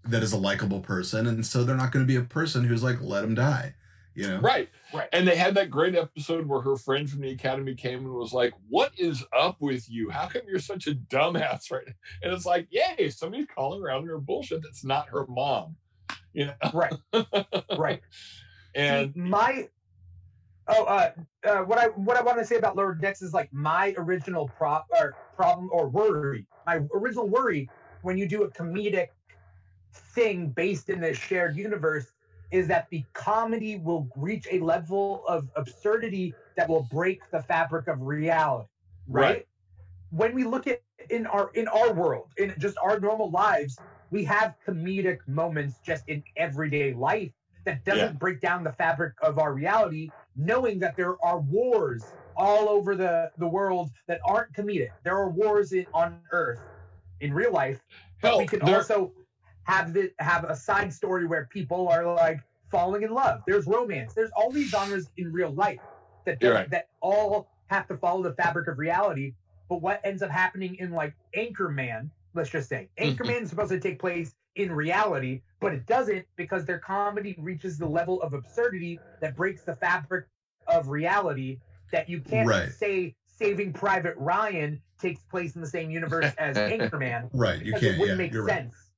that is a likable person, and so they're not going to be a person who's like, let him die. You know? right, Right. And they had that great episode where her friend from the academy came and was like, "What is up with you? How come you're such a dumbass?" [laughs] Right? And it's like, "Yay, somebody's calling around out her bullshit. That's not her mom." You know. Right. [laughs] Right. And See, my oh uh, uh what I what I want to say about lower decks is like my original pro or problem or worry. My original worry when you do a comedic thing based in this shared universe is that the comedy will reach a level of absurdity that will break the fabric of reality. Right? Right. When we look at in our in our world, in just our normal lives, we have comedic moments just in everyday life that doesn't Yeah. break down the fabric of our reality, knowing that there are wars all over the, the world that aren't comedic. There are wars in, on Earth in real life but Hell, we can there- also have the have a side story where people are like falling in love. There's romance. There's all these genres in real life that right. that all have to follow the fabric of reality. But what ends up happening in like Anchorman, let's just say Mm-hmm. Anchorman is supposed to take place in reality, but it doesn't because their comedy reaches the level of absurdity that breaks the fabric of reality that you can't Right. say Saving Private Ryan takes place in the same universe as [laughs] Anchorman Right. You because can't. it wouldn't make you're right. sense.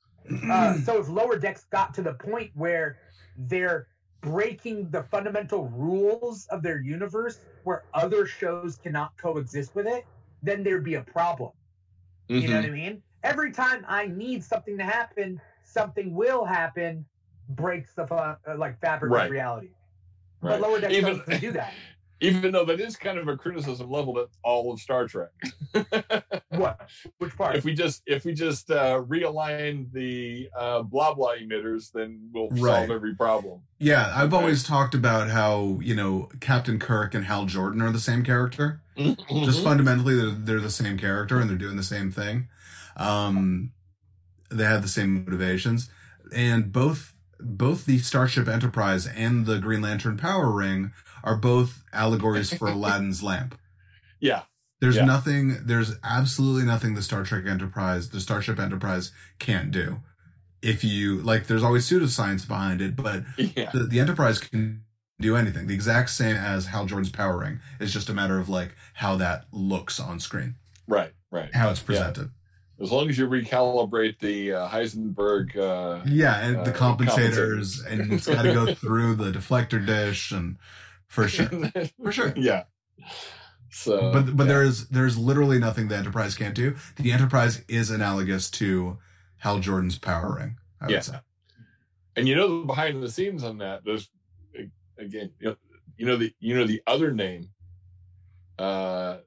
Uh, so if Lower Decks got to the point where they're breaking the fundamental rules of their universe, where other shows cannot coexist with it, then there'd be a problem. You know Mhm. what I mean? Every time I need something to happen, something will happen, breaks the fu- uh, like fabric Right. of reality. But Lower Decks Even- doesn't do that. [laughs] Even though that is kind of a criticism leveled at all of Star Trek. [laughs] What? Which part? if we just if we just uh, realign the uh, blah blah emitters, then we'll Right. solve every problem. Yeah, I've Okay. always talked about how you know Captain Kirk and Hal Jordan are the same character. [laughs] Just Mhm. fundamentally, they're, they're the same character and they're doing the same thing. Um, they have the same motivations, and both both the Starship Enterprise and the Green Lantern Power Ring are both allegories for [laughs] Aladdin's lamp. yeah, There's Yeah. nothing. There's absolutely nothing the Star Trek Enterprise, the Starship Enterprise, can't do. If you like, there's always pseudoscience behind it, but [laughs] yeah, the, the Enterprise can do anything. The exact same as Hal Jordan's power ring. It's just a matter of like how that looks on screen, right, right. how it's presented. As long as you recalibrate the uh, Heisenberg. Uh, Yeah, and the Uh, compensators, and it's got to go through the deflector dish, and for sure. [laughs] For sure. Yeah. So, But but yeah. there's there's literally nothing the Enterprise can't do. The Enterprise is analogous to Hal Jordan's power ring. I would Yeah. say. and you know the behind the scenes on that. There's again, you know, you know the you know the other name, uh,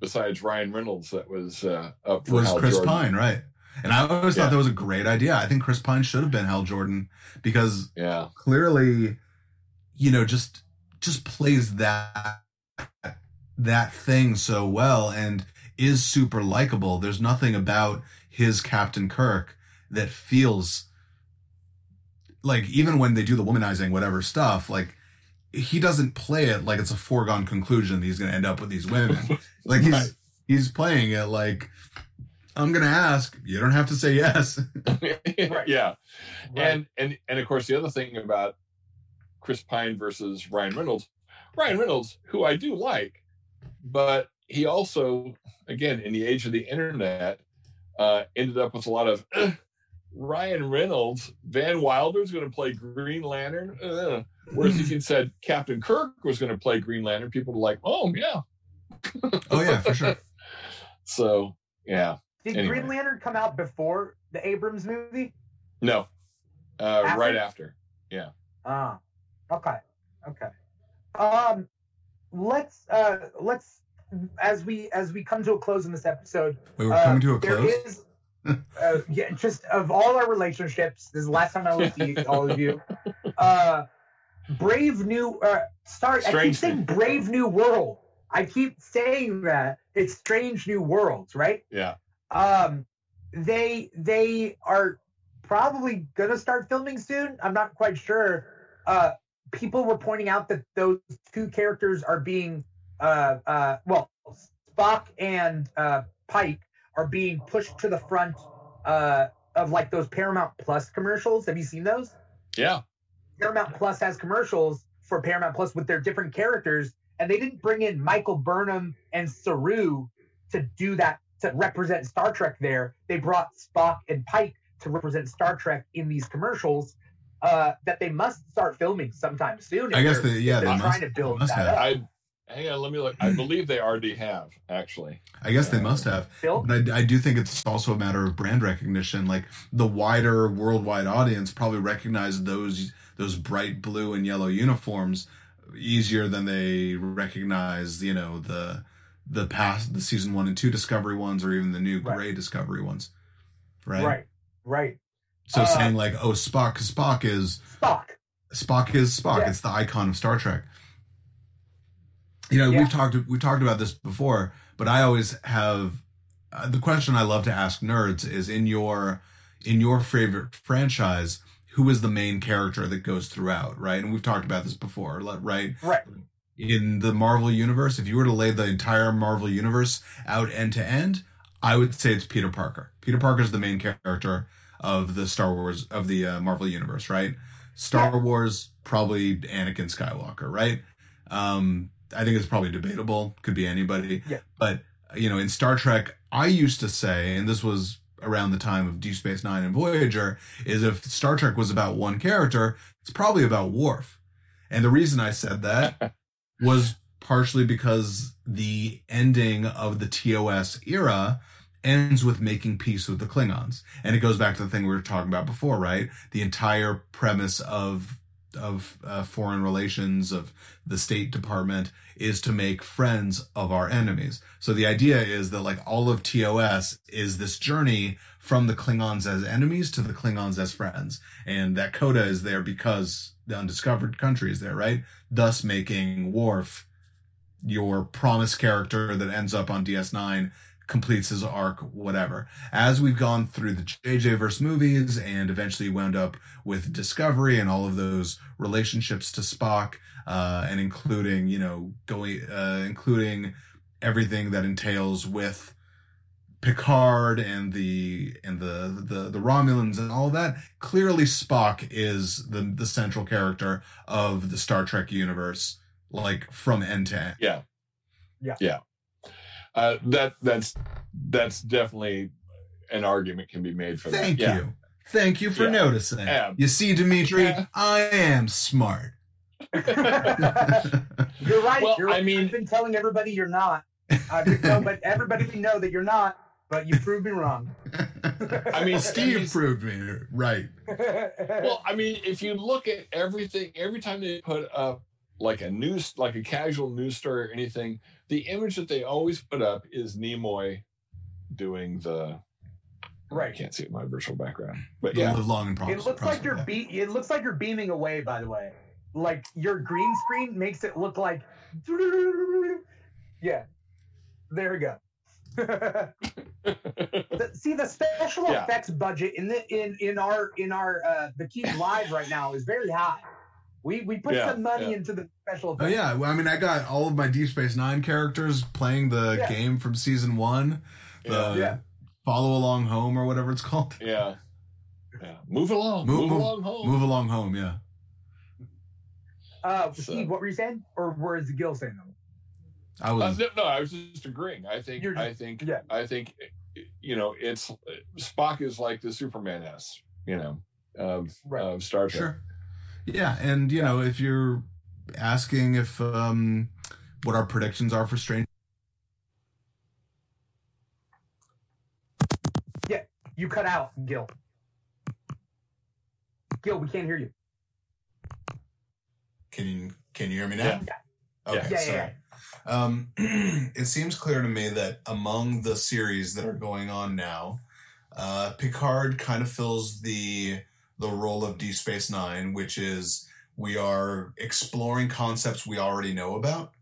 besides Ryan Reynolds that was uh, up for was Hal Chris Jordan. Pine, right? And I always Yeah. thought that was a great idea. I think Chris Pine should have been Hal Jordan because Yeah, clearly, you know, just just plays that that thing so well and is super likable. There's nothing about his Captain Kirk that feels like even when they do the womanizing whatever stuff, like he doesn't play it like it's a foregone conclusion that he's going to end up with these women. [laughs] Like he's Right. he's playing it like I'm going to ask, you don't have to say yes. [laughs] yeah. Right. And and and of course the other thing about Chris Pine versus Ryan Reynolds, Ryan Reynolds, who I do like, but he also, again, in the age of the internet, uh, ended up with a lot of Ryan Reynolds, Van Wilder's going to play Green Lantern. Ugh." Whereas if you'd said Captain Kirk was going to play Green Lantern, people were like, "Oh yeah." oh yeah, for sure. [laughs] So yeah, Did anyway. Green Lantern come out before the Abrams movie? no, uh, After? right after. Yeah. Ah, okay, okay. Um, let's uh, let's as we as we come to a close in this episode. We were uh, coming to a close. is, uh, yeah, just of all our relationships. This is the last time I will see all of you. [laughs] Uh, Brave New uh, Star. I keep saying New- Brave New World. I keep saying that it's Strange New Worlds, right? Yeah. um they they are probably gonna start filming soon i'm not quite sure uh people were pointing out that those two characters are being uh uh well spock and uh pike are being pushed to the front uh of like those paramount plus commercials have you seen those Yeah. Paramount Plus has commercials for Paramount Plus with their different characters, and they didn't bring in Michael Burnham and Saru to do that to represent Star Trek. There, they brought Spock and Pike to represent Star Trek in these commercials. Uh, that they must start filming sometime soon. I guess they're- yeah, they're they trying must- to build that up. I hang on, let me look. I [clears throat] believe they already have actually. I guess they must have. Bill? But I, I do think it's also a matter of brand recognition. Like the wider worldwide audience probably recognize those those bright blue and yellow uniforms easier than they recognize, you know, the the past the season one and two Discovery ones or even the new Right. gray Discovery ones. Right. Right. Right. So Uh, saying like, oh Spock, 'cause Spock is Spock. Spock is Spock. Yeah. It's the icon of Star Trek. You know, Yeah. we've talked we've talked about this before, but I always have uh, the question I love to ask nerds is in your in your favorite franchise, who is the main character that goes throughout, right? And we've talked about this before, right? Right. In the Marvel universe, if you were to lay the entire Marvel universe out end to end, I would say it's Peter Parker. Peter Parker is the main character of the Star Wars of the uh, Marvel universe, right? Star Wars probably Anakin Skywalker, right? Um, I think it's probably debatable. Could be anybody. Yeah. But you know, in Star Trek, I used to say, and this was around the time of Deep Space Nine and Voyager, is if Star Trek was about one character, it's probably about Worf. And the reason I said that [laughs] was partially because the ending of the TOS era ends with making peace with the Klingons. And it goes back to the thing we were talking about before, right? The entire premise of of uh, foreign relations of the State Department is to make friends of our enemies. So the idea is that like all of TOS is this journey from the Klingons as enemies to the Klingons as friends. And that coda is there because the undiscovered country is there, right? Thus making Worf your promised character that ends up on DS9 completes his arc, whatever. As we've gone through the JJ verse movies and eventually wound up with Discovery and all of those relationships to Spock, uh, and including, you know, going, uh, including everything that entails with Picard and the and the the the Romulans and all that. Clearly, Spock is the the central character of the Star Trek universe, like from end to end. Yeah. Yeah. Yeah. Uh, that that's that's definitely an argument can be made for Thank that. Yeah. you. Thank you for Yeah. noticing. Yeah. You see, Dimithri, Yeah. I am smart. [laughs] You're right. Well, you're. I mean- I've been telling everybody you're not. I've been telling, but everybody we know that you're not. But you proved me wrong. I mean, [laughs] Steve Steve- proved me right. Well, I mean, if you look at everything, every time they put up like a news, like a casual news story or anything, the image that they always put up is Nimoy doing the. Right. I can't see it my virtual background, but Yeah. yeah, Live long and prosper. It looks like you're prosper, be- It looks like you're beaming away. By the way, like your green screen makes it look like. Yeah, there we go. [laughs] The- see the special Yeah. effects budget in the in in our in our uh the Keeg live right now is very high. We we put Yeah, some money yeah. into the special Oh yeah, well, I mean, I got all of my Deep Space Nine characters playing the Yeah. game from season one, the yeah, Yeah. Follow Along Home or whatever it's called. yeah, yeah. Move along, Move- move, move- along home. Move Along Home, yeah. Uh, So- Steve, what were you saying, or was Gil saying them? I Uh, was. no, no, I was just agreeing. I think, You're- I think, yeah. I think, you know, it's Spock is like the Superman s, you know, of Right. of Star Trek. Sure. Yeah, and you know, if you're asking if um what our predictions are for Strange yeah, You cut out, Gil. Gil, we can't hear you. Can you can you hear me now? Yeah. Okay, Yeah, yeah, sorry. Um, [clears throat] it seems clear to me that among the series that are going on now, uh, Picard kind of fills the the role of Deep Space Nine, which is we are exploring concepts we already know about.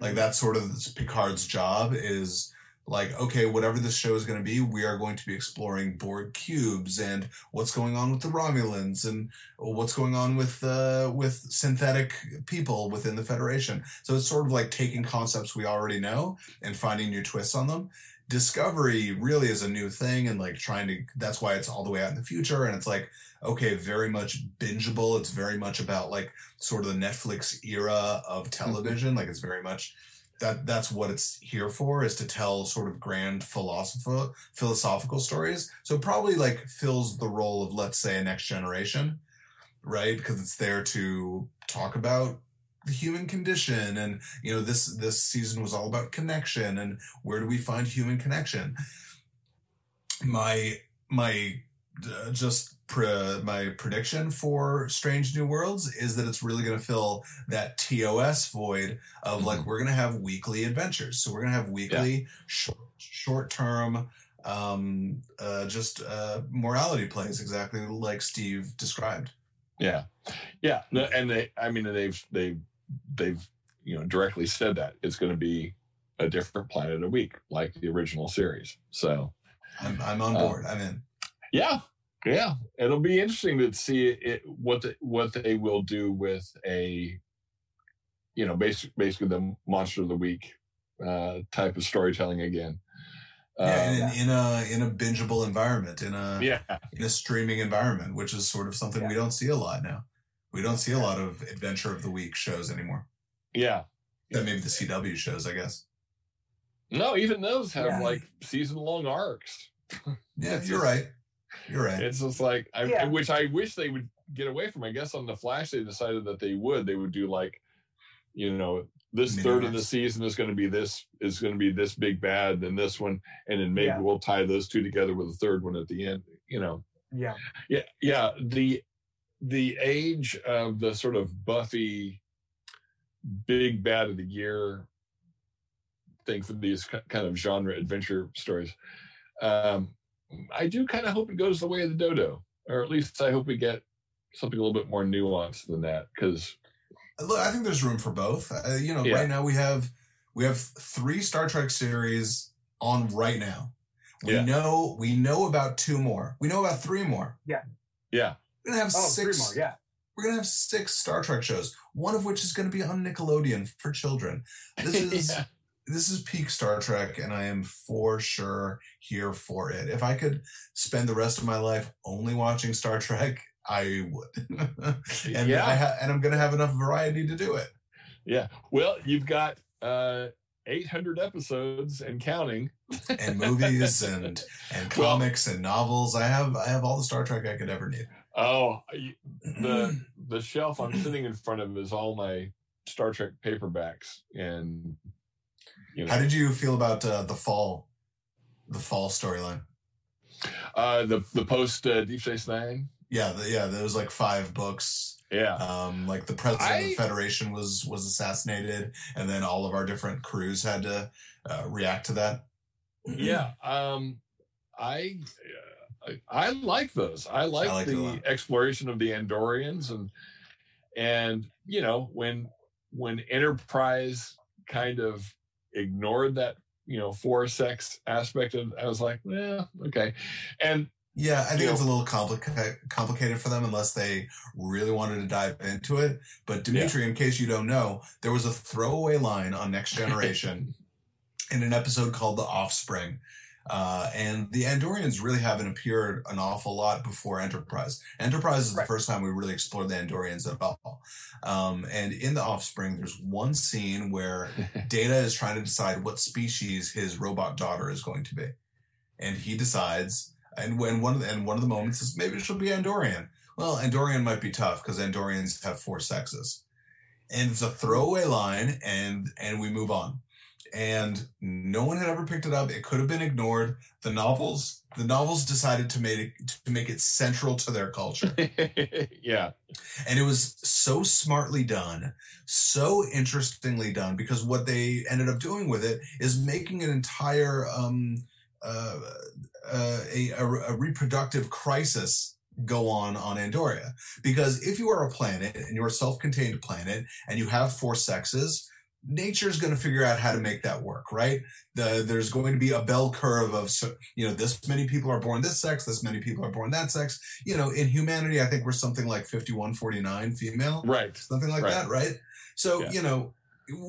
Like that's sort of Picard's job is like, okay, whatever this show is going to be, we are going to be exploring Borg cubes and what's going on with the Romulans and what's going on with uh, with synthetic people within the Federation. So it's sort of like taking concepts we already know and finding new twists on them. Discovery really is a new thing and like trying to that's why it's all the way out in the future. And it's like okay very much bingeable. It's very much about like sort of the Netflix era of mm-hmm. television. Like it's very much that that's what it's here for is to tell sort of grand philosophical philosophical stories. So probably like fills the role of let's say a next generation right? Because it's there to talk about the human condition and you know this this season was all about connection and where do we find human connection? My my uh, just pre- my prediction for strange new worlds is that it's really going to fill that tos void of like we're going to have weekly adventures. So we're going to have weekly short, short term um uh just uh morality plays exactly like steve described. Yeah, yeah, and they, I mean, they've they've they've you know directly said that it's going to be a different planet a week, like the original series. So i'm, I'm on Uh, board i'm in yeah, yeah, it'll be interesting to see it what the, what they will do with a you know basic basically the monster of the week uh, type of storytelling again. yeah, Um, in, in a in a bingeable environment in a yeah, in a streaming environment, which is sort of something we don't see a lot now. We don't see a lot of adventure of the week shows anymore. yeah. That maybe the CW shows, I guess. No, even those have Yeah. like season long arcs. [laughs] Yeah, you're right. You're right. It's just like, I, Yeah. which I wish they would get away from. I guess on the Flash, they decided that they would. They would do like, you know, this Mini third of the season is going to be this is going to be this big bad, then this one, and then maybe Yeah. we'll tie those two together with a third one at the end. You know, Yeah. yeah, yeah. The the age of the sort of Buffy big bad of the year thing for these kind of genre adventure stories. Um, I do kind of hope it goes the way of the dodo, or at least I hope we get something a little bit more nuanced than that. Because Look, I think there's room for both. Uh, you know, Yeah. right now we have we have three Star Trek series on right now. We Yeah. know we know about two more. We know about three more. Yeah. Yeah, We're gonna have Oh, six. three more. Yeah. We're gonna have six Star Trek shows. One of which is gonna be on Nickelodeon for children. This [laughs] is Yeah. this is peak Star Trek, and I am for sure here for it. If I could spend the rest of my life only watching Star Trek, I would. [laughs] and Yeah. I ha- and I'm gonna have enough variety to do it. yeah. Well, you've got uh, 800 episodes and counting. And movies [laughs] and and Well- comics and novels. I have I have all the Star Trek I could ever need. Oh, the [clears throat] the shelf I'm sitting in front of is all my Star Trek paperbacks, and you know, How did you feel about uh, the fall, the fall storyline? uh, the the post uh, Deep Space Nine. Yeah, the, yeah. There was like five books. Yeah, Um, like the president of the Federation was was assassinated, and then all of our different crews had to uh, react to that. yeah. [clears throat] Um, I uh, I I like those. I like, like the exploration of the Andorians, and and you know when when Enterprise kind of ignored that you know four sex aspect of, I was like, yeah, okay, and Yeah, I think You it's a little complica- complicated for them unless they really wanted to dive into it. But Dimithri, in case you don't know, there was a throwaway line on Next [laughs] Generation in an episode called The Offspring. Uh, and the Andorians really haven't appeared an awful lot before Enterprise. Enterprise is Right. the first time we really explored the Andorians at all. Um, and in The Offspring, there's one scene where [laughs] Data is trying to decide what species his robot daughter is going to be, and he decides. And when one of the, and one of the moments is maybe she'll be Andorian. Well, Andorian might be tough because Andorians have four sexes, and it's a throwaway line, and and we move on. And no one had ever picked it up. It could have been ignored. The novels, the novels decided to make it to make it central to their culture [laughs] yeah, and it was so smartly done so interestingly done because what they ended up doing with it is making an entire um uh, uh a, a, a reproductive crisis go on on Andoria because if you are a planet and you're a self-contained planet and you have four sexes nature's going to figure out how to make that work right the, there's going to be a bell curve of you know this many people are born this sex this many people are born that sex you know in humanity i think we're something like 51 49 female right. something like Right. that right so Yeah. you know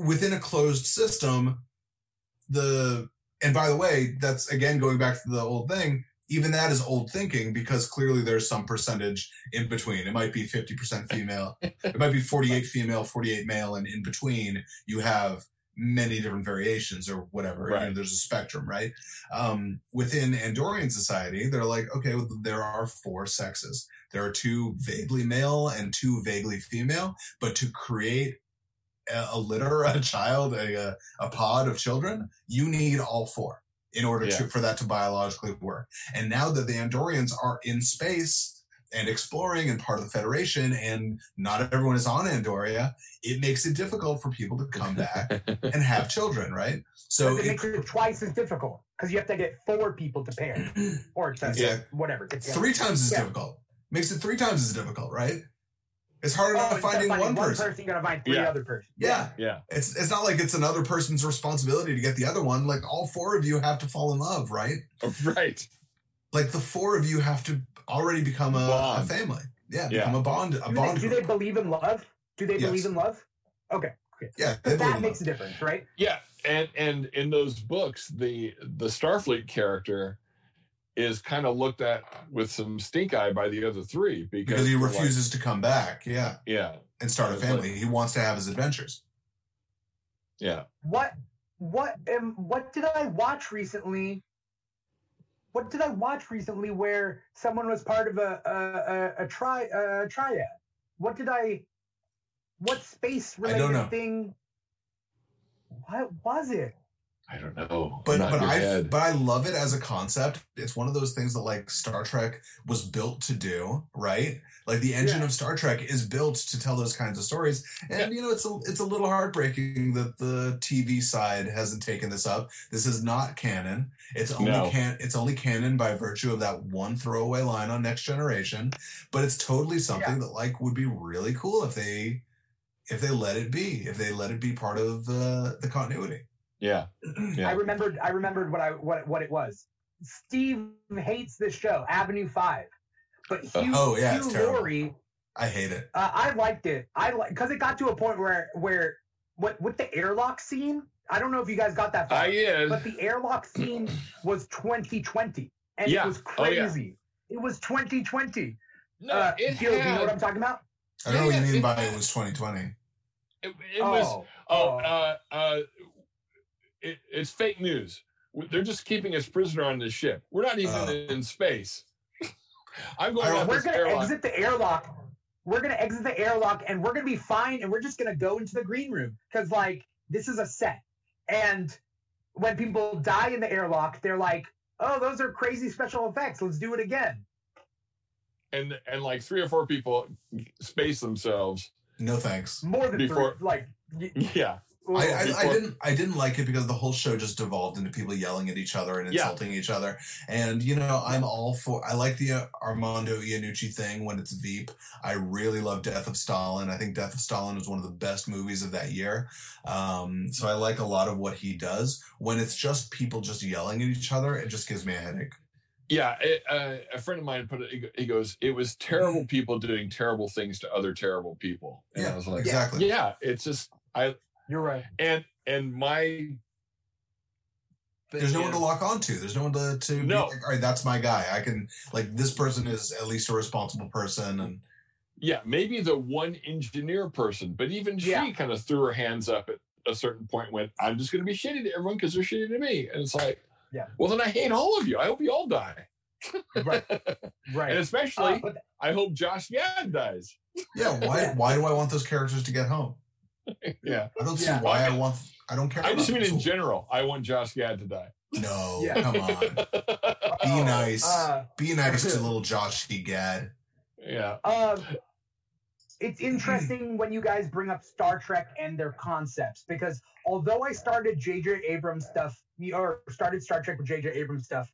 within a closed system the and by the way that's again going back to the old thing even that is old thinking because clearly there's some percentage in between. It might be 50% female it might be 48 female 48 male and in between you have many different variations or whatever. You know, there's a spectrum right? Um, within andorian society they're like okay well, there are four sexes. There are two vaguely male and two vaguely female but to create a, a litter, [laughs] a child, a a pod of children, you need all four in order to for that to biologically work. And now that the Andorians are in space and exploring and part of the Federation, and not everyone is on Andoria, it makes it difficult for people to come back [laughs] and have children, right? So it it, makes it twice as difficult because you have to get four people to pair or [clears throat] to Yeah. whatever. get together. three times as Yeah. difficult. Makes it three times as difficult, right? It's hard Oh, enough instead of finding one person. person, you gotta find three Yeah. other person. Yeah. yeah. It's it's not like it's another person's responsibility to get the other one. Like all four of you have to fall in love, right? Oh, right. Like the four of you have to already become a, a family. Yeah, Yeah. become a bond. A Do they, bond. do they believe in love? Do they Yes. believe in love? Okay. yeah, they That makes love. a difference, right? Yeah, and and in those books, the the Starfleet character is kind of looked at with some stink eye by the other three because, because he they're like- refuses to come back. Yeah, yeah, and start a It's like- family. he wants to have his adventures. yeah. What what um what did I watch recently? What did I watch recently where someone was part of a a, a, a tri a triad? What did I? What space I don't know. related thing? What was it? I don't know. But but I but I love it as a concept. It's one of those things that like Star Trek was built to do, right? Like the engine Yeah. of Star Trek is built to tell those kinds of stories. And you know, it's a it's a little heartbreaking that the TV side hasn't taken this up. This is not canon. It's only No. can it's only canon by virtue of that one throwaway line on Next Generation. But it's totally something that like would be really cool if they if they let it be, if they let it be part of the the continuity. Yeah, [clears throat] Yeah. I remembered. I remembered what I what what it was. Steve hates this show, Avenue Five, but Hugh, Oh, yeah, it's Hugh terrible. Laurie, I hate it. uh, I liked it. I like because it got to a point where where what with the airlock scene. I don't know if you guys got that far, I is. but the airlock [clears throat] scene was 2020, and Yeah. it was Oh, yeah. crazy. It was 2020. No, uh, it Gil, do you know what I'm talking about? I don't know what you mean it- by it was 2020. It, it was. oh, Oh, uh, uh, it, it's fake news. They're just keeping us prisoner on this ship. We're not even Oh. in space. [laughs] I'm going I we're gonna exit the airlock. We're gonna exit the airlock, and we're gonna be fine, and we're just gonna go into the green room because, like, this is a set. And when people die in the airlock, they're like, "Oh, those are crazy special effects. Let's do it again." and and like three or four people space themselves. No thanks. More than Before- three, like. [laughs] Yeah, I, I, I didn't I didn't like it because the whole show just devolved into people yelling at each other and Yeah. insulting each other. And you know, I'm all for I like the uh, Armando Iannucci thing when it's Veep. I really love Death of Stalin. I think Death of Stalin is one of the best movies of that year. Um, so I like a lot of what he does. When it's just people just yelling at each other, it just gives me a headache. yeah. It, uh, a friend of mine put it. he goes, "It was terrible people doing terrible things to other terrible people." And I Yeah, was like, exactly. "Yeah, it's just I You're right. and and my." There's no thing one to is- lock onto. There's no one to, to be No. like, all right, that's my guy. I can like this person is at least a responsible person and Yeah, maybe the one engineer person, but even she Yeah. kind of threw her hands up at a certain point. Went, "I'm just going to be shitty to everyone because they're shitty to me," and it's like, Yeah. well, then I hate all of you. I hope you all die, Right. [laughs] Right. and especially Uh, but I hope Josh Gad dies. yeah, why [laughs] why do I want those characters to get home? Yeah, [laughs] I don't see Yeah. why I want. I don't care. I just mean in general, I want Josh Gad to die. No, Yeah. come on. [laughs] Be oh, nice. Uh, Be nice to little Josh Gad. yeah, Um, it's interesting when you guys bring up Star Trek and their concepts because although I started J.J. Abrams stuff or started Star Trek with J.J. Abrams stuff,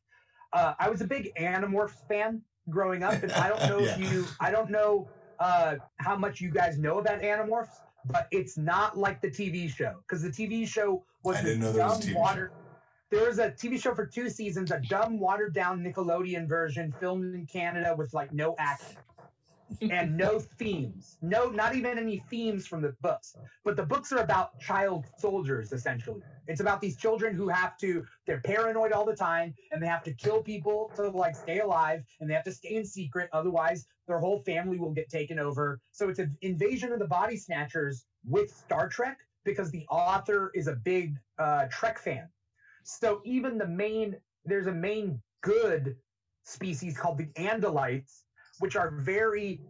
uh, I was a big Animorphs fan growing up, and I don't know [laughs] Yeah. if you, I don't know uh, how much you guys know about Animorphs, but it's not like the TV show because the TV show was I didn't know there was a dumb TV show. water. There was a TV show for two seasons, a dumb, watered down Nickelodeon version filmed in Canada with like no acting and no themes. No, not even any themes from the books. But the books are about child soldiers, essentially. It's about these children who have to, they're paranoid all the time and they have to kill people to like stay alive and they have to stay in secret. Otherwise, their whole family will get taken over. So it's an invasion of the body snatchers with Star Trek because the author is a big uh, Trek fan. So even the main, there's a main good species called the Andalites, which are very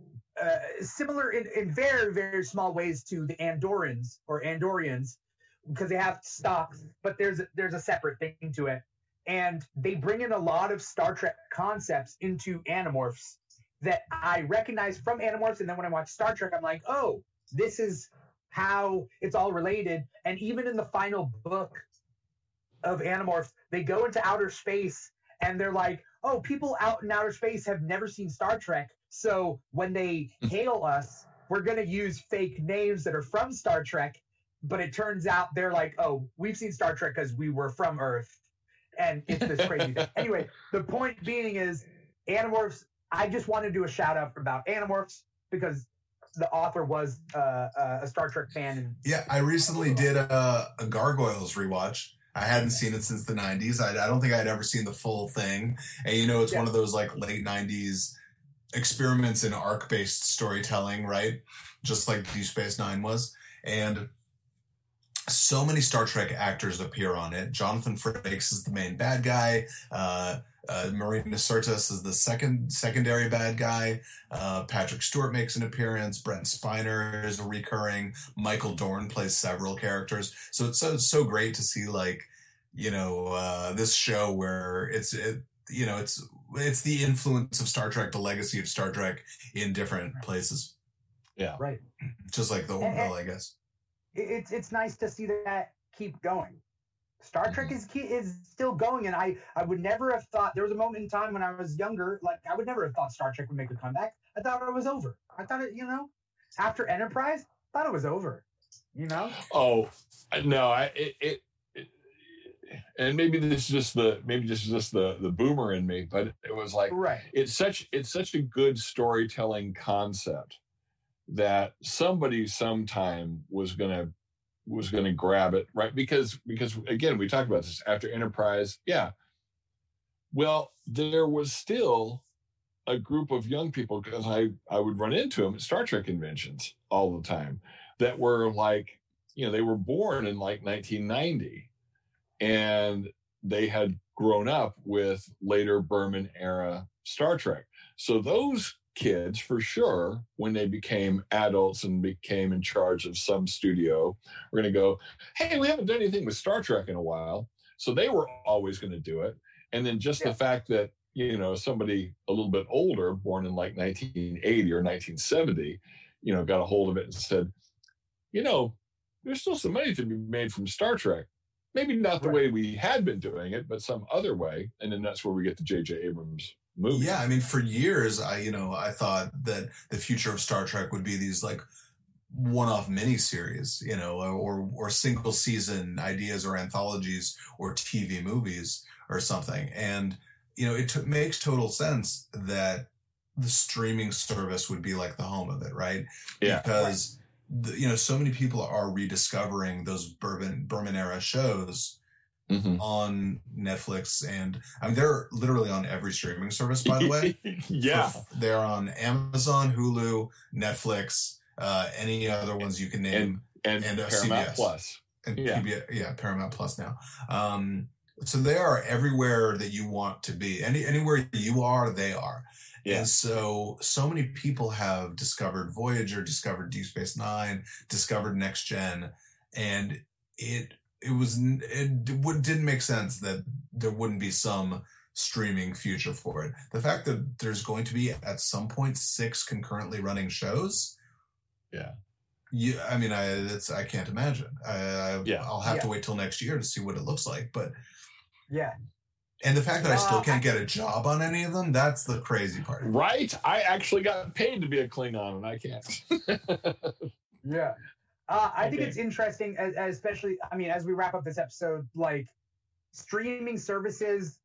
uh, similar in, in very very small ways to the Andorans or Andorians because they have stalks, but there's there's a separate thing to it, and they bring in a lot of Star Trek concepts into Animorphs that I recognize from Animorphs, and then when I watch Star Trek, I'm like, oh, this is how it's all related, and even in the final book of Animorphs, they go into outer space and they're like, oh, people out in outer space have never seen Star Trek. So when they [laughs] hail us, we're going to use fake names that are from Star Trek. But it turns out they're like, oh, we've seen Star Trek because we were from Earth. And it's this crazy thing. [laughs] Anyway, the point being is Animorphs, I just want to do a shout out about Animorphs because the author was uh, uh, a Star Trek fan. And Yeah, I recently did a, a Gargoyles rewatch. I hadn't seen it since the 90s. I, I don't think I'd ever seen the full thing. And you know, it's Yeah. one of those like late 90s experiments in arc based storytelling, right? Just like Deep Space Nine was. And so many Star Trek actors appear on it. Jonathan Frakes is the main bad guy. Uh, uh, Marina Sirtis is the second secondary bad guy. Uh, Patrick Stewart makes an appearance. Brent Spiner is a recurring. Michael Dorn plays several characters. So it's so so great to see like you know uh, this show where it's it you know it's it's the influence of Star Trek, the legacy of Star Trek in different places, Yeah. right. just like the Orville, I guess. it's it's nice to see that keep going. Star Trek mm-hmm. is key, is still going, and I I would never have thought there was a moment in time when I was younger, like I would never have thought Star Trek would make a comeback. I thought it was over. I thought it, you know, after Enterprise, I thought it was over. You know, Oh no, I it, it, it and maybe this is just the maybe this is just the the boomer in me, but it was like right? it's such it's such a good storytelling concept that somebody sometime was gonna was gonna grab it right? Because because again we talked about this after enterprise yeah. Well there was still a group of young people because i i would run into them at star trek conventions all the time that were like you know they were born in like 1990 and they had grown up with later berman era star trek. So those kids, for sure, when they became adults and became in charge of some studio, were going to go, "Hey, we haven't done anything with Star Trek in a while." So they were always going to do it. And then just Yeah. the fact that you know somebody a little bit older, born in like 1980 or 1970, you know, got a hold of it and said, "You know, there's still some money to be made from Star Trek." Maybe not the Right. way we had been doing it, but some other way. And then that's where we get the J.J. Abrams movie. Yeah, I mean, for years, I you know I thought that the future of Star Trek would be these like one-off miniseries, you know, or or single season ideas or anthologies or TV movies or something. And you know, it t- makes total sense that the streaming service would be like the home of it, right? Yeah. because the, you know so many people are rediscovering those Bourbon Berman era shows Mhm. on Netflix, and I mean they're literally on every streaming service. By the way, [laughs] yeah. For- they're on Amazon, Hulu, Netflix, uh, any other ones you can name, and, and, uh, Paramount CBS. Plus. and yeah. PBS, yeah, Paramount Plus now. Um, so they are everywhere that you want to be. Any anywhere you are, they are. Yeah. And so, so many people have discovered Voyager, discovered Deep Space Nine, discovered Next Gen, and it it was it didn't make sense that there wouldn't be some streaming future for it. The fact that there's going to be at some point six concurrently running shows, Yeah. you, I mean, I that's I can't imagine. I, I Yeah. I'll have to wait till next year to see what it looks like. But Yeah, and the fact that I still can't get a job on any of them, that's the crazy part. Right? I actually got paid to be a Klingon and I can't. [laughs] yeah. Uh, I think it's interesting, as, as especially. I mean, as we wrap up this episode, like streaming services,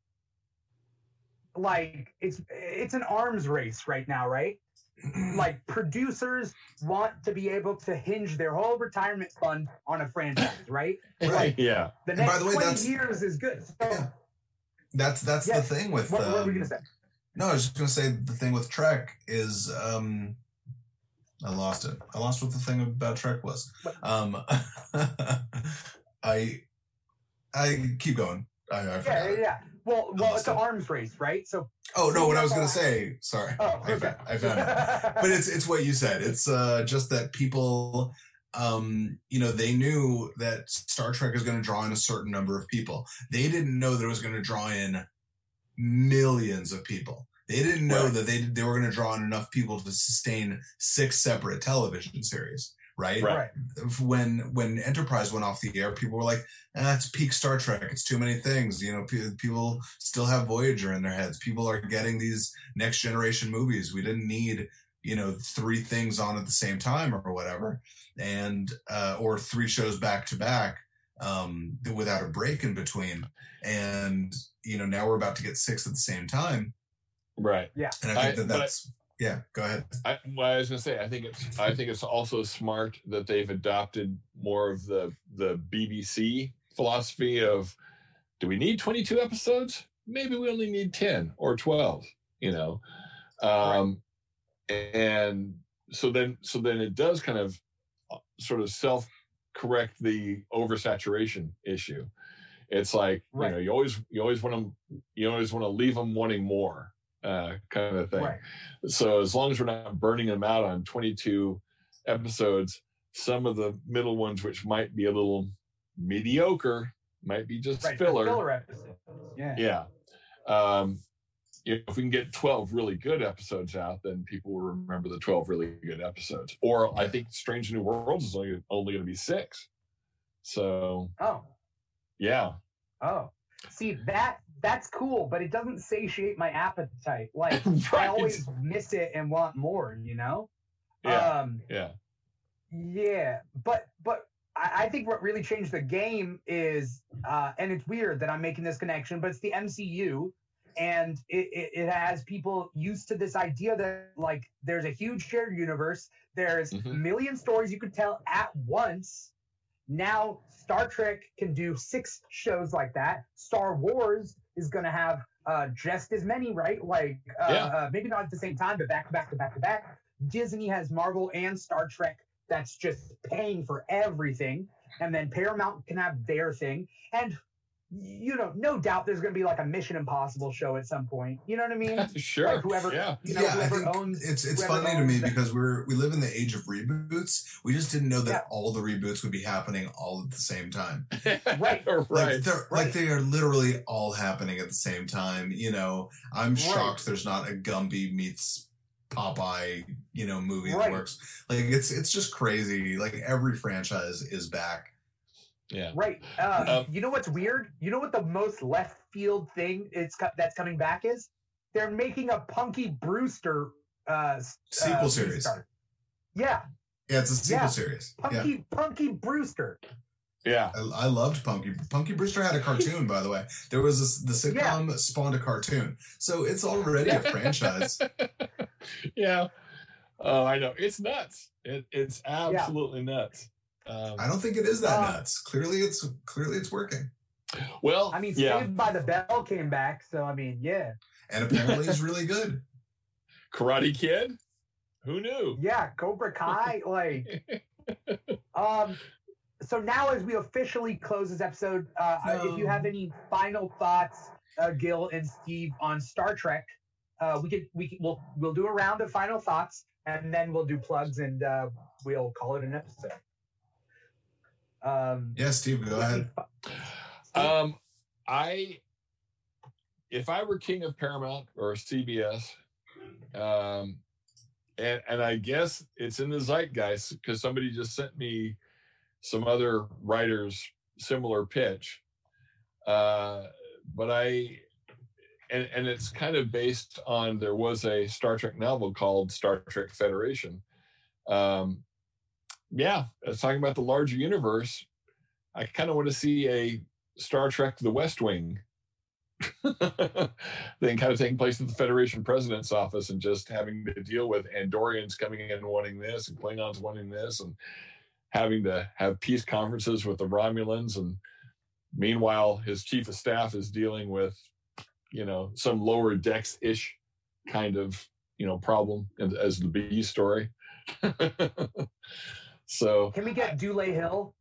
like it's it's an arms race right now, right? [clears throat] like producers want to be able to hinge their whole retirement fund on a franchise, right? [laughs] Right. yeah. The And by next the way, 20 that's- years is good. So, Yeah. That's that's Yeah. the thing with what, what were um, we gonna say? No, I was just gonna say the thing with Trek is um I lost it. I lost what the thing about Trek was. Um [laughs] I I keep going. I, I Yeah, yeah. Well, well, it's an arms race, right? So, Oh no, what I was gonna [laughs] say. Sorry, oh, I, okay. found, I found it. But it's it's what you said. It's uh, just that people, um, you know, they knew that Star Trek is going to draw in a certain number of people. They didn't know that it was going to draw in millions of people. They didn't know Right. that they they were going to draw in enough people to sustain six separate television series. Right? Right. when when Enterprise went off the air, people were like, ah, "It's peak Star Trek. It's too many things." You know, pe- people still have Voyager in their heads. People are getting these next generation movies. We didn't need you know three things on at the same time or whatever, and uh, or three shows back to back um, without a break in between. And you know, now we're about to get six at the same time, Right. Yeah. And I think I- that but that's yeah. Go ahead. I, well, I was gonna say, I think it's, I think it's also smart that they've adopted more of the the BBC philosophy of, do we need 22 episodes? Maybe we only need 10 or 12. You know, um, and so then, so then it does kind of uh, sort of self correct the oversaturation issue. It's like Right. you know, you always you always want to you always want to leave them wanting more, uh, kind of thing. right. So as long as we're not burning them out on 22 episodes, some of the middle ones, which might be a little mediocre, might be just Right. filler. Filler episodes. Yeah. Yeah. Um, you know, if we can get 12 really good episodes out, then people will remember the 12 really good episodes. Or I think Strange New Worlds is only, only going to be six. So, Oh. yeah. Oh. See that that's cool, but it doesn't satiate my appetite. [laughs] Like I always miss it and want more, you know? Yeah. Um Yeah. yeah. But but I, I think what really changed the game is uh and it's weird that I'm making this connection, but it's the MCU and it, it, it has people used to this idea that like there's a huge shared universe, there's Mhm. a million stories you could tell at once. Now Star Trek can do six shows like that. Star Wars is going to have uh, just as many, right? Like uh, Yeah. uh, maybe not at the same time, but back to back to back to back. Disney has Marvel and Star Trek that's just paying for everything, and then Paramount can have their thing. And you know, no doubt there's going to be like a Mission Impossible show at some point. You know what I mean? [laughs] sure. Like whoever, Yeah. you know, yeah, I whoever think owns it's it's funny to me that- because we're we live in the age of reboots. We just didn't know that Yeah. all the reboots would be happening all at the same time. [laughs] Right. Like right. they're right. like they are literally all happening at the same time. You know, I'm Right. shocked there's not a Gumby meets Popeye, you know, movie Right. that works. Like it's it's just crazy. Like every franchise is back. Yeah. Right. Uh, Um, you know what's weird? You know what the most left field thing it's co- that's coming back is? They're making a Punky Brewster uh, Sequel uh, series. restart. Yeah, Yeah, it's a sequel Yeah. series. Yeah. Punky Punky Brewster. Yeah. I, I loved Punky. Punky Brewster had a cartoon, by the way. There was this, the sitcom spawned a cartoon, so it's already a franchise. [laughs] yeah. Oh, I know. It's nuts. It, it's absolutely nuts. Um, I don't think it is that Uh, nuts. Clearly, it's clearly it's working, well, I mean, yeah. Saved by the Bell came back, so I mean, yeah, and apparently, it's really good. [laughs] Karate Kid. Who knew? yeah, Cobra Kai, [laughs] like, um. So now, as we officially close this episode, uh, if you have any final thoughts, uh, Gil and Steve, on Star Trek, uh, we could we can, we'll we'll do a round of final thoughts, and then we'll do plugs, and uh, we'll call it an episode. Um, Yeah, Steve, go ahead. Um, I, if I were king of Paramount or CBS, um, and and I guess it's in the zeitgeist because somebody just sent me some other writers similar pitch, uh, but I. And, and it's kind of based on there was a Star Trek novel called Star Trek Federation. Um, yeah, it's talking about the larger universe. I kind of want to see a Star Trek The West Wing [laughs] thing kind of taking place at the Federation President's office and just having to deal with Andorians coming in wanting this and Klingons wanting this and having to have peace conferences with the Romulans. And meanwhile, his chief of staff is dealing with, you know, some lower decks ish kind of, you know, problem as the B story. [laughs] so Can we get Dule Hill?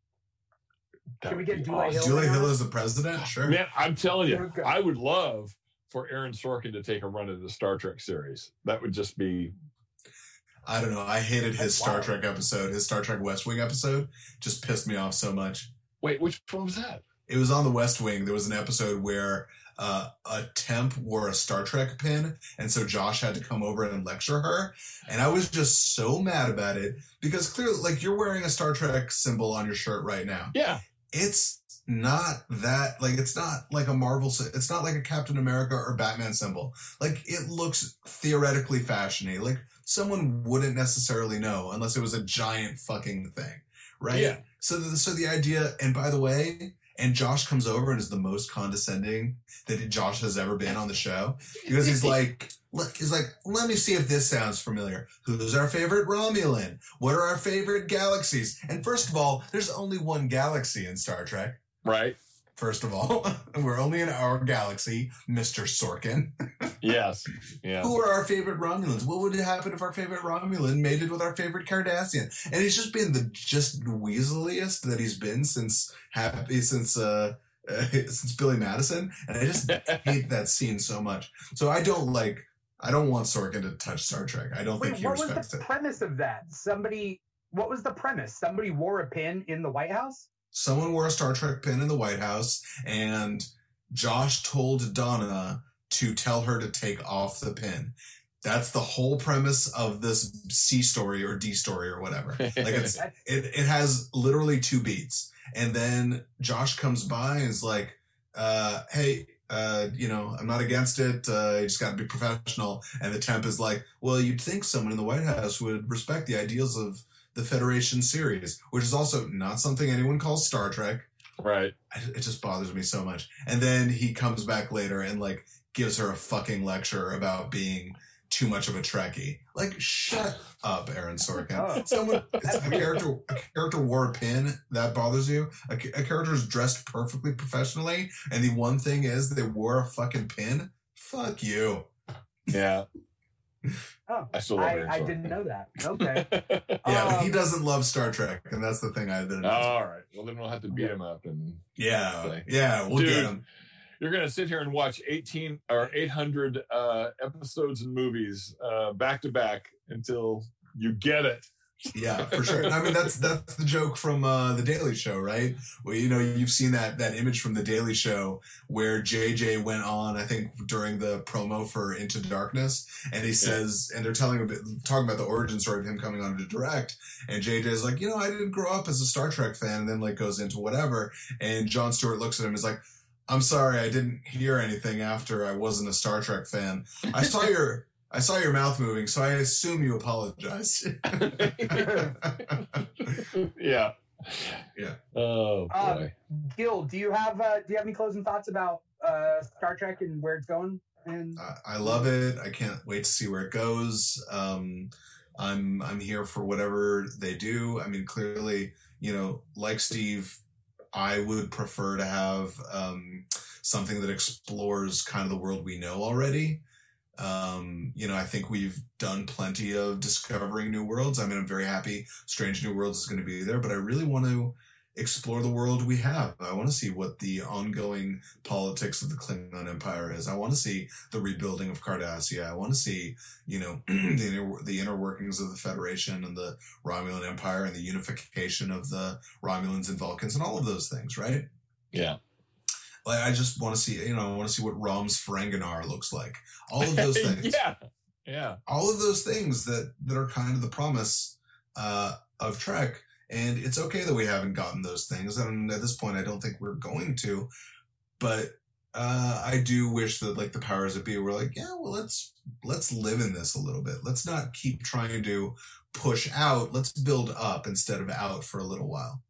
That Can we get be Dule awesome. Hill? Dule Hill is the president. Sure. Man, I'm telling you, I would love for Aaron Sorkin to take a run at the Star Trek series. That would just be I don't know. I hated his That's Star wild. Trek episode. His Star Trek West Wing episode just pissed me off so much. wait, which one was that? It was on the West Wing. There was an episode where uh, a temp wore a Star Trek pin, and so Josh had to come over and lecture her. And I was just so mad about it because clearly, like, you're wearing a Star Trek symbol on your shirt right now. Yeah. It's not that like it's not like a Marvel. It's not like a Captain America or Batman symbol. Like it looks theoretically fashiony. Like someone wouldn't necessarily know unless it was a giant fucking thing, right? Yeah. So the, so the idea, and by the way, and Josh comes over and is the most condescending that Josh has ever been on the show [laughs] because he's like, look, he's like, let me see if this sounds familiar. Who's our favorite Romulan? What are our favorite galaxies? And first of all, there's only one galaxy in Star Trek. Right. First of all, [laughs] we're only in our galaxy, Mr. Sorkin. [laughs] Yes. Yeah. Who are our favorite Romulans? What would happen if our favorite Romulan mated with our favorite Cardassian? And he's just been the just weaseliest that he's been since happy since uh, uh [laughs] since Billy Madison, and I just hate that scene so much. So I don't like. I don't want Sorkin to touch Star Trek. I don't Wait, think he respects it. what was respects the it. premise of that? Somebody, what was the premise? Somebody wore a pin in the White House? Someone wore a Star Trek pin in the White House, and Josh told Donna to tell her to take off the pin. That's the whole premise of this C story or D story or whatever. [laughs] Like it's it, it has literally two beats. And then Josh comes by and is like, uh, hey, uh, you know, I'm not against it. Uh, you just got to be professional. And the temp is like, well, you'd think someone in the White House would respect the ideals of the Federation series, which is also not something anyone calls Star Trek. right. I, it just bothers me so much. And then he comes back later and like gives her a fucking lecture about being too much of a Trekkie. Like, shut up, Aaron Sorkin. Oh. Someone, [laughs] it's a character, a character wore a pin that bothers you. A, a character is dressed perfectly professionally, and the one thing is they wore a fucking pin. Fuck you. Yeah. [laughs] Oh, I still love I, Aaron I didn't know that. [laughs] Okay. Yeah, but he Um, doesn't love Star Trek, and that's the thing I've been. All right. Well, then we'll have to beat him up and yeah, yeah, we'll Dude. get him. you're going to sit here and watch 18 or 800 uh, episodes and movies uh, back to back until you get it. Yeah, for sure. I mean, that's that's the joke from uh, the Daily Show, right? Well, you know, you've seen that that image from the Daily Show where JJ went on, I think, during the promo for Into Darkness, and he says, and they're telling a bit, talking about the origin story of him coming on to direct, and JJ is like, you know, I didn't grow up as a Star Trek fan, and then like goes into whatever, and Jon Stewart looks at him and is like. I'm sorry, I didn't hear anything after I wasn't a Star Trek fan. I saw your I saw your mouth moving, so I assume you apologized. [laughs] yeah. Yeah. Oh, Um, boy. Gil, do you have uh, do you have any closing thoughts about uh, Star Trek and where it's going? And I- I love it. I can't wait to see where it goes. Um, I'm I'm here for whatever they do. I mean, clearly, you know, like Steve, I would prefer to have um, something that explores kind of the world we know already. Um, you know, I think we've done plenty of discovering new worlds. I mean, I'm very happy Strange New Worlds is going to be there, but I really want to explore the world we have. I want to see what the ongoing politics of the Klingon Empire is. I want to see the rebuilding of Cardassia. I want to see, you know, [clears throat] the inner, the inner workings of the Federation and the Romulan Empire and the unification of the Romulans and Vulcans and all of those things, right? Yeah. Like, I just want to see, you know, I want to see what Rom's Ferenginar looks like. All of those [laughs] things yeah. Yeah. all of those things that that are kind of the promise uh, of Trek. And it's okay that we haven't gotten those things. And at this point, I don't think we're going to. But uh, I do wish that like the powers that be were like, yeah, well, let's let's live in this a little bit. Let's not keep trying to push out. Let's build up instead of out for a little while,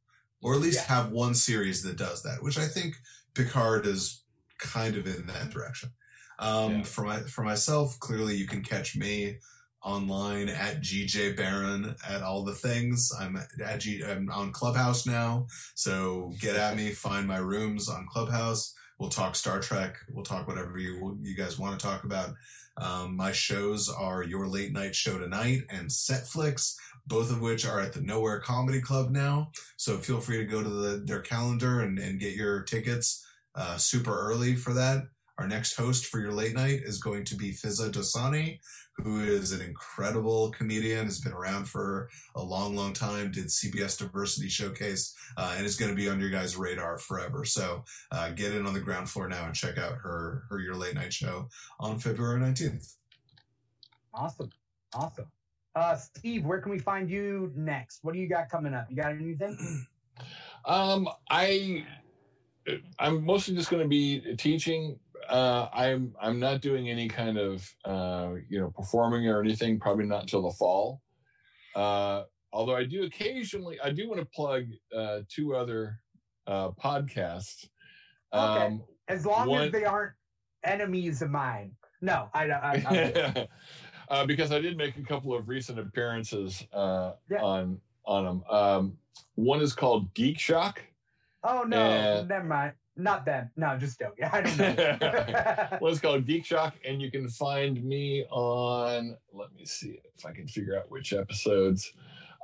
or at least Yeah. have one series that does that. Which I think Picard is kind of in that direction. Um, Yeah. For my for myself, clearly you can catch me online at GJ Baron at all the things. I'm at G, I'm on Clubhouse now, so get at me. [laughs] Find my rooms on Clubhouse. We'll talk Star Trek. We'll talk whatever you you guys want to talk about. Um, my shows are Your Late Night Show Tonight and Setflix. both of which are at the Nowhere Comedy Club now. So feel free to go to the, their calendar and, and get your tickets uh, super early for that. Our next host for your late night is going to be Fizza Dosani, who is an incredible comedian, has been around for a long, long time, did CBS Diversity Showcase, uh, and is going to be on your guys' radar forever. So uh, get in on the ground floor now and check out her her your late night show on February 19th. Awesome. Awesome. Uh, Steve, where can we find you next? What do you got coming up? You got anything? Um, I I'm mostly just going to be teaching. Uh, I'm I'm not doing any kind of uh, you know performing or anything. Probably not until the fall. Uh, although I do occasionally, I do want to plug uh, two other uh, podcasts. Okay. Um, As long One- as they aren't enemies of mine. No, I, I, [laughs] uh, because I did make a couple of recent appearances uh, Yeah. on on them. Um, one is called Geek Shock. Oh no, Uh, never mind. Not them. No, just joking. I don't know. [laughs] One is called Geek Shock, and you can find me on. Let me see if I can figure out which episodes.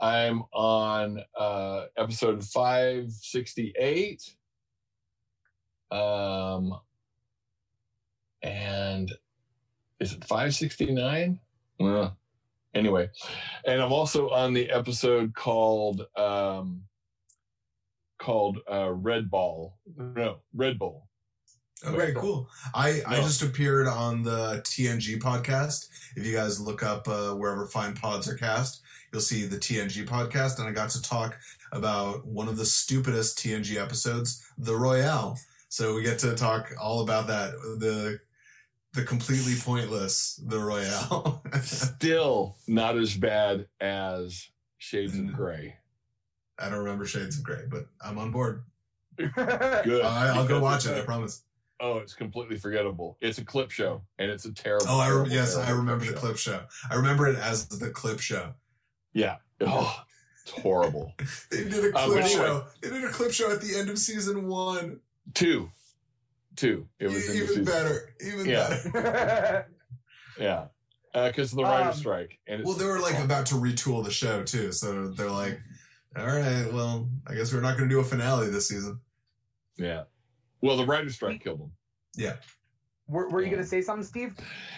I'm on uh, episode 568. Um, and is it 569? Well, anyway, and I'm also on the episode called um, called uh, Red Ball. No, Red Bull. Okay, cool. I, I just appeared on the TNG podcast. If you guys look up uh, wherever fine pods are cast, you'll see the TNG podcast. And I got to talk about one of the stupidest TNG episodes, the Royale. So we get to talk all about that. The the completely pointless the Royale. [laughs] Still not as bad as Shades of Grey. I don't remember Shades of Grey, but I'm on board. [laughs] Good. I, I'll go watch it. I [laughs] promise. Oh, it's completely forgettable. It's a clip show, and it's a terrible. Oh, I re- terrible, yes, I terrible remember the clip show. I remember it as the clip show. Yeah. Oh, it's horrible. [laughs] They did a clip Uh, anyway. show. They did a clip show at the end of season one. Two, two. It was in the even better. Even Yeah. better. Yeah, because of the writer's Um, strike, and it's, Well, they were like about to retool the show too, so they're like, "All right, well, I guess we're not going to do a finale this season." yeah. Well, the writer's strike killed them. Yeah. Were, were you going to say something, Steve?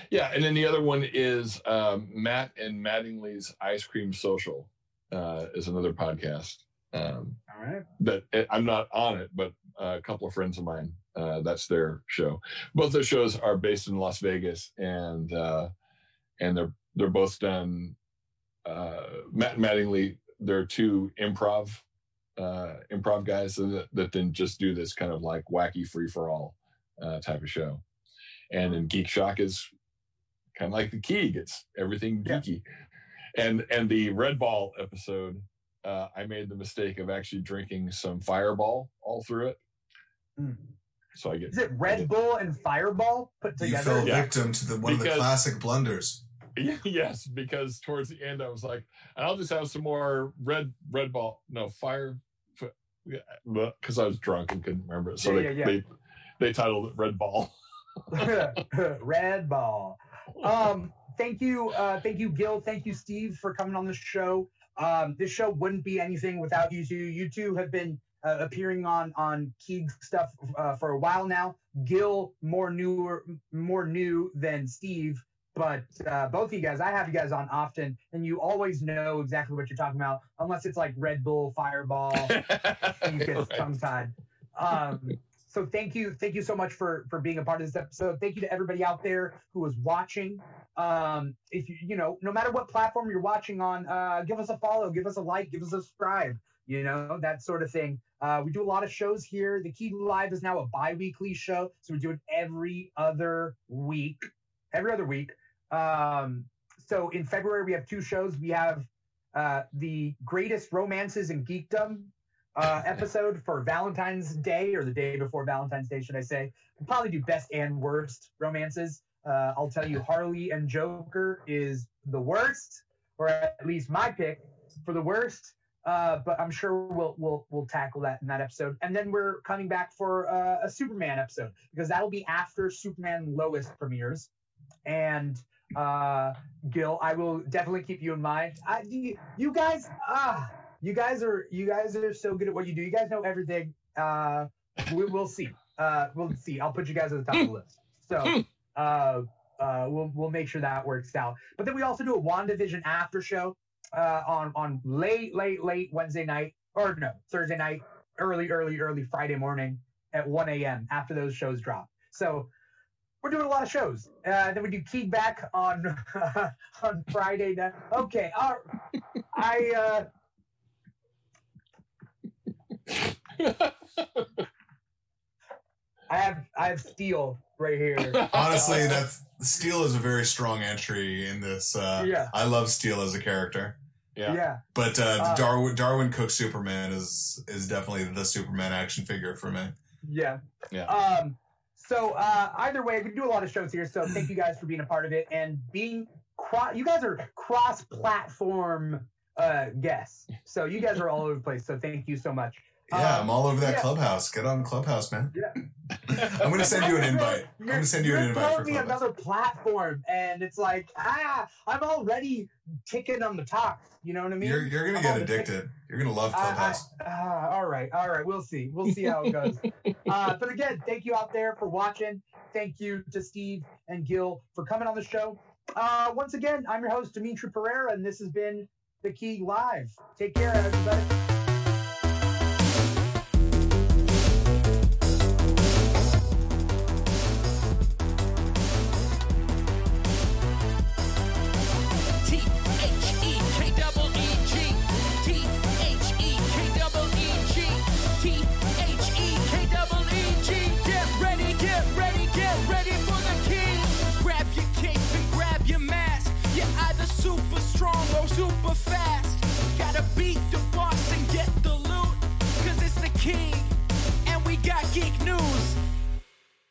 Yeah, and then the other one is um, Matt and Mattingly's Ice Cream Social uh, is another podcast. Um, All right. that eh, I'm not on it, but uh, a couple of friends of mine, uh, that's their show. Both those shows are based in Las Vegas, and uh, and they're they're both done. Uh, Matt and Mattingly, they're two improv uh, improv guys that, that then just do this kind of like wacky free for all uh, type of show. And then Geek Shock is kind of like the Keeg; it's everything Yeah. geeky. And and the Red Ball episode uh, I made the mistake of actually drinking some Fireball all through it. Mm. So I get Is it Red Bull and Fireball put You together? fell Yeah. victim to the one of the classic blunders. [laughs] yes, because towards the end I was like, I'll just have some more red red ball, no fire, because I was drunk and couldn't remember it. So Yeah, they, yeah, yeah. they they titled it Red Ball. [laughs] Red Ball. Um, thank you, uh, thank you, Gil. Thank you, Steve, for coming on the show. Um, this show wouldn't be anything without you two. You two have been uh, appearing on on Keeg stuff uh, for a while now. Gil more newer, more new than Steve, but uh, both of you guys, I have you guys on often, and you always know exactly what you're talking about, unless it's like Red Bull, Fireball. [laughs] you get Right. tongue tied. Um, so thank you, thank you so much for for being a part of this episode. Thank you to everybody out there who is watching. Um, if you you know, no matter what platform you're watching on, uh, give us a follow, give us a like, give us a subscribe. You know that sort of thing. Uh, we do a lot of shows here. The Keeg Live is now a bi-weekly show, so we do it every other week. Every other week. Um, so in February we have two shows. We have uh, the greatest romances in geekdom uh, episode for Valentine's Day or the day before Valentine's Day, should I say? We'll probably do best and worst romances. Uh, I'll tell you, Harley and Joker is the worst, or at least my pick for the worst. Uh, but I'm sure we'll we'll we'll tackle that in that episode. And then we're coming back for uh, a Superman episode because that'll be after Superman Lois premieres. And Uh, Gil, I will definitely keep you in mind. I, you, you guys, ah, you guys are you guys are so good at what you do. You guys know everything. Uh, we, we'll see. Uh, we'll see. I'll put you guys at the top of the list. So, uh, uh, we'll we'll make sure that works out. But then we also do a WandaVision after show uh, on on late late late Wednesday night or no Thursday night, early early early Friday morning at 1 a.m. after those shows drop. So we're doing a lot of shows. Uh, then we do Key back on [laughs] on Friday night. Okay, all right. I uh, I have I have steel right here. [laughs] Honestly, that's Steel is a very strong entry in this. Uh, Yeah. I love Steel as a character, yeah. yeah. but uh, Uh, Darwyn Darwyn Cooke Superman is is definitely the Superman action figure for me. Yeah. Yeah. Um, so uh, either way, we do a lot of shows here. So thank you guys for being a part of it and being cro- you guys are cross-platform uh, guests. So you guys are all over the place. So thank you so much. Yeah, Um, I'm all over that yeah. clubhouse. Get on Clubhouse, man. Yeah. I'm gonna send you an invite. I'm gonna send you an You're invite for me another platform, and it's like ah, I'm already ticking on the top. You know what I mean? You're you're gonna I'm get the tick- addicted. You're gonna love Clubhouse. ah, all right, all right. We'll see. We'll see how it goes. [laughs] uh, but again, thank you out there for watching. Thank you to Steve and Gil for coming on the show. Uh, once again, I'm your host Dimithri Perera, and this has been the Keeg Live. Take care, everybody.